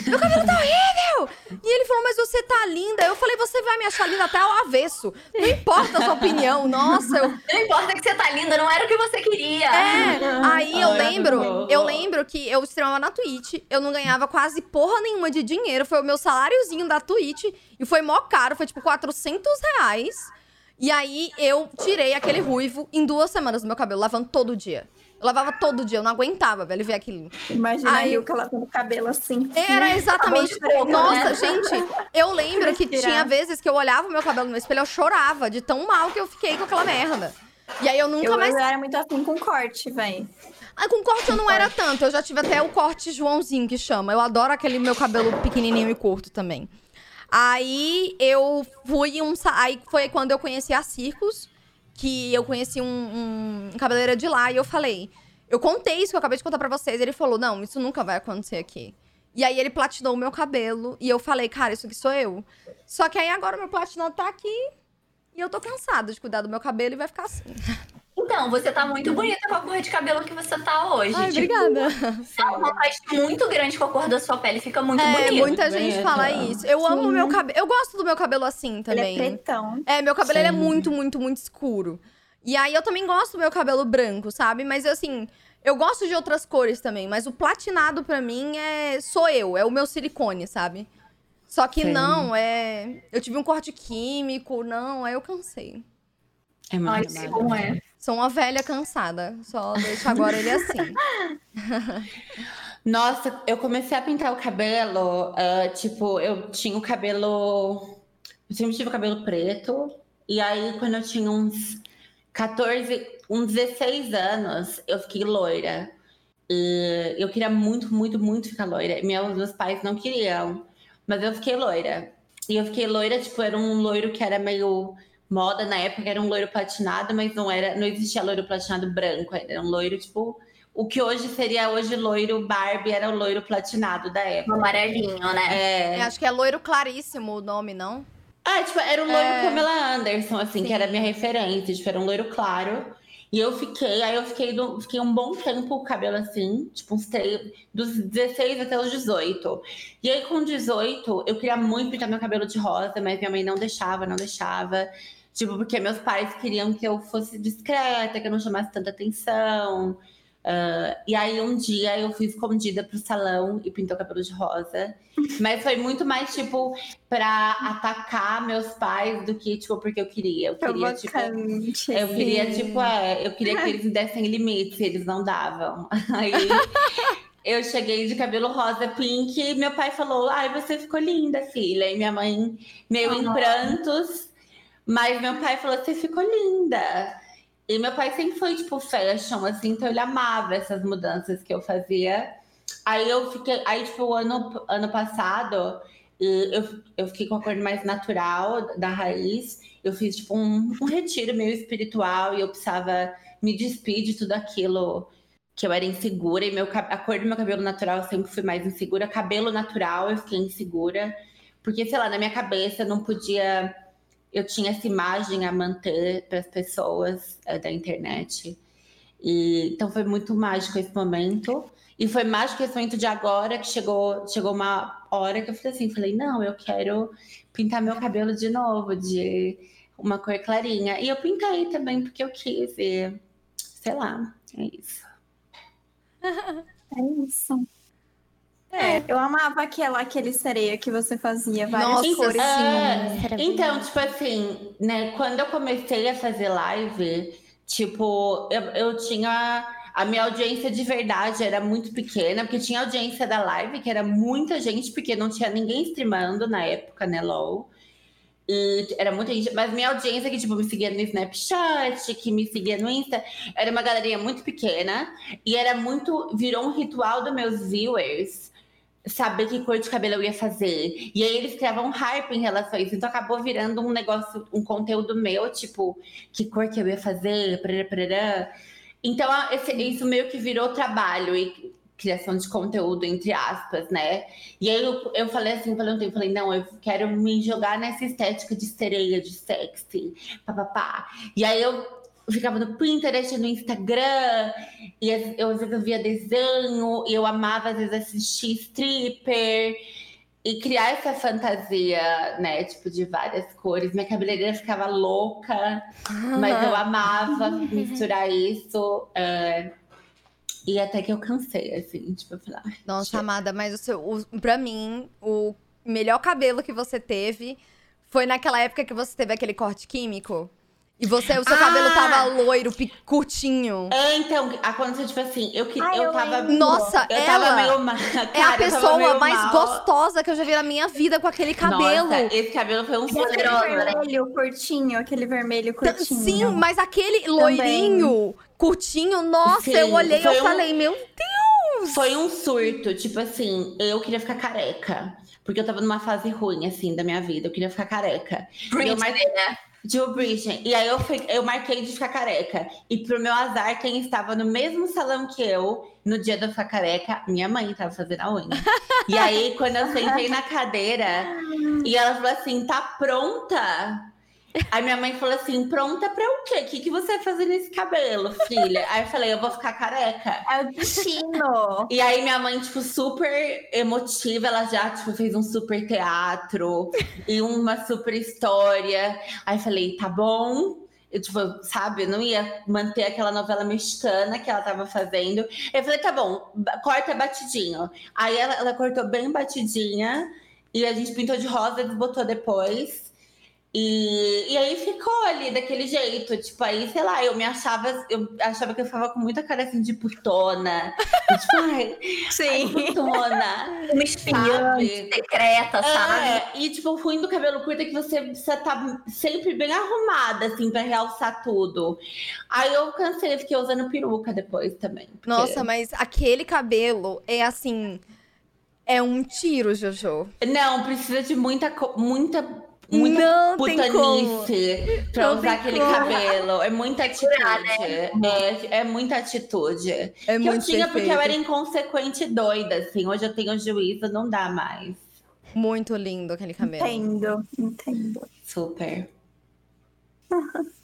Meu cabelo tá horrível! E ele falou, mas você tá linda. Eu falei, você vai me achar linda até ao avesso. Não importa a sua opinião. Nossa, eu, Não importa que você tá linda, não era o que você queria. é, aí eu Ai, lembro, eu lembro que eu streamava na Twitch, eu não ganhava quase porra nenhuma de dinheiro, foi o meu saláriozinho da Twitch, e foi mó caro, foi tipo 400 reais. E aí eu tirei aquele ruivo em duas semanas do meu cabelo, lavando todo dia. Eu lavava todo dia, eu não aguentava, velho, ver aquilo. Imagina Ai. a Yuka lavando o cabelo assim. Era exatamente. Acabou de Nossa, né? gente, eu lembro que tinha vezes que eu olhava o meu cabelo no espelho, eu chorava de tão mal que eu fiquei com aquela merda. E aí eu nunca Eu, mais eu era muito assim com corte, velho. Ah, com corte eu não era tanto. Eu já tive até o corte Joãozinho, que chama. Eu adoro aquele meu cabelo pequenininho e curto também. Aí eu fui um... Aí foi quando eu conheci a Circos, que eu conheci um, um, um cabeleireiro de lá. E eu falei... Eu contei isso que eu acabei de contar pra vocês. Ele falou, não, isso nunca vai acontecer aqui. E aí ele platinou o meu cabelo. E eu falei, cara, isso aqui sou eu. Só que aí agora o meu platinado tá aqui. E eu tô cansada de cuidar do meu cabelo e vai ficar assim. Então, você tá muito bonita com a cor de cabelo que você tá hoje. Ai, tipo, obrigada. é um contraste muito grande com a cor da sua pele, fica muito É, bonito. muita gente Bonito. fala isso. Eu amo o Sim. meu cabelo. Eu gosto do meu cabelo assim Ele também. é pretão. É, meu cabelo ele é muito, muito, muito escuro. E aí eu também gosto do meu cabelo branco, sabe? Mas assim, eu gosto de outras cores também, mas o platinado pra mim é sou eu, é o meu silicone, sabe? Só que Sim. não, é, eu tive um corte químico, não, aí eu cansei. É muito Ai, como é. Sou uma velha cansada, só deixo agora ele assim. Nossa, eu comecei a pintar o cabelo, ah, tipo, eu tinha o cabelo. Eu sempre tive o cabelo preto. E aí, quando eu tinha uns 14, uns 16 anos, eu fiquei loira. E eu queria muito, muito, muito ficar loira. Meus, meus pais não queriam, mas eu fiquei loira. E eu fiquei loira, tipo, era um loiro que era meio moda na época, era um loiro platinado, mas não era, não existia loiro platinado branco, era um loiro, tipo, o que hoje seria hoje loiro Barbie era o loiro platinado da Um época. amarelinho, né? Eu acho que é loiro claríssimo o nome, não? Ah, tipo, era o loiro É. Pamela Anderson, assim, que era a minha referência. Tipo, era um loiro claro. E eu fiquei, aí eu fiquei, do, fiquei um bom tempo com o cabelo assim, tipo, uns três, dos 16 até os 18. E aí, com 18, eu queria muito pintar meu cabelo de rosa, mas minha mãe não deixava, não deixava. Tipo, porque meus pais queriam que eu fosse discreta, que eu não chamasse tanta atenção. Uh, e aí um dia eu fui escondida pro salão e pintou cabelo de rosa. Mas foi muito mais, tipo, pra atacar meus pais do que, tipo, porque eu queria. Eu queria, tipo. Eu queria, tipo, é, eu queria que eles me dessem limites, eles não davam. Aí eu cheguei de cabelo rosa pink e meu pai falou: Ai, você ficou linda, filha. E minha mãe, meio em prantos. Mas meu pai falou: Você ficou linda. E meu pai sempre foi, tipo, fashion, assim, então ele amava essas mudanças que eu fazia. Aí eu fiquei, aí, tipo, ano, ano passado, eu, eu fiquei com a cor mais natural da raiz. Eu fiz, tipo, um, um retiro meio espiritual e eu precisava me despedir de tudo aquilo que eu era insegura. E meu, a cor do meu cabelo natural sempre fui mais insegura. Cabelo natural eu fiquei insegura. Porque, sei lá, na minha cabeça não podia eu tinha essa imagem a manter para as pessoas é, da internet. E, então foi muito mágico esse momento. E foi mágico esse momento de agora que chegou, chegou uma hora que eu falei assim, falei, não, eu quero pintar meu cabelo de novo, de uma cor clarinha. E eu pintei também porque eu quis. E, sei lá, é isso. é isso. É, eu amava aquela, aquele sereia que você fazia várias Nossa, cores. É, então, tipo assim, né, quando eu comecei a fazer live, tipo, eu, eu tinha. A minha audiência de verdade era muito pequena, porque tinha audiência da live, que era muita gente, porque não tinha ninguém streamando na época, né, LOL. E era muita gente, mas minha audiência que, tipo, me seguia no Snapchat, que me seguia no Insta, era uma galerinha muito pequena. E era muito. Virou um ritual dos meus viewers saber que cor de cabelo eu ia fazer. E aí eles criavam um hype em relação a isso. Então acabou virando um negócio, um conteúdo meu, tipo, que cor que eu ia fazer, prará, prará. Então esse, isso meio que virou trabalho e criação de conteúdo, entre aspas, né? E aí eu, eu falei assim, falei um tempo, falei, não, eu quero me jogar nessa estética de sereia, de sexy, papapá. E aí eu eu ficava no Pinterest, no Instagram, e eu às vezes eu via desenho, e eu amava às vezes assistir stripper e criar essa fantasia, né, tipo de várias cores. Minha cabeleireira ficava louca, mas eu amava misturar isso. Uh, e até que eu cansei, assim, tipo, falar. Nossa, amada, mas o seu, o, pra mim, o melhor cabelo que você teve foi naquela época que você teve aquele corte químico. E você, o seu ah! cabelo tava loiro, curtinho. É, então, aconteceu tipo assim, eu que eu, eu tava. Nossa, eu ela tava meio mal. Cara, é a pessoa mais mal. gostosa que eu já vi na minha vida com aquele cabelo. Nossa, esse cabelo foi um poderoso, né? vermelho curtinho, aquele vermelho curtinho. Sim, mas aquele loirinho, Também. curtinho, nossa, Sim, eu olhei e eu um... falei, meu Deus! Foi um surto, tipo assim, eu queria ficar careca. Porque eu tava numa fase ruim, assim, da minha vida. Eu queria ficar careca. Britney, né? Joe Bridgen. E aí eu, fui, eu marquei de ficar careca. E pro meu azar, quem estava no mesmo salão que eu, no dia da ficar careca, minha mãe estava fazendo a unha. e aí, quando eu sentei na cadeira, e ela falou assim: tá pronta? Aí minha mãe falou assim: pronta pra o quê? O que, que você vai fazer nesse cabelo, filha? Aí eu falei: eu vou ficar careca. É o destino. e aí minha mãe, tipo, super emotiva, ela já, tipo, fez um super teatro e uma super história. Aí eu falei: tá bom. Eu, tipo, sabe, eu não ia manter aquela novela mexicana que ela tava fazendo. Eu falei, tá bom, corta batidinho. Aí ela, ela cortou bem batidinha e a gente pintou de rosa, desbotou depois. E, e aí ficou ali daquele jeito, tipo, aí, sei lá, eu me achava, eu achava que eu ficava com muita cara assim de putona. tipo, ai, Sim. Ai, putona. Uma espinha secreta, sabe? É, e tipo, o ruim do cabelo curto é que você, você tá sempre bem arrumada, assim, pra realçar tudo. Aí eu cansei, fiquei usando peruca depois também. Porque... Nossa, mas aquele cabelo é assim. É um tiro, Jojo. Não, precisa de muita, muita muito não putanice pra não usar aquele como. cabelo. É muita atitude. Né? É, é muita atitude. É que muito eu tinha perfeito. porque eu era inconsequente e doida, assim. Hoje eu tenho juízo, não dá mais. Muito lindo aquele cabelo. Entendo, entendo. Super.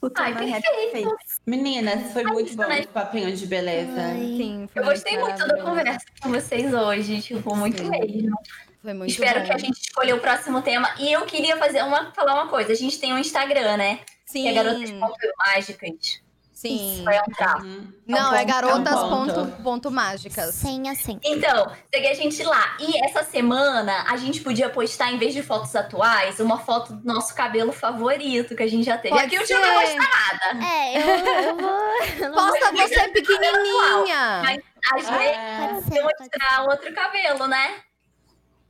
Puta, Ai, rap perfeito. Meninas, foi muito bom né? esse papinho de beleza. Ai. Sim, foi Eu gostei muito da conversa com vocês hoje, tipo, muito Sim. mesmo. Foi muito Espero bom. que a gente escolha o próximo tema. E eu queria fazer uma, falar uma coisa. A gente tem um Instagram, né? Sim, Que é Garotas Ponto Mágicas. sim. Vai entrar. Uhum. Não, é ponto, garotas é um ponto. ponto, ponto mágicas. Senha, senha. Então, segue a gente lá. E essa semana a gente podia postar, em vez de fotos atuais, uma foto do nosso cabelo favorito que a gente já teve. Pode Aqui eu ser. não vai postar nada. É, eu, eu vou. eu Posta vou- você pequenininha. Mas às vezes É. Pode eu ser, vou pode mostrar outro cabelo, né?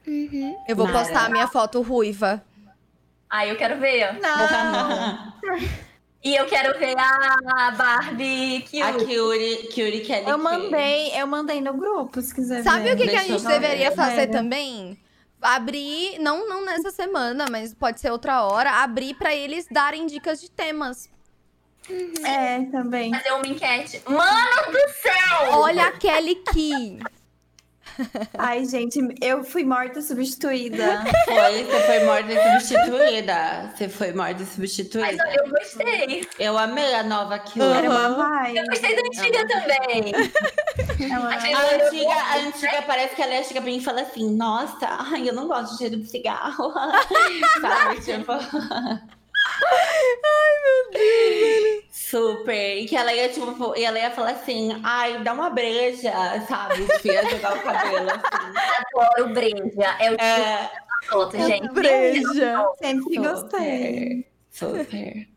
Uhum. Eu vou postar a minha foto ruiva. Aí eu quero ver. Não, E eu quero ver a Barbie cute. A Kyuri, Kyuri Kelly. eu mandei, eu mandei no grupo, se quiser Sabe ver. o que, que a gente ver. deveria fazer Vera. também? Abrir, não, não nessa semana, mas pode ser outra hora, abrir pra eles darem dicas de temas. É, também. Fazer uma enquete. Mano do céu! Olha a Kelly Key. Ai, gente, eu fui morta substituída. Foi, você foi morta e substituída. Você foi morta e Mas substituída. olha, eu gostei. Eu amei a nova Kyuri. Era uma vibe. Eu gostei da antiga também. Achei A antiga, a antiga parece que ela chega pra mim e fala assim: Nossa, ai, eu não gosto de cheiro de cigarro. Sabe? Tipo. Super. E que ela ia, tipo, e ela ia falar assim: Ai, dá uma breja, sabe? Tipo, ia jogar o cabelo assim. Adoro breja. É o tipo É, de foto, gente. Breja. Sempre gostei. super.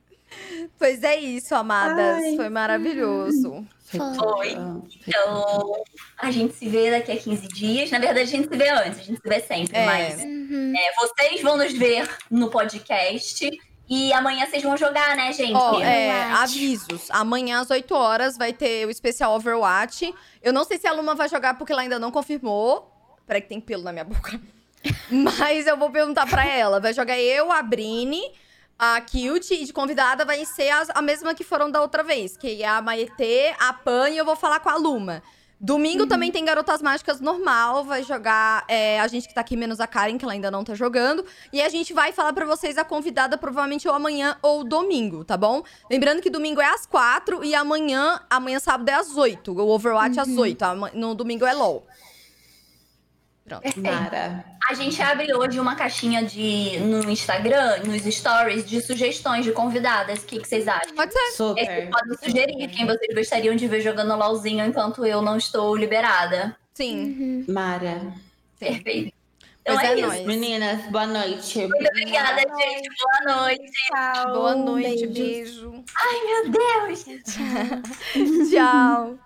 Pois é isso, amadas. Ai. Foi maravilhoso. Foi. Então, a gente se vê daqui a 15 dias. Na verdade, a gente se vê antes, a gente se vê sempre, É. mas Uhum. é, vocês vão nos ver no podcast. E amanhã vocês vão jogar, né, gente? Ó, é, Overwatch. avisos. Amanhã às 8 horas vai ter o especial Overwatch. Eu não sei se a Luma vai jogar porque ela ainda não confirmou. Peraí que tem pelo na minha boca. Mas eu vou perguntar pra ela. Vai jogar eu, a Brini, a Cute e de convidada vai ser as- a, mesma que foram da outra vez. Que é a Maetê, a Pan e eu vou falar com a Luma. Domingo também tem Garotas Mágicas normal, vai jogar é, a gente que tá aqui, menos a Karen, que ela ainda não tá jogando. E a gente vai falar pra vocês a convidada provavelmente ou amanhã ou domingo, tá bom? Lembrando que domingo é às quatro e amanhã, amanhã sábado é às oito. O Overwatch às oito. No domingo é LOL. Pronto. Mara. A gente abre hoje uma caixinha de no Instagram, nos stories, de sugestões de convidadas. O que, que vocês acham? Pode ser. Super. Vocês podem sugerir quem vocês gostariam de ver jogando LOLzinho enquanto eu não estou liberada. Sim. Mara. Perfeito. Então Pois é, é, isso. nóis. Meninas, boa noite. Muito obrigada, gente. Boa noite. Tchau. Boa noite, beijos. beijo. Ai, meu Deus. Tchau.